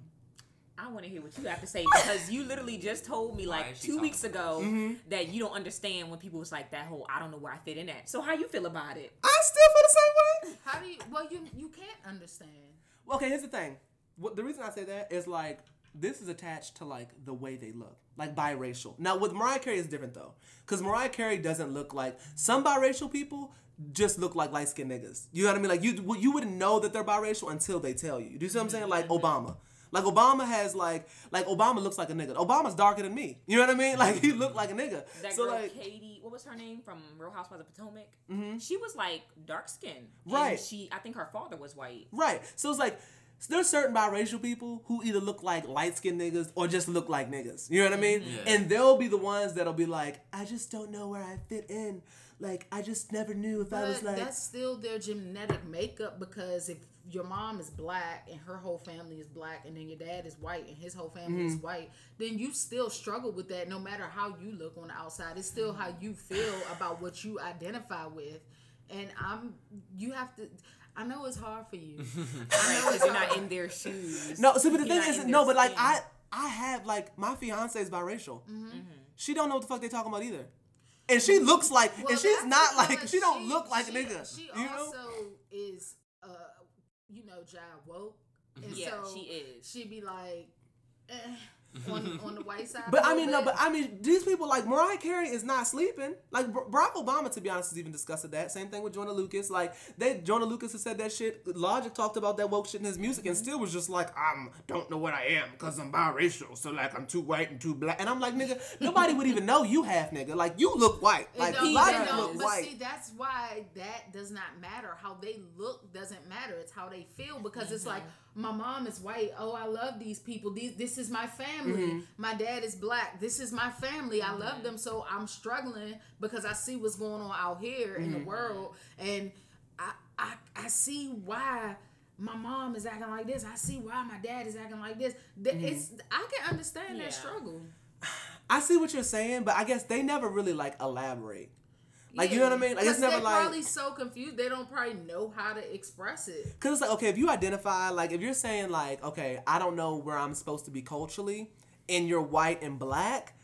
I want to hear what you have to say because you literally just told me like two talking weeks about ago mm-hmm. that you don't understand when people was like that whole I don't know where I fit in at. So how you feel about it? I still feel the same way. How do you? Well, you you can't understand. Well, okay, here's the thing. What the reason I say that is like this is attached to like the way they look, like biracial. Now with Mariah Carey is different though, because Mariah Carey doesn't look like some biracial people just look like light skinned niggas. You know what I mean? Like you you wouldn't know that they're biracial until they tell you. Do you see what I'm saying? Like mm-hmm. Obama. Like Obama has like like Obama looks like a nigga. Obama's darker than me. You know what I mean? <laughs> Like he looked like a nigga. That so girl like Katie, what was her name from Real Housewives of Potomac? Mm-hmm. She was like dark skinned, Right. She, I think her father was white. Right. So it's like there's certain biracial people who either look like light skinned niggas or just look like niggas. You know what I mean? Yeah. And they'll be the ones that'll be like, I just don't know where I fit in. Like I just never knew if I was like that's still their genetic makeup because if your mom is black and her whole family is black and then your dad is white and his whole family is mm-hmm. white, then you still struggle with that no matter how you look on the outside. It's still how you feel mm-hmm. about what you identify with. And I'm you have to I know it's hard for you. <laughs> I know it's you're not in their shoes. No, see but the You're thing is no, but like skin. I I have like my fiance is biracial. Mm-hmm. mm-hmm. She don't know what the fuck they talking about either. And she looks like Well, and she's not like because she don't look like a nigga. She you know? also is you know, job woke. And Yeah, so she is. She be like eh, on on the white side. But I mean, no, but I mean, these people like Mariah Carey is not sleeping. Like Bar- Barack Obama, to be honest, has even discussed that. Same thing with Joyner Lucas. Like they, Joyner Lucas has said that shit. Logic talked about that woke shit in his music, and mm-hmm. still was just like, I'm don't know what I am because I'm biracial. So like I'm too white and too black. And I'm like, nigga, nobody would even know you half nigga. Like you look white. Like don't- Logic it don't- look but white. see, that's why that does not matter. How they look doesn't matter. It's how they feel because it's like my mom is white. Oh, I love these people. These, this is my family. Mm-hmm. My dad is black. This is my family. I love them. So I'm struggling because I see what's going on out here in the Mm-hmm. world, and I, I I see why. My mom is acting like this. I see why my dad is acting like this. Mm-hmm. It's I can understand Yeah. that struggle. <sighs> I see what you're saying, but I guess they never really like elaborate. Like you know what I mean? Like it's never they like probably so confused. They don't probably know how to express it. Cause it's like okay, if you identify like if you're saying like okay, I don't know where I'm supposed to be culturally, and you're white and black,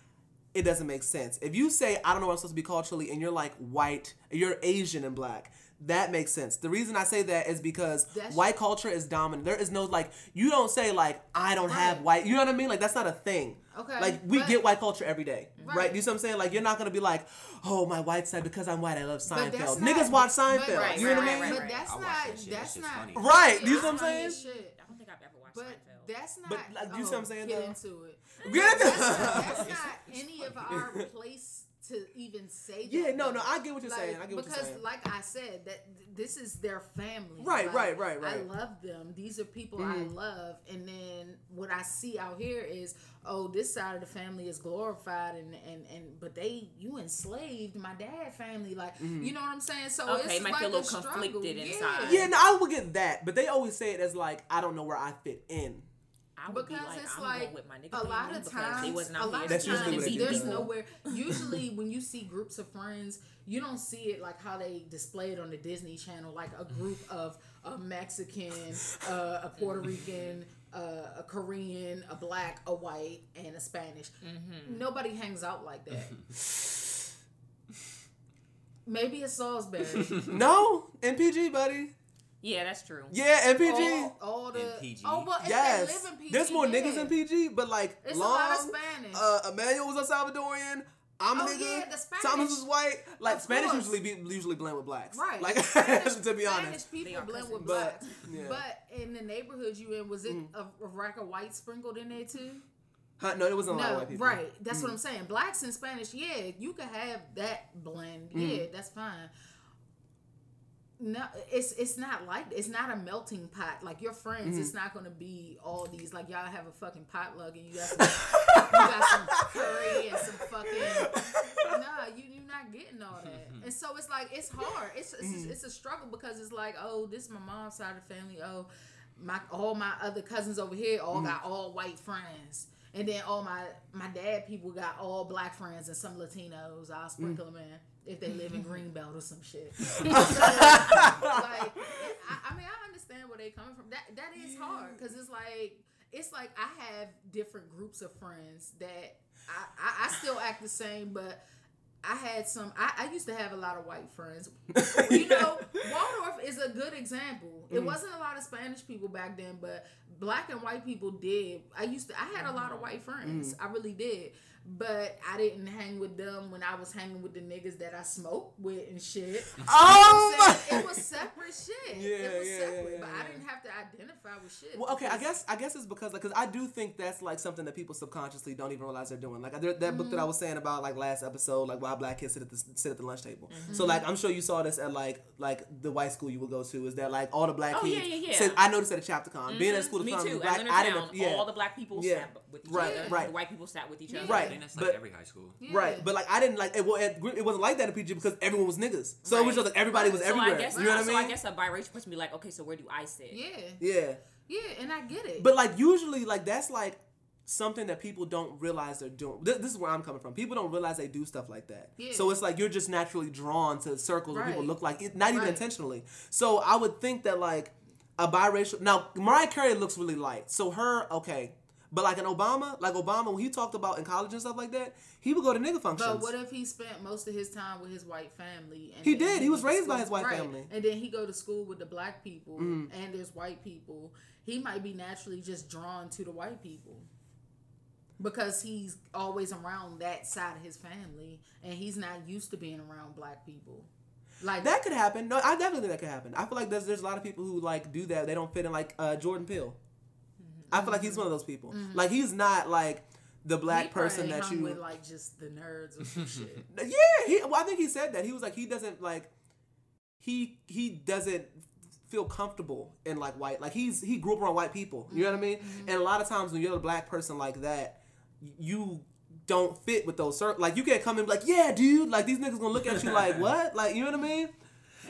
it doesn't make sense. If you say I don't know where I'm supposed to be culturally, and you're like white, you're Asian and black, that makes sense. The reason I say that is because That's- white culture is dominant. There is no like you don't say like I don't have white. You know what I mean? Like that's not a thing. Okay, Like we but- get white culture every day, right. Right. You see what I'm saying? Like you're not gonna be like, oh my white side because I'm white I love Seinfeld. not- Niggas watch but- Seinfeld. right, you know what right, I mean? right, But that's not. that. That's not. funny. Right, Yeah, you see what I'm saying? shit. I don't think I've ever watched But Seinfeld. that's not. But, like, you see what I'm oh, saying, Get though? into it. Get into- That's not, that's not <laughs> any of our place to even say that. Yeah, that, no, no, I get what you're Like, saying. I get what you're because, like I said, that th- this is their family. Right, Like, right, right, I love them. These are people Mhm. I love, and then what I see out here is, oh, this side of the family is glorified, and and and but they you enslaved my dad family, like Mhm. you know what I'm saying? So Okay, it's it might like feel a little struggle. conflicted Yeah. inside. Yeah, no, I would get that, but they always say it as like I don't know where I fit in. I would because be like, it's I'm like with my nigga a lot of times, they wasn't a lot of That's times what they do. there's Yeah. nowhere. <laughs> Usually, when you see groups of friends, you don't see it like how they display it on the Disney Channel, like a group of a Mexican, uh, a Puerto Rican. Uh, a Korean, a black, a white, and a Spanish. Mm-hmm. Nobody hangs out like that. <laughs> Maybe it's Salisbury. <laughs> No, NPG, buddy. Yeah, that's true. Yeah, NPG. all, all the In PG. oh, well, if yes, they live in PG, there's more yeah. niggas in PG, but like It's Long, a lot of Spanish. Uh, Emmanuel was a Salvadorian. I'm a Oh, nigga. yeah, the Spanish- Thomas is white. Like Of Spanish course. usually be usually blend with blacks. Right. Like Spanish, <laughs> to be honest. Spanish people are blend with cousins. But, blacks. yeah. But in the neighborhood you in, was it mm-hmm. a, a rack of white sprinkled in there too? Huh, no, there wasn't a lot of white people. right. That's what mm-hmm. I'm saying. Blacks and Spanish, yeah, you could have that blend. Yeah, mm-hmm. that's fine. No, it's it's not like it's not a melting pot. Like your friends, it's mm. not gonna be all these. Like y'all have a fucking potluck and you got some, you got some <laughs> curry and some fucking. Nah, you you're not getting all that. <laughs> And so it's like it's hard. It's it's, mm. it's a struggle because it's like oh this is my mom's side of the family. Oh my all my other cousins over here all mm. got all white friends. And then all my my dad people got all black friends and some Latinos. I'll mm. sprinkle them in if they live in <laughs> Greenbelt or some shit. <laughs> like, I, I mean, I understand where they coming from. That that is hard because it's like it's like I have different groups of friends that I, I, I still act the same, but I had some. I, I used to have a lot of white friends. You know, <laughs> Waldorf is a good example. It mm. wasn't a lot of Spanish people back then, but black and white people did. I used to. I had a lot of white friends. Mm. I really did. But I didn't hang with them when I was hanging with the niggas that I smoked with and shit. Oh <laughs> You know what I'm saying? my- it was separate shit. <laughs> Yeah, it was yeah, separate, yeah, but. I didn't have to identify with shit. Well, okay, I guess I guess it's because because I do think that's like something that people subconsciously don't even realize they're doing. Like that book that I Mm-hmm. was saying about like last episode, like why black kids sit at the sit at the lunch table. Mm-hmm. So like I'm sure you saw this at like like the white school you would go to. Is that like all the black Oh, kids? yeah, yeah, yeah. said- I noticed at a chapter con being at school. Me too. black, At I Leonardtown, didn't. Yeah. all the black people Yeah. sat with each Right, other. right. The white people sat with each other. Right. I think that's like but- every high school. Yeah. Right, but like I didn't like it. Well, it, it wasn't like that in PG because everyone was niggas. So it was just like everybody was So everywhere. I guess, you know what I mean? so? I guess a biracial person be like, okay, so where do I sit? yeah, yeah. yeah, and I get it. But like usually, like that's like something that people don't realize they're doing. This, this is where I'm coming from. People don't realize they do stuff like that. Yeah. So it's like you're just naturally drawn to circles where people look like it, not even Right. intentionally. So I would think that like a biracial. Now Mariah Carey looks really light, so her okay. But like an Obama, like Obama, when he talked about in college and stuff like that, he would go to nigga functions. But what if he spent most of his time with his white family? And He did. He was raised by his white right. family. And then he go to school with the black people and there's white people. He might be naturally just drawn to the white people. Because he's always around that side of his family and he's not used to being around black people. Like That could happen. No, I definitely think that could happen. I feel like there's there's a lot of people who like do that. They don't fit in like uh, Jordan Peele. I feel like he's mm-hmm. one of those people. Mm-hmm. Like he's not like the he black person that you. with like just the nerds or some shit. <laughs> yeah, he. Well, I think he said that he was like he doesn't like he he doesn't feel comfortable in like white like he's he grew up around white people you know what i mean mm-hmm. and a lot of times when you're a black person like that you don't fit with those circles like you can't come in like yeah dude like these niggas gonna look at you like <laughs> what like you know what i mean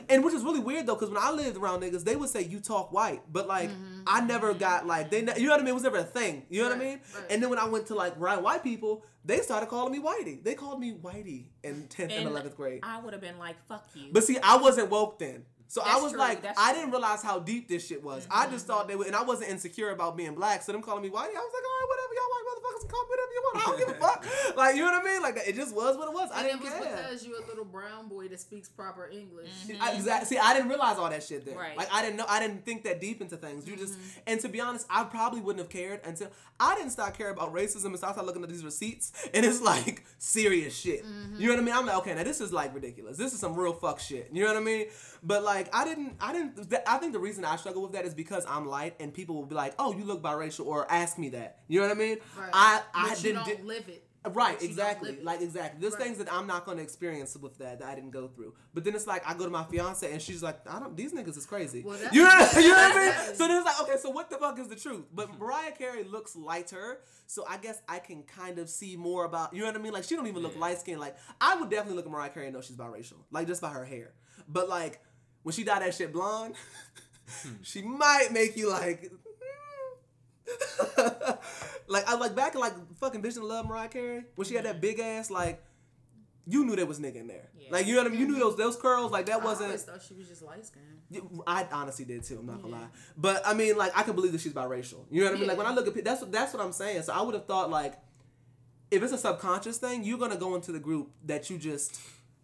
and which is really weird though, because when I lived around niggas, they would say you talk white, but like mm-hmm. I never got like they, ne- you know what I mean? It was never a thing. You know what I mean? right. And then when I went to like around white people, they started calling me whitey. They called me whitey in tenth and And eleventh grade. I would have been like, fuck you. But see, I wasn't woke then. So I was true, like, that's I true. didn't realize how deep this shit was. I just mm-hmm. thought they would, and I wasn't insecure about being black. So them calling me whitey, I was like, all right, whatever, y'all white motherfuckers can call me whatever you want. I don't give a fuck. <laughs> Like, you know what I mean? Like, it just was what it was. I didn't it was care. because you're a little brown boy that speaks proper English. Mm-hmm. I, exactly. See, I didn't realize all that shit then. Right. Like I didn't know. I didn't think that deep into things. You just mm-hmm. and to be honest, I probably wouldn't have cared until I didn't start caring about racism and start looking at these receipts and it's like serious shit. You know what I mean? I'm like, okay, now this is like ridiculous. This is some real fuck shit. You know what I mean? But like, I didn't. I didn't. th- I think the reason I struggle with that is because I'm light and people will be like, oh, you look biracial or ask me that. You know what I mean? Right. I I but didn't. di- live it. Right, exactly. Like exactly. There's Right. things that I'm not gonna experience with that that I didn't go through. But then it's like I go to my fiance and she's like, I don't. These niggas is crazy. Well, you know, what- <laughs> you know what I mean? So then it's like, okay, so what the fuck is the truth? But Mariah Carey looks lighter, so I guess I can kind of see more about. You know what I mean? Like she don't even look light skinned. Like I would definitely look at Mariah Carey and know she's biracial, like just by her hair. But like when she dyed that shit blonde, hmm. <laughs> she might make you like. Hmm. <laughs> like I like back in like fucking Vision of Love Mariah Carey when she had that mm-hmm. big ass like you knew there was nigga in there. Yeah. Like you know what I mean? You knew those those curls like that I always wasn't thought she was just light skinned. I honestly did too. I'm not gonna lie, but I mean, like, I can believe that she's biracial. You know what I mean? Like when I look at that's what that's what I'm saying. So I would have thought like, if it's a subconscious thing, you're gonna go into the group that you just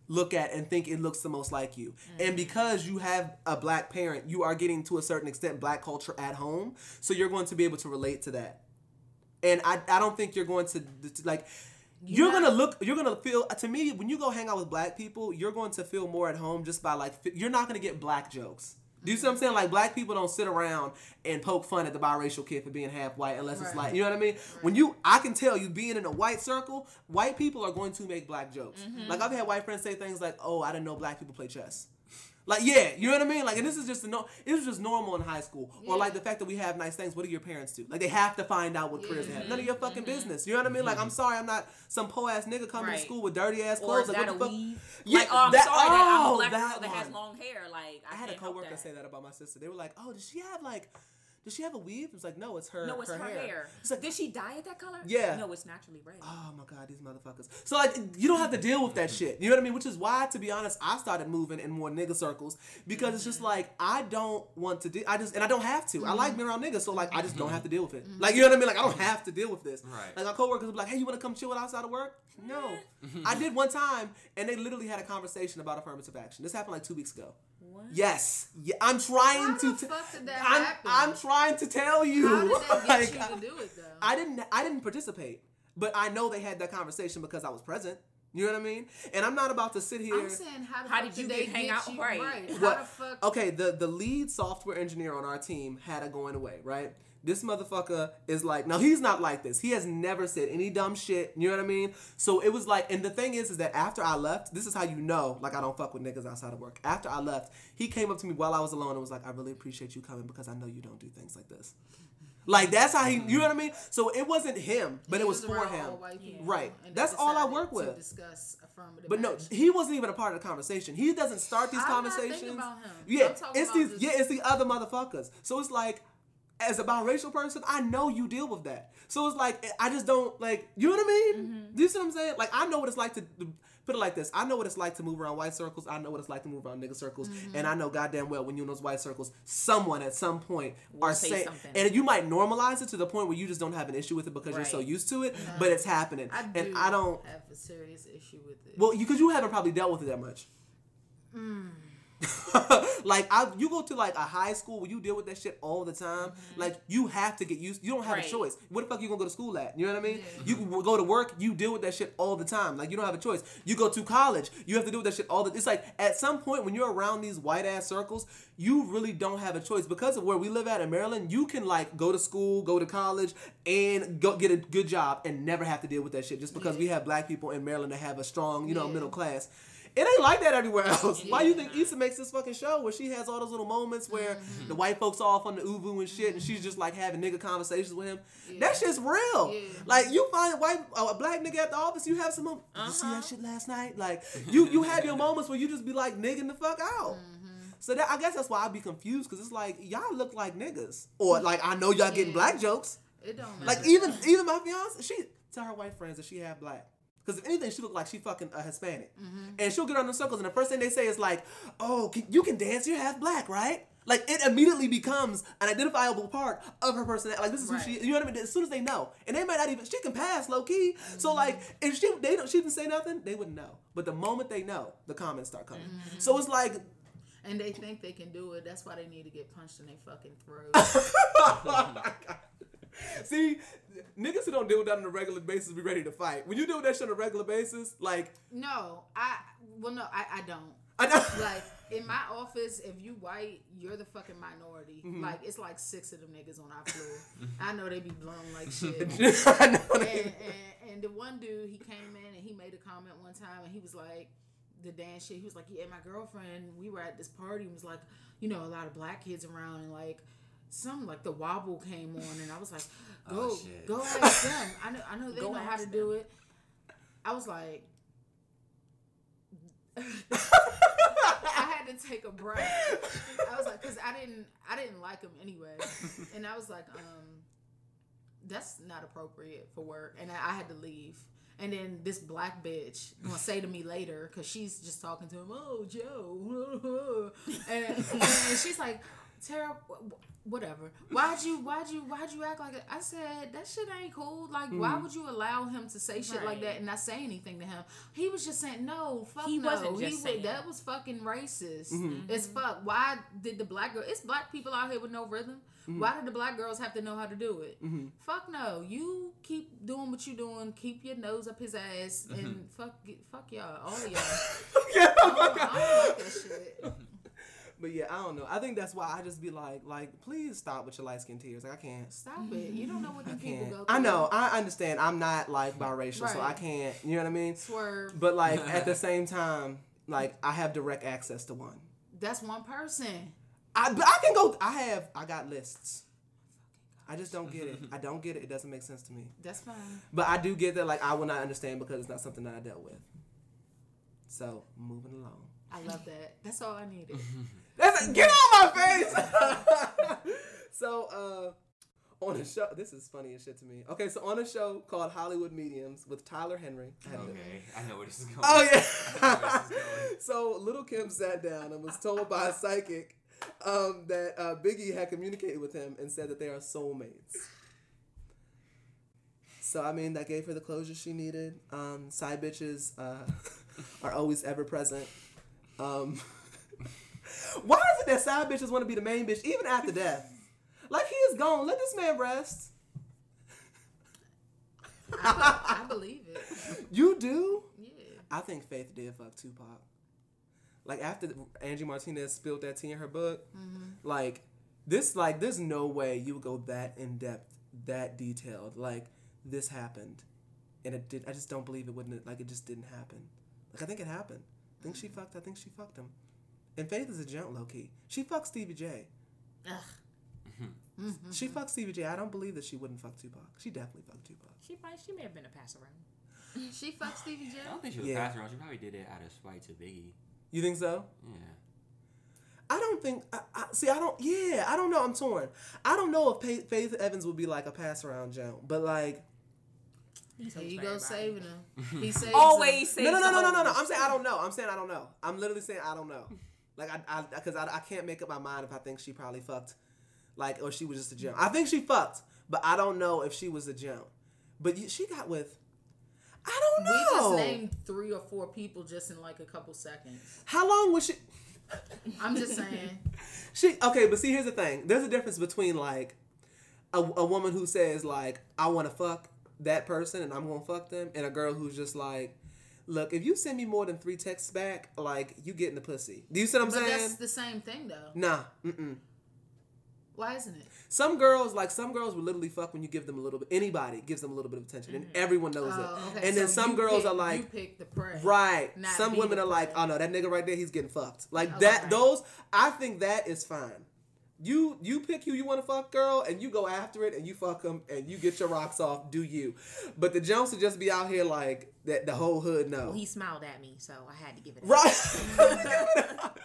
look at and think it looks the most like you. And mm-hmm. because you have a black parent, you are getting to a certain extent black culture at home, so you're going to be able to relate to that. And I, I don't think you're going to like you're not- gonna look you're gonna feel uh, to me when you go hang out with black people you're going to feel more at home just by like you're not gonna get black jokes do you see what I'm saying? Like black people don't sit around and poke fun at the biracial kid for being half white unless it's like you know what I mean. When you, I can tell you being in a white circle, white people are going to make black jokes. Mm-hmm. Like I've had white friends say things like, "Oh, I didn't know black people play chess." Like yeah, you know what I mean. Like and this is just no. It was just normal in high school, or like the fact that we have nice things. What do your parents do? Like they have to find out what careers they have. None of your fucking mm-hmm. business. You know what I mean? Like I'm mm-hmm. sorry, I'm not some po ass nigga coming Right. to school with dirty ass clothes. is like what the fuck? weave? Yeah, like, oh, I'm that- sorry that I'm oh, a black that girl that has long hair. Like, I, I had a can't help coworker that. say that about my sister. They were like, "Oh, does she have like, does she have a weave?" It's like, "No, it's her. No, it's her, hair. It's like, Did she dye it that color? Yeah. No, it's naturally red. oh my god, these motherfuckers. So like, you don't have to deal with that shit. You know what I mean? Which is why, to be honest, I started moving in more nigga circles because it's just mm-hmm. like I don't want to do. I just and I don't have to. I like mm-hmm. being around niggas, so like I just don't have to deal with it. Mm-hmm. Like you know what I mean? Like I don't have to deal with this. Right. Like my coworkers will be like, "Hey, you want to come chill outside of work?" No, I did one time, and they literally had a conversation about affirmative action. This happened like two weeks ago. What? Yes, yeah, I'm trying How to. the fuck did that I'm, happen? I'm trying to tell you. How did they <laughs> get Like, you to do it though? I didn't. I didn't participate, but I know they had that conversation because I was present. You know what I mean? And I'm not about to sit here. I'm saying how the How fuck did you they get hang get out? you Right. How What- the fuck? Okay, the the lead software engineer on our team had a going away, right? This motherfucker is like, now he's not like this. He has never said any dumb shit. You know what I mean? So it was like, and the thing is, is that after I left, this is how you know, like I don't fuck with niggas outside of work. After I left, he came up to me while I was alone and was like, I really appreciate you coming because I know you don't do things like this. Like that's how he, you know what I mean? So it wasn't him, but He it was for him. people, Right. and That's all I work with. discuss affirmative But no, he wasn't even a part of the conversation. He doesn't start these I'm conversations. Yeah, it's these. just- Yeah, it's the other motherfuckers. So it's like, as a biracial person, I know you deal with that. So it's like I just don't like. You know what I mean? Mm-hmm. Do you see what I'm saying? Like I know what it's like to. to Put it like this: I know what it's like to move around white circles. I know what it's like to move around nigga circles, Mm-hmm. and I know goddamn well when you're in those white circles, someone at some point are say saying, something. and you might normalize it to the point where you just don't have an issue with it because you're so used to it. But it's happening, I do and I don't. have a serious issue with it. Well, because you, haven't probably dealt with it that much. Mm. <laughs> like I, you go to like a high school where you deal with that shit all the time. Mm-hmm. Like you have to get used. You don't have Right. a choice. What the fuck you gonna go to school at? You know what I mean? You go to work. You deal with that shit all the time. Like you don't have a choice. You go to college. You have to deal with that shit all the. It's like at some point when you're around these white ass circles, you really don't have a choice because of where we live at in Maryland. You can like go to school, go to college, and go get a good job and never have to deal with that shit just because we have black people in Maryland that have a strong, you know, Yeah. middle class. It ain't like that everywhere else. Why you think Issa makes this fucking show where she has all those little moments where mm-hmm. the white folks off on the uvu and shit, and she's just like having nigga conversations with him? That shit's real. Yeah. Like you find a white a black nigga at the office, you have some. Did you see that uh-huh. shit last night? Like you you have your moments where you just be like nigging the fuck out. Mm-hmm. So that I guess that's why I be confused because it's like y'all look like niggas, or like I know y'all getting black jokes. it don't matter. Like even even my fiance, she tell her white friends that she half black. Because if anything, she look like she fucking a Hispanic, mm-hmm. and she'll get on the circles, and the first thing they say is like, "Oh, can, you can dance. You're half black, right?" Like it immediately becomes an identifiable part of her personality. Like this is who she. You know what I mean? As soon as they know, and they might not even. She can pass low key. So mm-hmm. like, if she they don't she didn't say nothing, they wouldn't know. But the moment they know, the comments start coming. Mm-hmm. So it's like and they think they can do it. That's why they need to get punched in their fucking throat. <laughs> Oh See, niggas who don't deal with that on a regular basis be ready to fight. When you deal with that shit on a regular basis, like no, I well no, I, I don't. I know. <laughs> Like in my office, if you white, you're the fucking minority. Mm-hmm. Like it's like six of them niggas on our floor. I know they be blown like <laughs> shit. I know and, and, and the one dude, he came in and he made a comment one time, and he was like, the dance shit. He was like, yeah, my girlfriend. We were at this party and was like, you know, a lot of black kids around, and like. Some like the wobble came on, and I was like, "Go, Oh, go <laughs> ask them. I know, I know they Go know how to ask do it." I was like, I had to take a breath. I was like, because I didn't, I didn't like him anyway, and I was like, um, that's not appropriate for work, and I, I had to leave. And then this black bitch gonna say to me later, cause she's just talking to him, oh Joe, <laughs> and, and she's like, Tara, wh- wh- whatever. Why'd you, why'd you, why'd you act like it? I said that shit ain't cool. Like, why would you allow him to say shit like that and not say anything to him? He was just saying, no, fuck He no. wasn't just he saying. was, that was fucking racist. Mm-hmm. It's fuck. Why did the black girl? It's black people out here with no rhythm. Mm-hmm. Why did the black girls have to know how to do it? Fuck no. You keep doing what you doing. Keep your nose up his ass Mm-hmm. and fuck fuck y'all, all of y'all. I don't, I don't like that shit. <laughs> But yeah, I don't know. I think that's why I just be like, like, please stop with your light skin tears. Like I can't. Stop it. You don't know what I the people can't. go through. I know. I understand. I'm not like biracial, so I can't. You know what I mean? Swerve. But like at the <laughs> same time, like I have direct access to one. That's one person. I but I can go. I have. I got lists. I just don't get it. I don't get it. It doesn't make sense to me. That's fine. But I do get that. Like I will not understand because it's not something that I dealt with. So moving along. I love that. That's all I needed. <laughs> That's get on my face. <laughs> so uh, on a show, this is funny as shit to me. Okay, so on a show called Hollywood Mediums with Tyler Henry. I Okay, I know where this is going. Oh I know where yeah. going. <laughs> so Lil Kim sat down and was told by a psychic um, that uh, Biggie had communicated with him and said that they are soulmates. So I mean, that gave her the closure she needed. Um, side bitches uh, <laughs> are always ever present. Um, <laughs> why is it that side bitches want to be the main bitch even after death? Like he is gone. Let this man rest. I, I believe it. <laughs> You do? Yeah. I think Faith did fuck Tupac. Like after Angie Martinez spilled that tea in her book, mm-hmm. like this, like there's no way you would go that in depth, that detailed. Like this happened, and it did. I just don't believe it wouldn't. Like it just didn't happen. Like I think it happened. I think she mm-hmm. fucked. I think she fucked him. And Faith is a gent, low key. She fucks Stevie J. Ugh. Mm-hmm. Mm-hmm. She fucked Stevie J. I don't believe that she wouldn't fuck Tupac. She definitely fucked Tupac. She might, she may have been a pass around. <laughs> She fucked Stevie J. I don't think she was Yeah. passing around. She probably did it out of spite to Biggie. You think so? Yeah. I don't think. I, I, see, I don't. Yeah, I don't know. I'm torn. I don't know if Pa- Faith Evans would be like a pass around jump, but like, He's There you go, saving him. <laughs> He saves Always him. say no, no, no, no, no, no, no. I'm saying I don't know. I'm saying I don't know. I'm literally saying I don't know. <laughs> Like I, I, because I, I can't make up my mind if I think she probably fucked, like, or she was just a gem. I think she fucked, but I don't know if she was a gem. But you, she got with. I don't know. We just named three or four people just in like a couple seconds. How long was she? <laughs> I'm just saying. <laughs> She okay, but see, here's the thing. There's a difference between like a, a woman who says like I want to fuck that person and I'm gonna fuck them, and a girl who's just like, look, if you send me more than three texts back, like you getting the pussy. Do you see what I'm But saying? that's the same thing though. Nah, mm-mm. Why isn't it? Some girls like some girls will literally fuck when you give them a little bit. Anybody gives them a little bit of attention, and mm-hmm. everyone knows Oh, it. okay. And then some girls pick- are like, you pick the prey. Right. Some women are like, oh no, that nigga right there, he's getting fucked. Like that. Those, I think that is fine. You you pick who you want to fuck, girl, and you go after it, and you fuck them, and you get your rocks off. Do you? But the jumps would just be out here like that. The whole hood know. Well, he smiled at me, so I had to give it. Right. <laughs>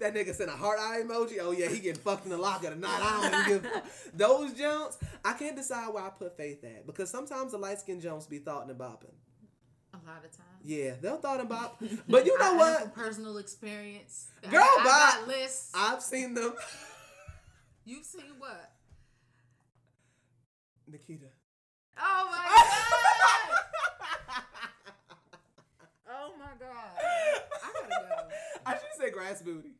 that nigga sent a heart eye emoji. Oh yeah, he getting fucked in the locker tonight. I don't even give <laughs> those jumps. I can't decide where I put faith at because sometimes the light skin jumps be thought and bopping. A lot of times. Yeah, they'll thought bop. <laughs> But you know what? Personal experience. Girl, I, I lists. I've seen them. <laughs> You've seen what? Nikita. Oh my <laughs> god! oh my god! I gotta go. I should say grass booty.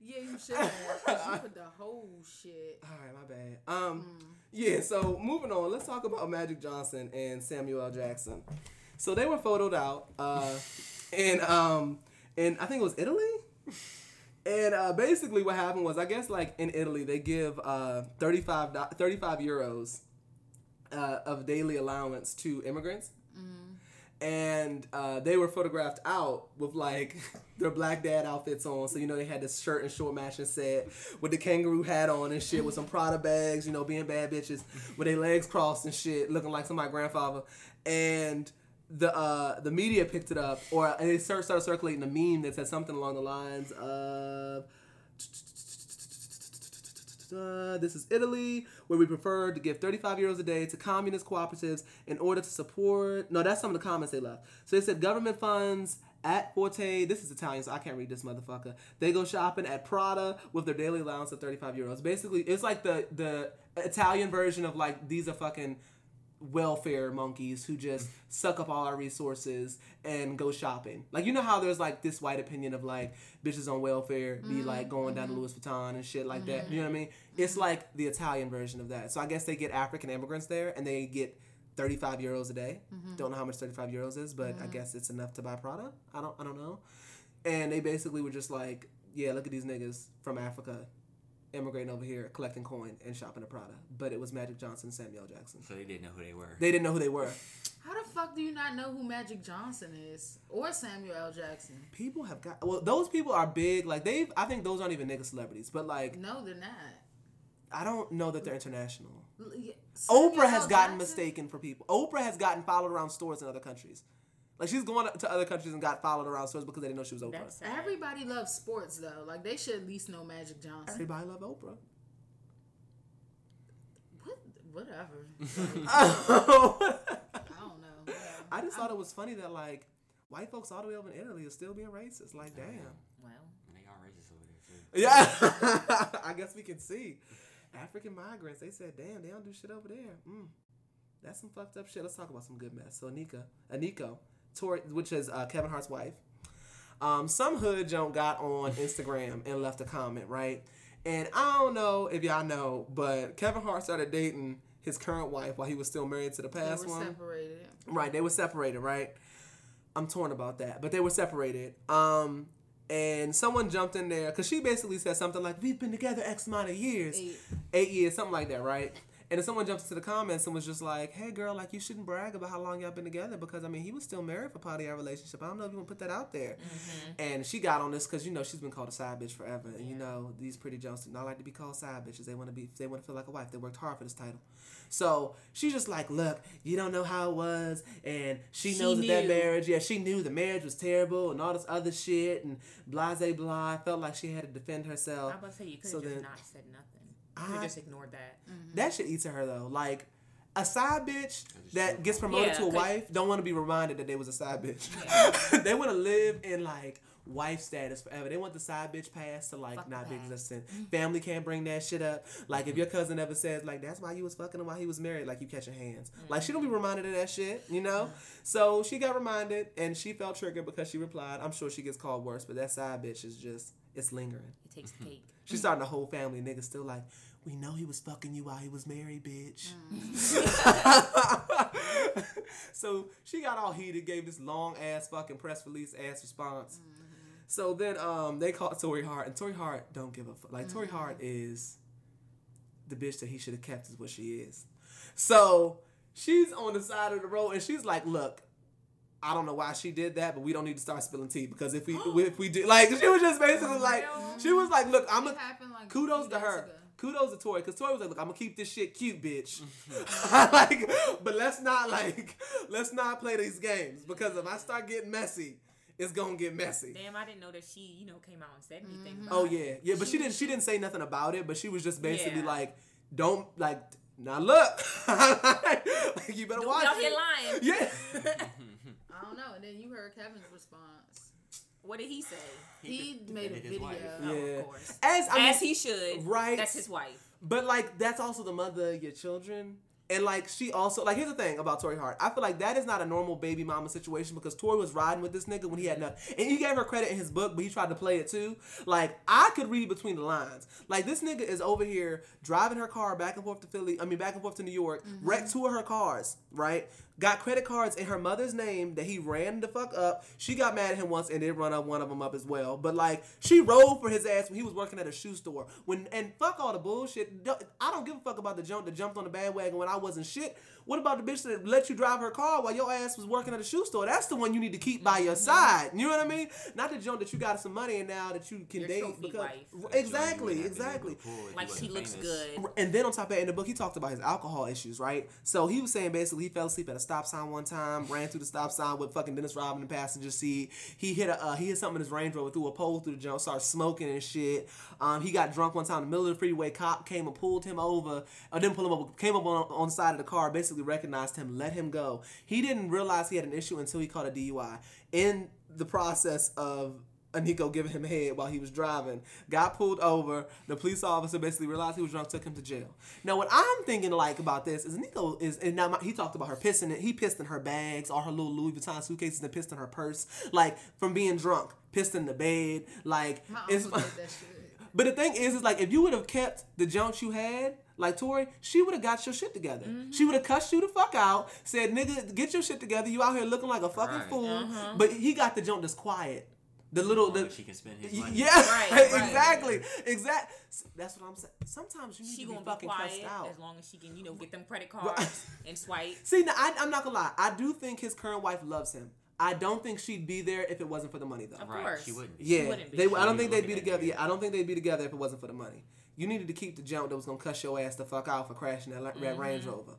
Yeah, you should have. you put the whole shit. All right, my bad. Um, yeah. So moving on, let's talk about Magic Johnson and Samuel L. Jackson. So they were photoed out, uh, and um, in I think it was Italy. And uh, basically, what happened was, I guess, like in Italy, they give uh, 35, 35 euros uh, of daily allowance to immigrants. And uh, they were photographed out with like <laughs> their black dad outfits on. So, you know, they had this shirt and short matching set with the kangaroo hat on and shit with some Prada bags, you know, being bad bitches with their legs crossed and shit, looking like somebody's grandfather. And the uh, the media picked it up, or they start- started circulating a meme that said something along the lines of. Uh, this is Italy, where we prefer to give 35 euros a day to communist cooperatives in order to support. No, that's some of the comments they left. So they said government funds at Forte. This is Italian, so I can't read this motherfucker. They go shopping at Prada with their daily allowance of 35 euros. Basically, it's like the the Italian version of like these are fucking welfare monkeys who just suck up all our resources and go shopping. Like you know how there's like this white opinion of like bitches on welfare be mm-hmm, like going down to mm-hmm. Louis Vuitton and shit like that. Mm-hmm. You know what I mean? It's like the Italian version of that. So I guess they get African immigrants there and they get 35 euros a day. Don't know how much 35 euros is, but I guess it's enough to buy Prada. I don't I don't know. And they basically were just like, yeah, look at these niggas from Africa immigrating over here, collecting coin and shopping at Prada. But it was Magic Johnson, Samuel Jackson. So they didn't know who they were. They didn't know who they were. <laughs> How the fuck do you not know who Magic Johnson is or Samuel L. Jackson? People have got well. Those people are big. Like they've. I think those aren't even nigga celebrities. But like, No, they're not. I don't know that they're international. Yeah, Samuel Oprah has L. gotten Jackson? mistaken for people. Oprah has gotten followed around stores in other countries. Like she's going to other countries and got followed around stores because they didn't know she was Oprah. That's. Everybody loves sports though. Like they should at least know Magic Johnson. Everybody love Oprah. What? Whatever. <laughs> I <laughs> I don't know. Whatever. just thought it was funny that like white folks all the way over in Italy are still being racist. Like, damn. Well, They are racist over there too. Yeah, <laughs> I guess we can see African migrants. They said, "Damn, they don't do shit over there." Mm. That's some fucked up shit. Let's talk about some good mess. So Anika, Aniko, Torrei, which is uh, Kevin Hart's wife. Um, some hood junk got on Instagram and left a comment, right? And I don't know if y'all know, but Kevin Hart started dating his current wife while he was still married to the They past were one. separated. Right, they were separated, right? I'm torn about that, but they were separated. Um, and someone jumped in there because she basically said something like, "We've been together X amount of years, Eight. eight years, something like that, right?" And then someone jumps into the comments and was just like, "Hey, girl, like you shouldn't brag about how long y'all been together because I mean he was still married for part of our relationship. I don't know if you want to put that out there." Mm-hmm. And she got on this because you know she's been called a side bitch forever, and you know these pretty Jones do not like to be called side bitches. They want to be, they want to feel like a wife. They worked hard for this title. So she's just like, look, you don't know how it was, and she, She knows that that marriage, yeah, she knew the marriage was terrible and all this other shit, and blase blah. Felt like she had to defend herself. I was about to say you could have So just then- not said nothing. You I- just ignored that. Mm-hmm. That should eat to her though. Like a side bitch that gets promoted Yeah, to a wife don't want to be reminded that they was a side bitch. <laughs> they want to live in like wife status forever. They want the side bitch pass to like Fuck not be that. existent. Family can't bring that shit up. Like if your cousin ever says like that's why you was fucking him while he was married, like you catching hands. Mm-hmm. Like she don't be reminded of that shit, you know. Mm-hmm. So she got reminded and she felt triggered because she replied. I'm sure she gets called worse, but that side bitch is just it's lingering. It takes the cake. She's starting a whole family. Niggas still like, we know he was fucking you while he was married, bitch. <laughs> so she got all heated, gave this long ass fucking press release ass response. So then um they called Torrei Hart, and Torrei Hart don't give a fuck. Like Torrei Hart is the bitch that he should have kept is what she is. So she's on the side of the road, and she's like, look. I don't know why she did that, but we don't need to start spilling tea because if we if we do <laughs> like she was just basically <gasps> like she was like, look, I'm a It happened like kudos to her. ago. Kudos to Torrei, because Torrei was like, "Look, I'm gonna keep this shit cute, bitch. <laughs> <laughs> like, but let's not like, let's not play these games because if I start getting messy, it's gonna get messy." Damn, I didn't know that she, you know, came out and said anything. Mm-hmm. About Oh yeah, yeah, but she didn't. She didn't say nothing about it, but she was just basically Yeah. like, "Don't like, now look, <laughs> like, you better Don't watch be out it." here lying. Yeah. I don't know. And then you heard Kevin's response. What did he say? He made a video. wife. Oh, Yeah. of course. As I mean, As he should. Right. That's his wife. But like that's also the mother of your children. And like she also like here's the thing about Torrei Hart. I feel like that is not a normal baby mama situation because Torrei was riding with this nigga when he had nothing. And he gave her credit in his book, but he tried to play it too. Like I could read between the lines. Like this nigga is over here driving her car back and forth to Philly, I mean back and forth to New York, mm-hmm. wrecked two of her cars, right? Got credit cards in her mother's name that he ran the fuck up. She got mad at him once and did run up one of them up as well. But like she rolled for his ass when he was working at a shoe store. When and fuck all the bullshit. I don't give a fuck about the jump that jumped on the bandwagon when I wasn't shit. What about the bitch that let you drive her car while your ass was working at a shoe store? That's the one you need to keep by your side. You know what I mean? Not the jump that you got some money and now that you can Your date. because- wife. R- That's why you exactly, wouldn't have been able exactly. to pull if you Like she looks good. And then on top of that, in the book, he talked about his alcohol issues, right? So he was saying basically he fell asleep at a stop sign one time, ran through the stop sign with fucking Dennis Rodman in the passenger seat. He hit a uh, he hit something in his Range Rover, threw a pole through the jump, started smoking and shit. Um, he got drunk one time in the middle of the freeway. Cop came and pulled him over, or didn't pull him over, came up on, on the side of the car, basically recognized him, let him go. He didn't realize he had an issue until he caught a DUI. In the process of Eniko giving him head while he was driving. Got pulled over. The police officer basically realized he was drunk, took him to jail. Now, what I'm thinking like about this is Nico is and now my, he talked about her pissing it. He pissed in her bags, all her little Louis Vuitton suitcases, and pissed in her purse, like from being drunk. Pissed in the bed, like My it's. did that <laughs> shit. But the thing is, is like if you would have kept the jumps you had, like Torrei, she would have got your shit together. Mm-hmm. She would have cussed you the fuck out, said, "Nigga, get your shit together. You out here looking like a fucking Right. fool." Uh-huh. But he got the jump that's quiet. The little, the, she can spend his money. Yeah, Right, right. <laughs> exactly, exactly. That's what I'm saying. Sometimes you need She to be gonna be fucking quiet cussed out. as long as she can, you know, get them credit cards and swipe. See, now, I, I'm not gonna lie. I do think his current wife loves him. I don't think she'd be there if it wasn't for the money, though. Of Right, course. she wouldn't. Yeah, wouldn't be. they. I don't think they'd be be together. Yeah, I don't think they'd be together if it wasn't for the money. You needed to keep the jump that was gonna cuss your ass the fuck out for crashing that, that mm-hmm. Range Rover.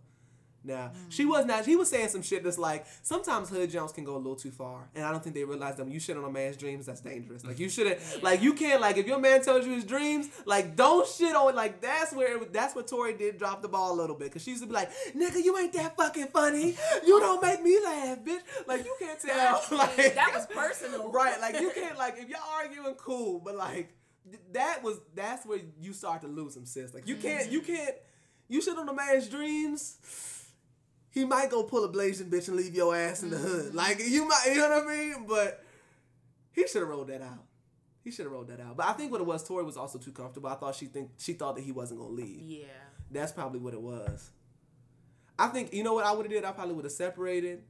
Now mm. she was not. He was saying some shit that's like sometimes hood jumps can go a little too far, and I don't think they realize that when you shit on a man's dreams, that's dangerous. Like you shouldn't. <laughs> Like you can't. Like if your man tells you his dreams, like don't shit on. Like that's where it, that's what Torrei did drop the ball a little bit because she used to be like, "Nigga, you ain't that fucking funny. You don't make me laugh, bitch." Like you can't tell. <laughs> Like That was personal. <laughs> right? Like you can't like if y'all arguing, cool, but like that was that's where you start to lose him, sis. Like you can't you can't you shit on a man's dreams. He might go pull a blazing bitch and leave your ass in the hood. Like you might, you know what I mean? But he should have rolled that out. He should have rolled that out. But I think what it was, Torrei was also too comfortable. I thought she think she thought that he wasn't gonna leave. Yeah. That's probably what it was. I think you know what I would have did. I probably would have separated,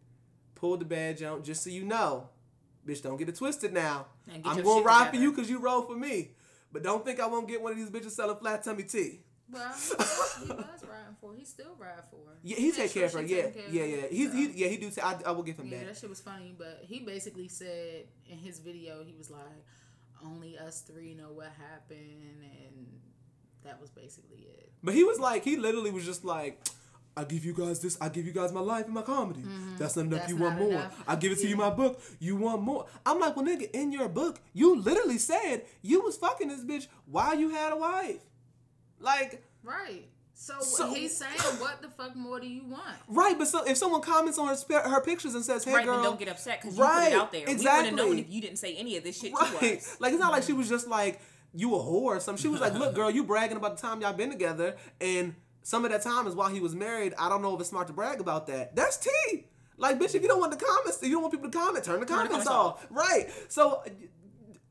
pulled the badge out, just so you know, bitch. Don't get it twisted now. I'm gonna ride for you because you roll for me. But don't think I won't get one of these bitches selling flat tummy tea. Well, <laughs> he was riding for. He still ride for. her. Yeah, he made take sure care of her. Yeah, taking care of yeah, yeah. He's so. he, yeah he do. Say, I, I will give him Yeah, that. that shit was funny, but he basically said in his video, he was like, "Only us three know what happened," and that was basically it. But he was like, he literally was just like, I give you guys this, I give you guys my life and my comedy. Mm-hmm. That's not enough. That's you want not more. I give it to you my book. You want more. I'm like, well, nigga, in your book, you literally said you was fucking this bitch while you had a wife. Like, Right. So, So- he's saying, "What the fuck more do you want?" right, but so if someone comments on her sp- her pictures and says, "Hey, right, girl," then don't get upset because you Right, put it out there. Exactly. We would have known if you didn't say any of this shit Right. Like it's not like she mm-hmm. was just like you a whore or something. She was like, look, <laughs> girl, you bragging about the time y'all been together, and some of that time is while he was married. I don't know if it's smart to brag about that. That's tea. Like, bitch, if you don't want the comments, you don't want people to comment, turn the comments off. Right. So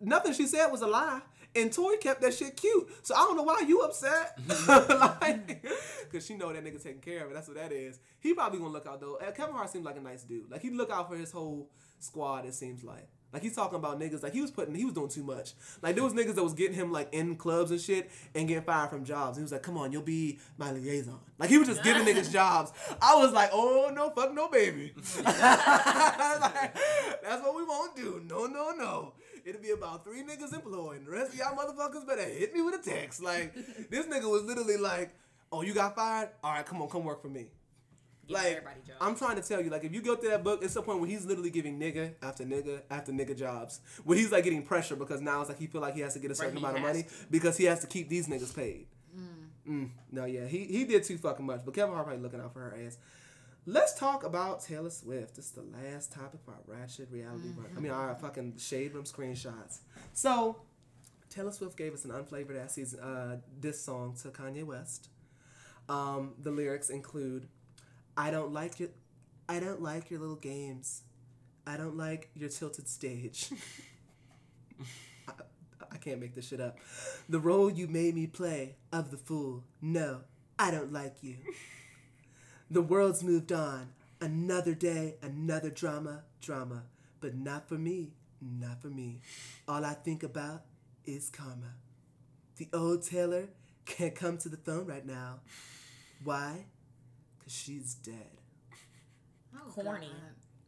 nothing she said was a lie. And Torrei kept that shit cute. So I don't know why you upset. <laughs> like, cause she know that nigga taking care of it. That's what that is. He probably gonna look out though. Uh, Kevin Hart seems like a nice dude. Like he look out for his whole squad. It seems like. Like he's talking about niggas. Like he was putting. He was doing too much. Like there was niggas that was getting him like in clubs and shit and getting fired from jobs. He was like, "Come on, you'll be my liaison." Like he was just giving niggas <laughs> jobs. I was like, "Oh no, fuck no, baby." <laughs> Like, that's what we won't do. No, no, no. It'll be about three niggas employed. The rest of y'all motherfuckers better hit me with a text. Like this nigga was literally like, "Oh, you got fired? All right, come on, come work for me." Like everybody jobs. I'm trying to tell you, like if you go through that book, it's a point where he's literally giving nigga after nigga after nigga jobs, where he's like getting pressure because now it's like he feel like he has to get a certain amount of money because he has to keep these niggas paid. Mm, no, yeah, he he did too fucking much, but Kevin Hart probably looking out for her ass. Let's talk about Taylor Swift. This is the last topic for our ratchet reality. run. I mean, our fucking shade room screenshots. So, Taylor Swift gave us an unflavored ass season, uh, diss song to Kanye West. Um, the lyrics include, "I don't like your, I don't like your little games. I don't like your tilted stage." <laughs> I, I can't make this shit up. The role you made me play of the fool. No, I don't like you. <laughs> The world's moved on. Another day, another drama, drama. But not for me, not for me. All I think about is karma. The old Taylor can't come to the phone right now. Why? Because she's dead. Oh, Corny.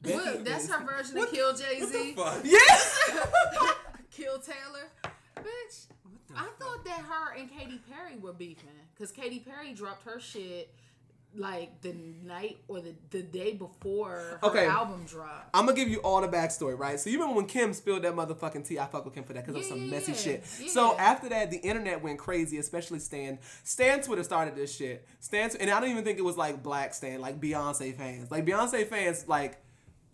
What? That's her version of Kill Jay Z. Yes! <laughs> Kill Taylor. Bitch. I thought that her and Katy Perry were beefing. Because Katy Perry dropped her shit like the night or the, the day before her Okay. album dropped. I'm gonna give you all the backstory, right? So you remember when Kim spilled that motherfucking tea? I fuck with Kim for that because it was some yeah, messy yeah. shit. Yeah. So after that, the internet went crazy, especially Stan. Stan Twitter started this shit. Stan, and I don't even think it was like black Stan, like Beyonce fans. Like Beyonce fans, like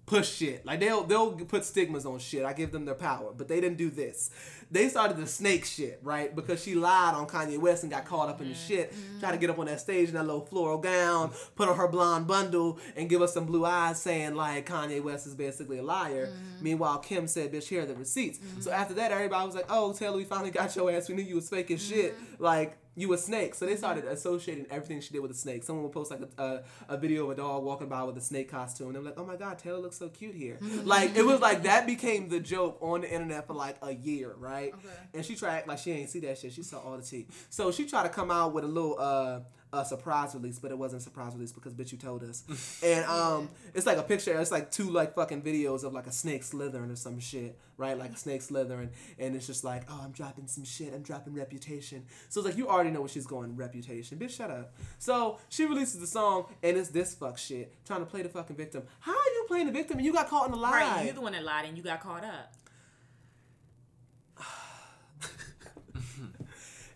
push shit. Like they'll they'll put stigmas on shit. I give them their power, but they didn't do this. They started the snake shit, right? Because she lied on Kanye West and got caught up in the mm-hmm. shit. Mm-hmm. Tried to get up on that stage in that little floral gown, put on her blonde bundle, and give us some blue eyes, saying like Kanye West is basically a liar. Mm-hmm. Meanwhile, Kim said, "Bitch, here are the receipts." So after that, everybody was like, "Oh, Taylor, we finally got your ass. We knew you was fake as shit." Like you a snake. So they started associating everything she did with a snake. Someone would post like a, a, a video of a dog walking by with a snake costume. And they're like, oh my God, Taylor looks so cute here. like, it was like that became the joke on the internet for like a year, right? Okay. And she tried, like, she ain't see that shit. She saw all the tea. So she tried to come out with a little, uh, a surprise release, but it wasn't a surprise release because bitch you told us. <laughs> and um it's like a picture, it's like two like fucking videos of like a snake slithering or some shit, right? Like a snake slithering and it's just like, oh I'm dropping some shit, I'm dropping reputation. So it's like you already know where she's going, reputation. Bitch, shut up. So she releases the song and it's this fuck shit, trying to play the fucking victim. How are you playing the victim and you got caught in the lie? Right, you're the one that lied and you got caught up.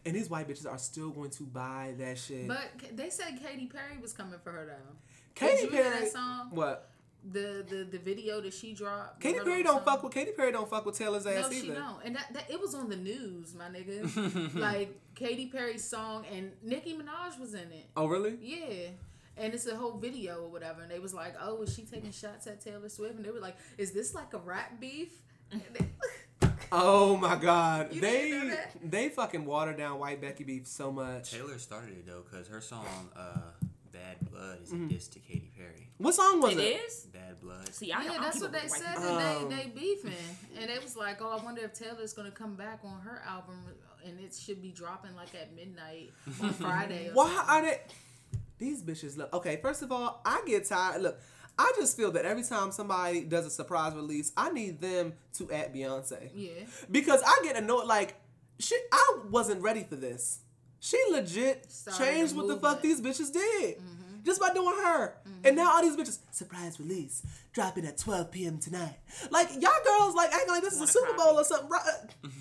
And these white bitches are still going to buy that shit. But they said Katy Perry was coming for her though. Katy Did you hear Perry that song? What? The the the video that she dropped. Katy Perry don't song? fuck with Katy Perry don't fuck with Taylor's ass No, either. she don't. And that, that it was on the news, my nigga. <laughs> like Katy Perry's song and Nicki Minaj was in it. Oh really? Yeah. And it's a whole video or whatever. And they was like, oh, is she taking shots at Taylor Swift? And they were like, is this like a rap beef? <laughs> And they- Oh my god. You they didn't know that? they fucking watered down white Becky beef so much. Taylor started it though, cause her song uh, "Bad Blood" is a Mm-hmm. diss to Katy Perry. What song was It it? is? Bad Blood. See, I yeah, don't, I that's what keep they up with said. white That Um, they, they beefing. And it was like, oh, I wonder if Taylor's going to come back on her album. And it should be dropping like at midnight on <laughs> Friday. Why something. are they these bitches look okay, first of all, I get tired. Look, I just feel that every time somebody does a surprise release, I need them to at Beyonce. Yeah. Because I get annoyed like shit, I wasn't ready for this. She legit Started changed a what the fuck these bitches did. Mm-hmm. Just by doing her. And mm-hmm. now all these bitches, surprise release, dropping at 12 p.m. tonight. Like, y'all girls, like, acting like this is a Super copy. Bowl or something. Right?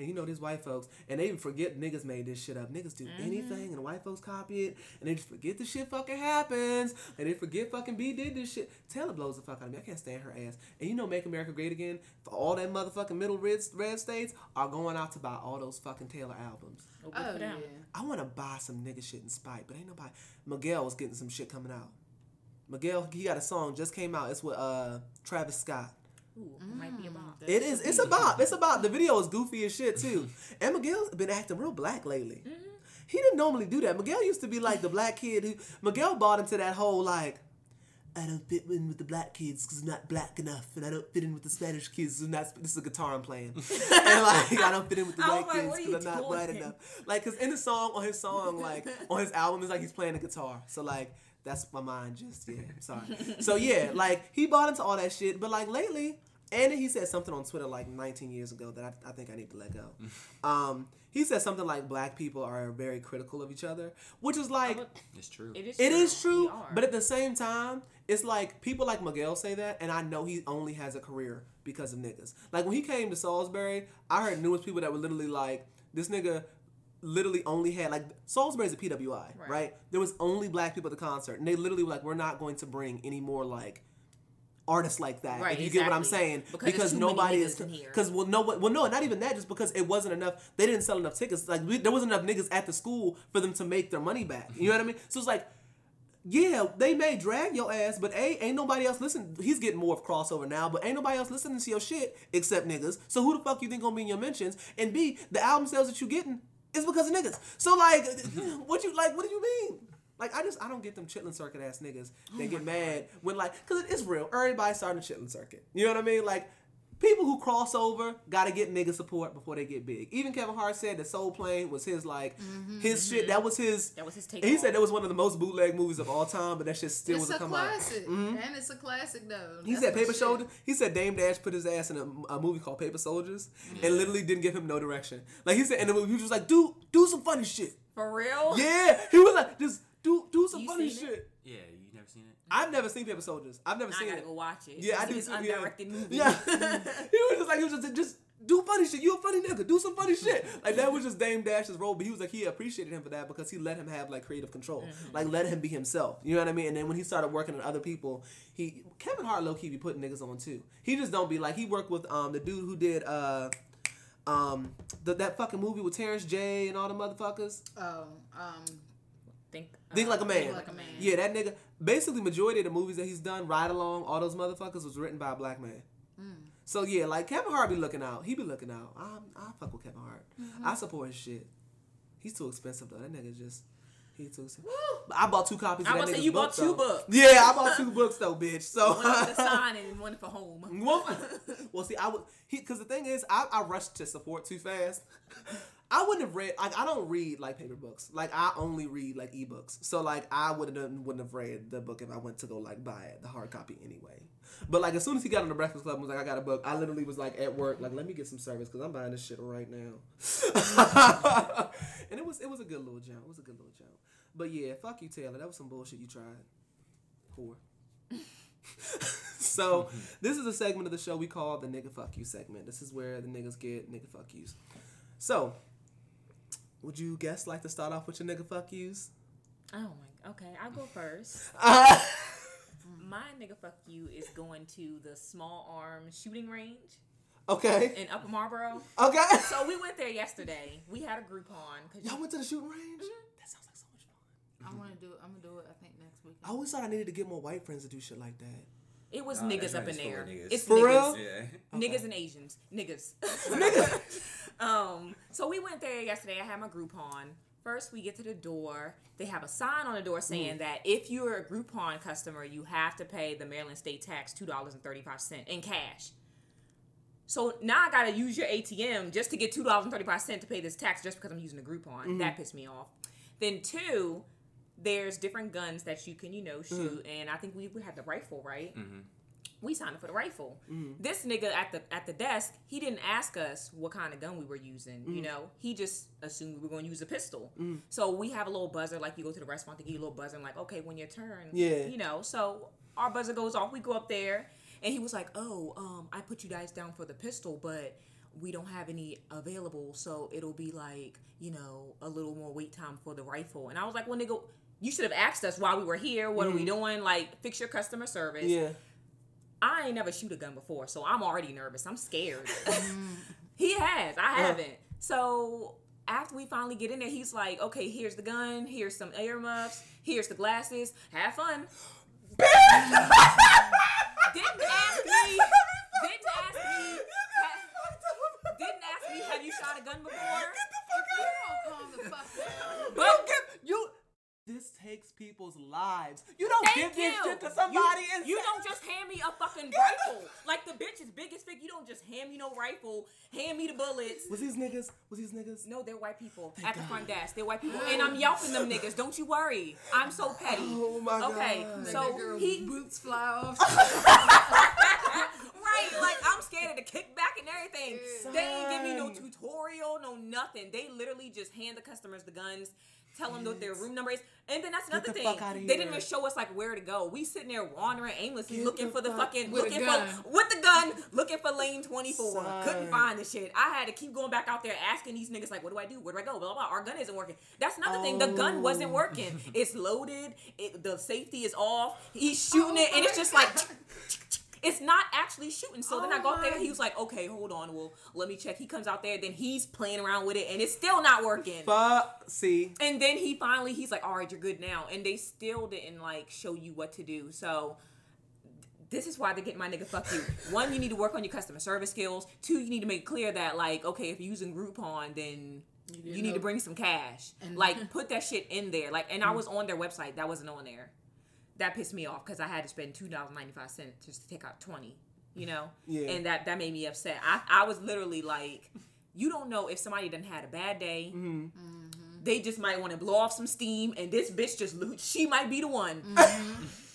And you know these white folks, and they even forget niggas made this shit up. Niggas do anything, and the white folks copy it, and they just forget the shit fucking happens, and they forget fucking B did this shit. Taylor blows the fuck out of me. I can't stand her ass. And you know, Make America Great Again for all that motherfucking middle red red states are going out to buy all those fucking Taylor albums. Well, good Oh, for yeah. I want to buy some nigga shit in spite, but ain't nobody. Miguel was getting some shit coming out. Miguel, he got a song just came out. It's with uh Travis Scott. Ooh, it might be a bop. It is. It's about. It's about. The video is goofy as shit too. <laughs> And Miguel's been acting real black lately. Mm-hmm. He didn't normally do that. Miguel used to be like the black kid who. Miguel bought into that whole like. I don't fit in with the black kids because I'm not black enough, and I don't fit in with the Spanish kids. 'cause I'm not, this is a guitar I'm playing, <laughs> and like I don't fit in with the white like, kids because I'm not white enough. Like, cause in the song on his song, like on his album, it's like he's playing the guitar. So like that's my mind just yeah. Sorry. <laughs> So yeah, like he bought into all that shit, but like lately, and he said something on Twitter like 19 years ago that I, I think I need to let go. <laughs> Um, he said something like black people are very critical of each other, which is like It's true. It is. it is We true, but at the same time, it's like people like Miguel say that, and I know he only has a career because of niggas. Like when he came to Salisbury, I heard numerous people that were literally like, "This nigga." Literally only had like Salisbury's a PWI, right. There was only black people at the concert, and they literally were like, "We're not going to bring any more like artists like that." Right, if you get what I'm saying, Because too nobody is because well, no, well, no, not even that. Just because it wasn't enough, they didn't sell enough tickets. Like we, there wasn't enough niggas at the school for them to make their money back. You know what I mean? So it's like, yeah, they may drag your ass, but a ain't nobody else listen. He's getting more of crossover now, but ain't nobody else listening to your shit except niggas. So who the fuck you think gonna be in your mentions? And b the album sales that you getting is because of niggas. So like, <laughs> what you like? What do you mean? Like I just I don't get them chitlin circuit ass niggas. They oh get mad when like because it's real. Everybody starting a chitlin circuit. You know what I mean? Like people who cross over gotta get nigga support before they get big. Even Kevin Hart said that Soul Plane was his like his shit. That was his. That was his take He said that was one of the most bootleg movies of all time, but that shit still It's was a come out. classic, Mhm. and it's a classic though. He That's said Paper shit. Soldier. He said Dame Dash put his ass in a, a movie called Paper Soldiers and literally didn't give him no direction. Like he said in the movie, he was just like, "Do do some funny shit." For real? Yeah, he was like, "Just do do some You funny shit." Yeah, you never seen it? I've never seen Paper Soldiers. I've never I seen it. I gotta it. go watch it. Yeah, I do It's too, yeah. undirected movie. Yeah, <laughs> <laughs> he was just like he was just just do funny shit. You a funny nigga. Do some funny shit. Like that was just Dame Dash's role, but he was like he appreciated him for that because he let him have like creative control, Mm-hmm. like let him be himself. You know what I mean? And then when he started working with other people, he Kevin Hart low key be putting niggas on too. He just don't be like he worked with um the dude who did uh um the, that fucking movie with Terrence J and all the motherfuckers. Oh, um, Think, Think uh, like a man. Think Like a Man. Yeah, that nigga. Basically, majority of the movies that he's done, Ride Along, all those motherfuckers, was written by a black man. Mm. So yeah, like Kevin Hart be looking out. He be looking out. I I fuck with Kevin Hart. Mm-hmm. I support his shit. He's too expensive though. That nigga just he too expensive. I bought two copies. I of that was say you book, bought two though. books. Yeah, I bought <laughs> two books though, bitch. So One for the <laughs> sign and one for home. well, <laughs> well, see, I would he because the thing is, I, I rushed to support too fast. I wouldn't have read like I don't read like paper books. Like I only read like ebooks. So like I wouldn't have, wouldn't have read the book if I went to go like buy it, the hard copy anyway. But like as soon as he got on the Breakfast Club and was like, I got a book. I literally was like at work, like let me get some service because I'm buying this shit right now. <laughs> and it was it was a good little jump. It was a good little jump. But yeah, fuck you, Taylor. That was some bullshit you tried. Whore. <laughs> so this is a segment of the show we call the nigga fuck you segment. This is where the niggas get nigga fuck yous. So, would you guess like to start off with your nigga fuck yous? Oh my. Okay, I'll go first. Uh, <laughs> My nigga fuck you is going to the small arms shooting range okay. in Upper Marlboro. Okay. So we went there yesterday. We had a Groupon because Y'all went to the shooting range? That sounds like so much fun. I want to do. It. I'm gonna do it. I think next week. I always thought I needed to get more white friends to do shit like that. It was Nah, niggas up in there. niggas. It's For niggas. real? Yeah. Niggas and Asians. Niggas. <laughs> <laughs> um, so we went there yesterday. I had my Groupon. First, we get to the door. They have a sign on the door saying that if you're a Groupon customer, you have to pay the Maryland state tax $2.35 in cash. So now I gotta use your ATM just to get $2.35 to pay this tax just because I'm using a Groupon. That pissed me off. Then, two, there's different guns that you can, you know, mm. shoot. And I think we, we had the rifle, right? Mm-hmm. we signed up for the rifle. Mm. This nigga at the at the desk, he didn't ask us what kind of gun we were using. You mm. know, he just assumed we were going to use a pistol. So we have a little buzzer, like you go to the restaurant, to get a little buzzer, and like, okay, when your turn, Yeah. you know. So our buzzer goes off. We go up there, and he was like, oh, um, I put you guys down for the pistol, but. We don't have any available, so it'll be like, you know, a little more wait time for the rifle. And I was like, well, nigga, you should have asked us why we were here. What are we doing? Like, fix your customer service. Yeah. I ain't never shoot a gun before, so I'm already nervous. I'm scared. <laughs> <laughs> he has. I haven't. So after we finally get in there, he's like, okay, here's the gun, here's some earmuffs, here's the glasses. Have fun. <laughs> didn't ask me. Didn't ask me. ha- didn't ask me. Have you shot a gun before? Calm the fuck down. But You. This takes people's lives. You don't Thank give this shit to somebody you, and you say- don't just hand me a fucking <laughs> rifle. Like the bitch is big as fuck. You don't just hand me no rifle. Hand me the bullets. Was these niggas? Was these niggas? No, they're white people at the front desk. They're white people, and I'm yelping them niggas. Don't you worry. I'm so petty. Oh my god. Okay, god. so Nigga, he boots fly off. <laughs> right, like I'm scared of the kickback and everything. They ain't give me no tutorial, no nothing. They literally just hand the customers the guns, tell them what their room number is, and then that's another the thing. They didn't even show us like where to go. We sitting there wandering aimlessly, Get looking the for the fuck- fucking looking for with the gun, looking for lane 24. Couldn't find the shit. I had to keep going back out there asking these niggas like, what do I do? Where do I go? Blah blah. blah. Our gun isn't working. That's another thing. The gun oh. wasn't Oh. working. <laughs> It's loaded. It, the safety is off. He's shooting Oh it, and it's just like. <laughs> It's not actually shooting. So then I Oh go out there. my- He was oh like, "Okay, hold on. Well, let me check." He comes out there. Then he's playing around with it, and it's still not working. Fuck. See. And then he finally, he's like, "All right, you're good now." And they still didn't like show you what to do. So this is why they get my nigga fuck you. <laughs> One, you need to work on your customer service skills. Two, you need to make clear that like, okay, if you're using Groupon, then didn't You need know- to bring some cash. And- like <laughs> put that shit in there. Like and I hmm. was on their website. That wasn't on there. That pissed me off because I had to spend two dollars ninety five cents just to take out twenty. You know. Yeah. And that that made me upset. I I was literally like, you don't know if somebody done had a bad day. Mm-hmm. They just might want to blow off some steam, and this bitch just lo- she might be the one. Mm-hmm. <laughs>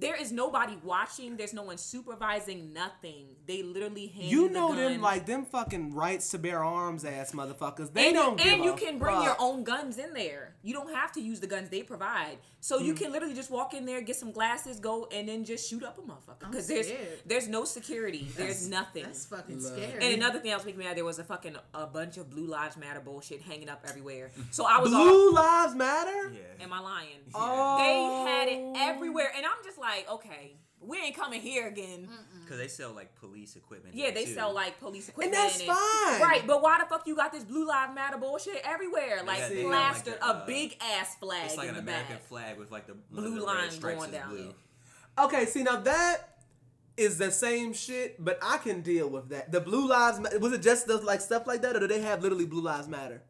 there is nobody watching. There's no one supervising. Nothing. They literally hand You the know them like them fucking rights to bear arms ass motherfuckers. They and, don't. give and you a can bring your own guns in there. You don't have to use the guns they provide. So Mm. you can literally just walk in there, get some glasses, go, and then just shoot up a motherfucker. Because there's scared. there's no security. There's nothing. That's fucking Love. scary. And another thing that was making me mad, there was a fucking a bunch of Blue Lives Matter bullshit hanging up everywhere. So I was all, Blue Lives Matter. Yeah. am I lying? Oh. They had it everywhere, and I'm just like, okay, we ain't coming here again. Because they sell like police equipment. Yeah, they too. sell like police equipment, And that's fine. Right, but why the fuck you got this Blue Lives Matter bullshit everywhere? Like Yeah, plastered like, a uh, a- big ass flag It's like in an the American back. flag with like the Blue one the line stripes going is down blue. it. Okay, see now that is the same shit, but I can deal with that. The Blue Lives was it just the, like stuff like that, or do they have literally Blue Lives Matter?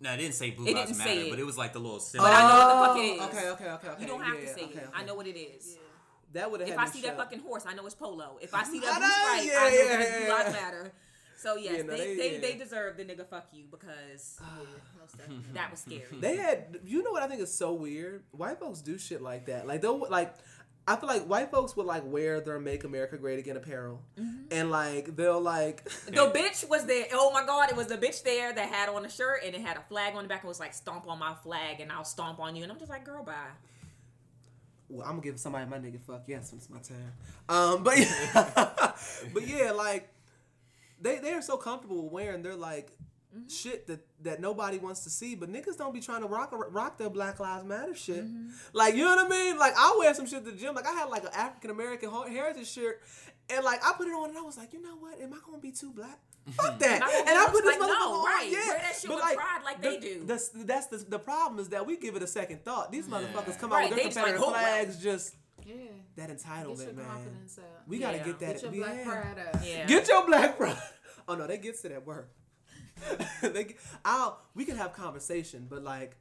No, it didn't say Blue It Lives didn't Matter, say it. but it was like the little symbol. But I know what the fuck it Oh. Okay, okay, okay, okay. You don't have yeah, to say okay, it. okay. I know what it is. That would have. If I see that fucking horse, I know it's polo. If I <laughs> see that blue know, stripe, yeah, I know yeah, that it's Blue yeah. Lives Matter. So yes, Yeah, no, they, they- they, yeah. they deserve the nigga fuck you because <sighs> that was <laughs> scary. They had, you know what I think is so weird? White folks do shit like that. Like they'll like, I feel like white folks would like wear their "Make America Great Again" apparel, Mm-hmm. and like they'll like, <laughs> The bitch was there. Oh my god, it was the bitch there that had on a shirt and it had a flag on the back and was like stomp on my flag and I'll stomp on you and I'm just like girl bye. well, I'm gonna give somebody my nigga fuck yes when it's my turn. Um, but yeah, <laughs> but yeah, like they they are so comfortable wearing their like Mm-hmm. shit that that nobody wants to see. But niggas don't be trying to rock rock their Black Lives Matter shit. Mm-hmm. Like you know what I mean? Like I wear some shit to the gym. Like I had like an African American heritage shirt. And like I put it on and I was like, you know what? Am I gonna be too black? Fuck that. Am I gonna And I put this like- no, motherfucker on. right. Yeah. Wear that shit But, with pride like they the- do. That's that's the the problem is that we give it a second thought. These motherfuckers come out Right, with their they just like, Confederate oh, flags just Yeah. that Get entitlement, man. confidence up. We gotta get that. Get your we- black yeah. pride up. Yeah. Get your black pride. <laughs> Oh no, that gets to that work. <laughs> they, I'll we can have conversation, but like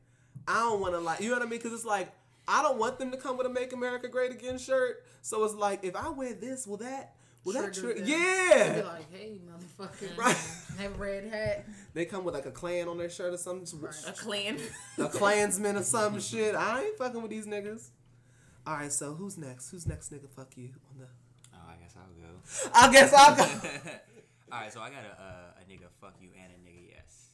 I don't want to like you know what I mean? Because it's like I don't want them to come with a "Make America Great Again" shirt. So it's like if I wear this, will that will that Trigger trigger? them. Yeah. Be like, hey, motherfucker. <laughs> Right. Have red hat. They come with like a Klan on their shirt or some A clan. <laughs> a Klansman or some shit. I ain't fucking with these niggas. All right, so who's next? Who's next nigga? Fuck you on the. Oh, I guess I'll go. I guess I'll go. all right, so I got a, uh, a nigga fuck you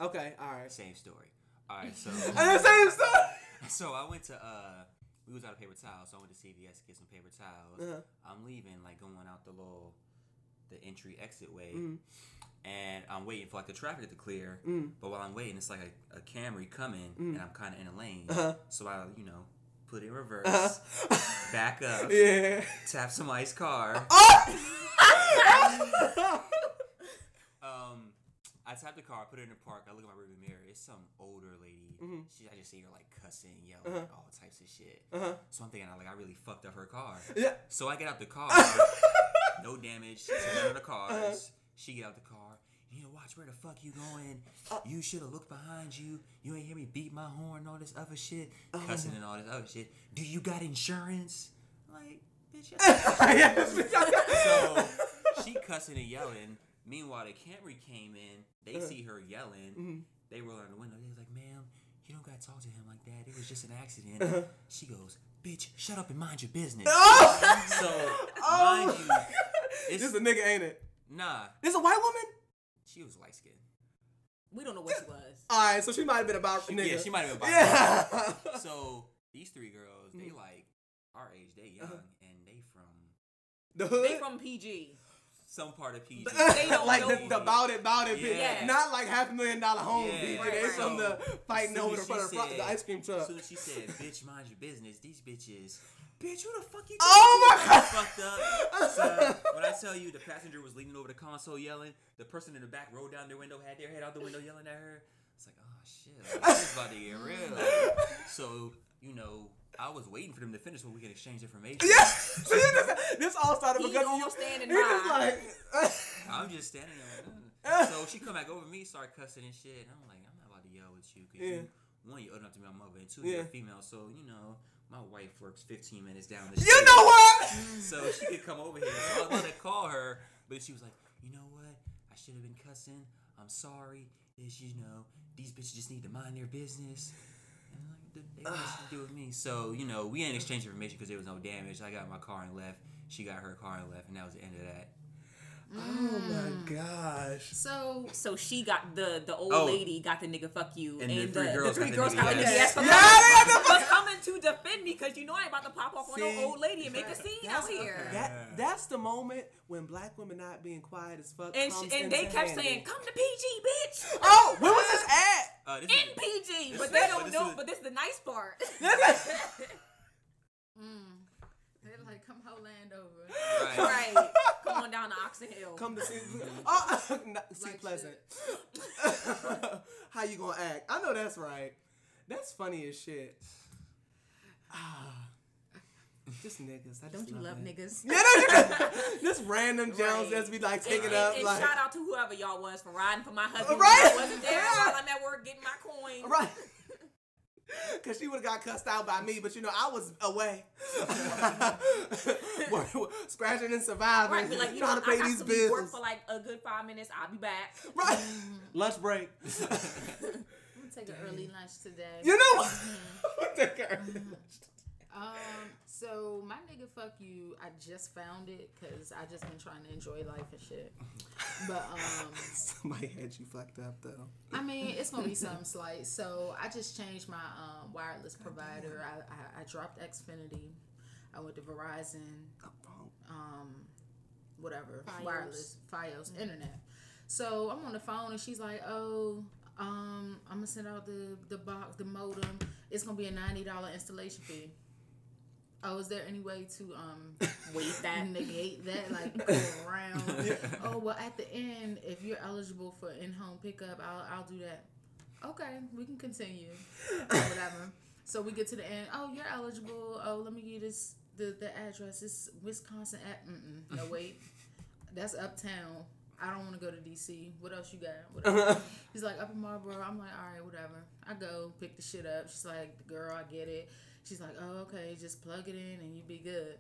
Okay, all right. Same story. All right, so <laughs> And the same story. <laughs> so I went to uh we was out of paper towels, so I went to CVS to get some paper towels. Uh-huh. I'm leaving, like going out the little the entry exit way, Mm. and I'm waiting for like the traffic to clear. Mm. But while I'm waiting, it's like a, a Camry coming, and I'm kind of in a lane, Uh-huh. so I you know put it in reverse, Uh-huh. back up, <laughs> Yeah. tap somebody's car. Oh! Um, I tap the car, put it in the park. I look at my rearview mirror. It's some older lady. Mhm. She, I just see her like cussing, yelling, Uh-huh. all types of shit. Uh-huh. So I'm thinking, I like, I really fucked up her car. Yeah. So I get out the car, <laughs> no damage to none of the cars. Uh-huh. She get out the car. You to watch where the fuck you going. Uh. you should have looked behind you. You ain't hear me beat my horn, all this other shit, Uh-huh. cussing and all this other shit. Do you got insurance? Like, bitch. <laughs> So she cussing and yelling. Meanwhile, the Camry came in. They Uh-huh. see her yelling. Mm-hmm. They roll out the window. They was like, "Ma'am, you don't gotta talk to him like that. It was just an accident." Uh-huh. She goes, "Bitch, shut up and mind your business." <laughs> Oh! so <laughs> Oh mind you, it's This a nigga, ain't it? nah. This a white woman? She was light skinned. We don't know what she was. <laughs> All right, so she might have been about She- nigga. yeah, she might have been about. Yeah. So these three girls, they Mhm. like our age. They young Uh-huh. and they from the hood. They from PG. Some part of PG. <laughs> They don't like know the, you. the bout it, bout it, Yeah. bitch. Not like half a million dollar home Yeah. bitch. Right, they right. from the fighting over the front of the, front- the said- ice cream truck. As soon as she said, "Bitch, mind your business," these bitches, bitch, who the fuck you? Oh my? God. Fucked up. So <laughs> when I tell you the passenger was leaning over the console yelling, the person in the back rolled down their window, had their head out the window yelling at her. It's like, oh shit, like, this is about to get real. <laughs> So you know, I was waiting for them to finish so we could exchange information. <laughs> Yeah. So you just, this all started He because you. standing by. like. <laughs> I'm just standing there. Like, so she come back over me, start cussing and shit. And I'm like, I'm not about to yell with you because Yeah. you, one, you're old enough to be my mother, and two, Yeah. you're a female. So you know, my wife works 15 minutes down the street. You know what? So she could come over here. So I was about to call her, but she was like, you know what? I should have been cussing. I'm sorry. It's you know these bitches just need to mind their business. And I'm like, they got nothing to do with me. So you know we ain't exchanged information because there was no damage. I got my car and left. She got her car and left, and that was the end of that. Oh my mm. gosh. So So she got the the old Oh. lady got the nigga fuck you, And and, the three the, girls the three got the girls nigga got the nigga yes. ass for Yeah, they got coming, for coming to defend me because you know I ain't about to pop off on See? no old lady and make a scene out here. That that's the moment when black women not being quiet as fuck. And comes sh- and they kept handy. saying, "Come to PG, bitch." "Oh, where was this at?" Uh, this In is- PG, This but they don't this know. is- But this is the nice part. <laughs> <laughs> they're like, come hold over. right. right. <laughs> Come on down to Oxon Hill. Come to see, oh, see Like pleasant. How you gonna act? I know that's right. That's funny as shit. Ah, just niggas. I just Don't you love it. niggas? <laughs> Yeah, no, you just, just random <laughs> Jones Right. that's be like And, taking and- up and like shout out to whoever y'all was for riding for my uh, husband. Right. I wasn't there while I'm at work getting my coin. right. <laughs> Cause she would have got cussed out by me, but you know I was away, scratching and surviving, Right, like, you know, trying I to pay got these to be work bills. for like a good five minutes. I'll be back. Right, mm-hmm. lunch break. I'm gonna take an early lunch today. you know what? Mm-hmm. Take her. Mm-hmm. Um, so my nigga, fuck you. I just found it because I just been trying to enjoy life and shit. But <laughs> um, Somebody had you fucked up though. I mean, it's gonna be something slight. So I just changed my um, wireless provider. I, I, I dropped Xfinity. I went to Verizon. Um, whatever Fios. wireless FiOS internet. So I'm on the phone and she's like, "Oh, um, I'm gonna send out the the box, the modem. It's gonna be a ninety dollar installation fee." Oh, is there any way to um <laughs> Wait that. negate that, like <laughs> go around. Oh well, at the end, if you're eligible for in-home pickup, I'll I'll do that. Okay, we can continue. Or whatever. So we get to the end. Oh, you're eligible. Oh, let me give this the the address. It's Wisconsin. At mm-mm. no <laughs> wait, that's uptown. I don't want to go to DC. What else you got? Whatever. She's like Upper Marlboro. I'm like, all right, whatever. I go pick the shit up. She's like, girl, I get it. She's like, oh, okay, just plug it in and you be good.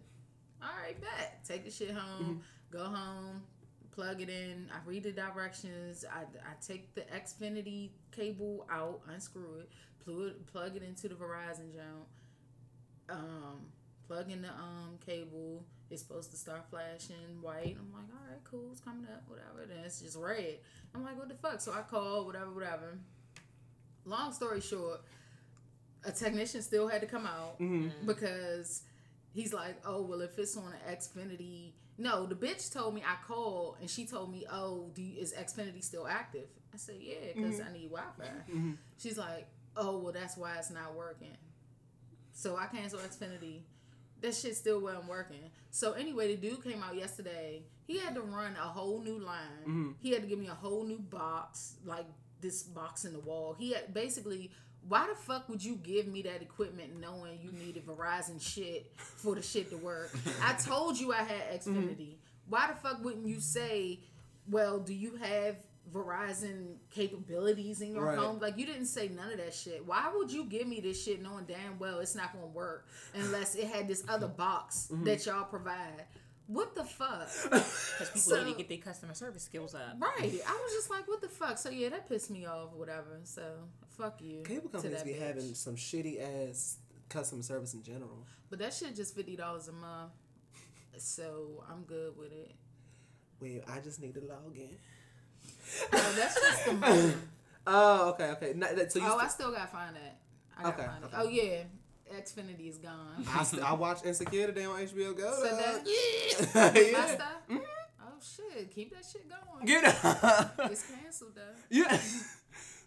All right, bet. Take the shit home. Go home. Plug it in. I read the directions. I, I take the Xfinity cable out, unscrew it, plug it, plug it into the Verizon jump. Um, plug in the um cable. It's supposed to start flashing white. I'm like, all right, cool. It's coming up, whatever. Then it's just red. I'm like, what the fuck? So I call, whatever, whatever. Long story short, a technician still had to come out mm-hmm. Mm-hmm. because he's like, oh well, if it's on an Xfinity, no, the bitch told me I called and she told me, oh, do you, is Xfinity still active? I said, yeah, because mm-hmm. I need Wi-Fi. She's like, oh well, that's why it's not working. So I canceled Xfinity. That shit still wasn't working. So anyway, the dude came out yesterday. He had to run a whole new line. He had to give me a whole new box, like this box in the wall. He had basically. Why the fuck would you give me that equipment knowing you needed Verizon shit for the shit to work? I <laughs> told you I had mm-hmm. Xfinity. Why the fuck wouldn't you say, well, do you have Verizon capabilities in your Right. home? Like you didn't say none of that shit. Why would you give me this shit knowing damn well it's not gonna work unless it had this other box mm-hmm. that y'all provide? What the fuck? <laughs> Because people So- need to get their customer service skills up. right. I was just like, what the fuck? So yeah, that pissed me off or whatever. So fuck you. Cable to companies that be bitch. having some shitty ass customer service in general. But that shit just fifty dollars a month. So I'm good with it. Wait, I just need to log in. Oh, that's just the <laughs> money. Oh, okay, okay. No, that- so you Oh, I still gotta find that. I gotta Okay, find okay. it. Oh yeah. Xfinity is gone. I, st- I watched Insecure today on HBO Go. So that- My yeah. <laughs> stuff? Oh shit, keep that shit going. Get up. It's canceled though. <laughs> Yeah.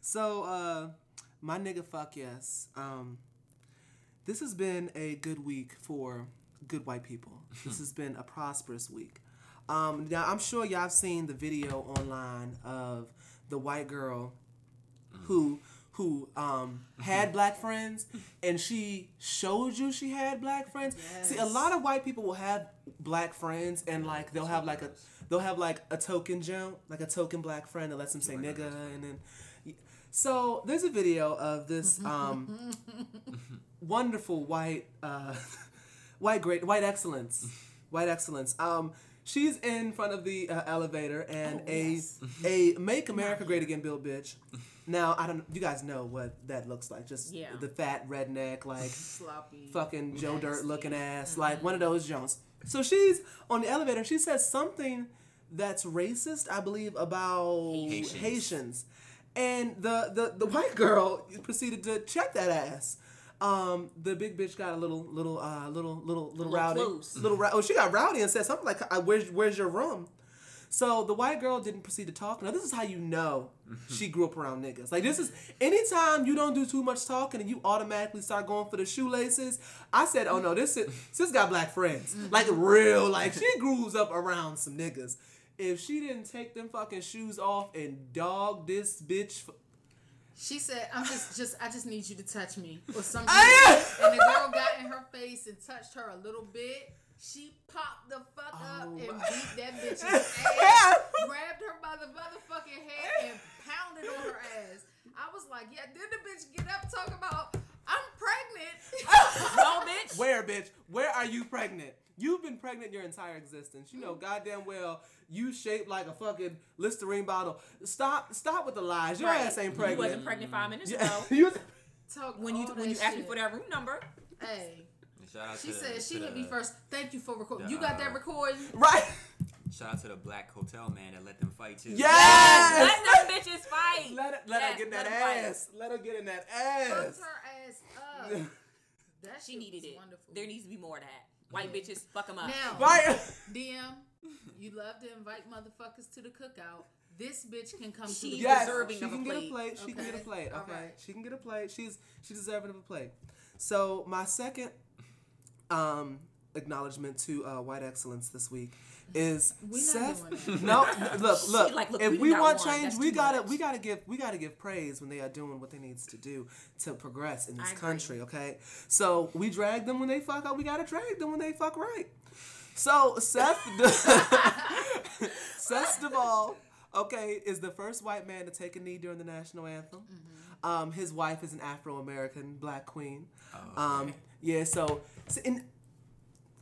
So, uh, my nigga, fuck yes. Um, this has been a good week for good white people. <laughs> this has been a prosperous week. Um, now I'm sure y'all have seen the video online of the white girl who who um had black friends and she showed you she had black friends. See, a lot of white people will have black friends and like they'll have like a they'll have like a token jump, like a token black friend that lets them say nigga, and then. So there's a video of this um, <laughs> wonderful white, uh, <laughs> white great, white excellence, white excellence. Um, she's in front of the uh, elevator, and Oh, a yes. a "Make America Great Again" Bill bitch. <laughs> Now I don't. You guys know what that looks like? Just Yeah. the fat redneck, like Sloppy. fucking Joe Dirt looking ass, like one of those Jones. So she's on the elevator. She says something that's racist, I believe, about Haitians. Haitians. And the, the the <laughs> white girl proceeded to check that ass. Um, the big bitch got a little little uh little little little, little rowdy, close. little rou- oh she got rowdy and said something like, "I- "Where's where's your room?" So the white girl didn't proceed to talk. Now this is how you know she grew up around niggas. Like this is anytime you don't do too much talking and you automatically start going for the shoelaces. I said, oh no, this is sis got black friends. Like real, like she grows up around some niggas. If she didn't take them fucking shoes off and dog this bitch, She said, "I'm just, just, I just need you to touch me or <laughs> something." And the girl got in her face and touched her a little bit. She popped the fuck up Oh and my- beat that <laughs> bitch's ass, grabbed her by the motherfucking head and <laughs> pounded on her ass. I was like, "Yeah." Then the bitch get up talk about, "I'm pregnant." <laughs> No, bitch. where bitch? Where are you pregnant? You've been pregnant your entire existence. You know mm-hmm. goddamn well you shaped like a fucking Listerine bottle. Stop, stop with the lies. Your ass ain't pregnant. You wasn't pregnant five minutes ago. you was- Talk When you when you that asked me for that room number, Hey, Shout out she to the- said she to hit me first. Thank you for recording. the, You got that uh, recording? right. Shout out to the black hotel man that let them fight too. Yes. let them bitches fight. Let her, let Yes, her get in let that 'em fight. ass. Let her get in that Fucked ass. her ass up. <laughs> That She shit needed it. Wonderful. There needs to be more of that. White bitches, fuck them up. Now, Right. <laughs> DM, you love to invite motherfuckers to the cookout. This bitch can come to the She's Yes, deserving she of a can get a plate. plate. She can get a plate. Okay, right. she can get a plate. She's she's deserving of a plate. So my second um acknowledgement to uh, white excellence this week is We not Seth. <laughs> No, look, look. like, look, if we we want one. change, we gotta much. we gotta give we gotta give praise when they are doing what they needs to do to progress in this I agree. country. Okay, so we drag them when they fuck up. We gotta drag them when they fuck right. So Seth, <laughs> Seth DeValve, okay, is the first white man to take a knee during the national anthem. Mm-hmm. Um, his wife is an Afro American black queen. Oh, Um, okay. Yeah, so, so in,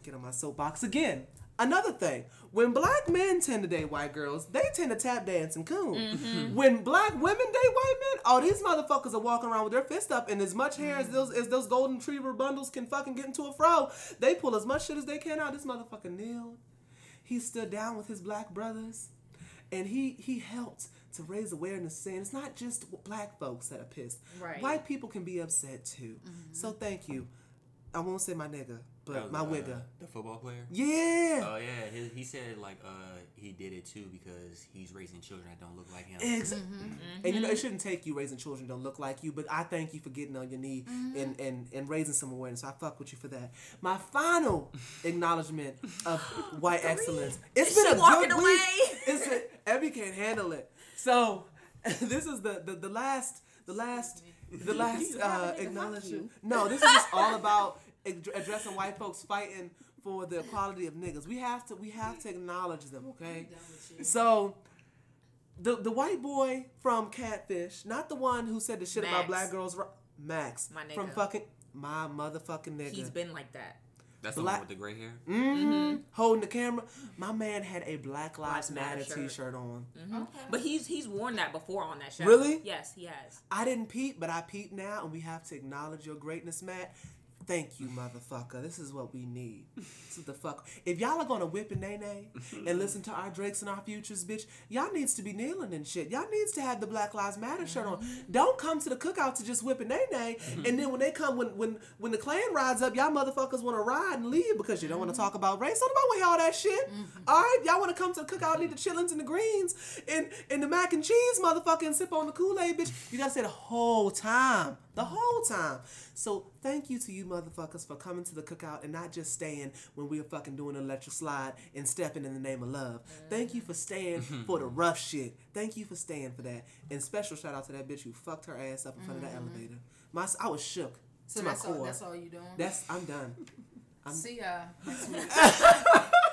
get on my soapbox again. Another thing, when black men tend to date white girls, they tend to tap dance and coon. Mm-hmm. When black women date white men, oh, these motherfuckers are walking around with their fist up, and as much hair as those as those golden retriever bundles can fucking get into a fro, they pull as much shit as they can out. This motherfucker kneeled. He stood down with his black brothers, and he he helped to raise awareness, saying it's not just black folks that are pissed. Right. White people can be upset too. So thank you. I won't say my nigga, but was, my uh, wigger. The football player. Yeah. Oh yeah, he, he said like uh he did it too because he's raising children that don't look like him. Ex- And you know, it shouldn't take you raising children who don't look like you, but I thank you for getting on your knee and, and, and raising some awareness. I fuck with you for that. My final <laughs> acknowledgement of <gasps> white excellence. It's Is been she a walking good away? week. <laughs> It's a, Abby can't handle it. So <laughs> this is the, the, the last the last the last uh, acknowledgement. No, this is just all about ad- addressing white folks fighting for the equality of niggas. We have to we have to acknowledge them, okay? So the the white boy from Catfish, not the one who said the shit about black girls, Max My from fucking my motherfucking nigga. He's been like that. That's the Black- one with the gray hair. hmm holding the camera. My man had a Black Lives Lives Matter Matter shirt. T-shirt on. But he's he's worn that before on that show. Really? Yes, he has. I didn't peep, but I peep now, and we have to acknowledge your greatness, Matt. Thank you, motherfucker. This is what we need. This is the fuck. If y'all are gonna whip and nae nae and listen to our Drakes and our futures, bitch, y'all needs to be kneeling and shit. Y'all needs to have the Black Lives Matter shirt on. Mm-hmm. Don't come to the cookout to just whip and nae nae, and then when they come, when when when the Klan rides up, y'all motherfuckers want to ride and leave because you don't want to mm-hmm. talk about race. Don't nobody want to hear all that shit. Mm-hmm. All right, y'all want to come to the cookout, and eat the chillings and the greens and and the mac and cheese, motherfucker, and sip on the Kool Aid, bitch. You gotta say the whole time, the whole time. So thank you to you motherfuckers for coming to the cookout and not just staying when we were fucking doing an electric slide and stepping in the name of love. Thank you for staying mm-hmm. for the rough shit. Thank you for staying for that. And special shout out to that bitch who fucked her ass up in front of that mm-hmm. elevator. My I was shook So to my that's all. core. That's all you doing. That's I'm done. See ya <laughs> next week. <laughs>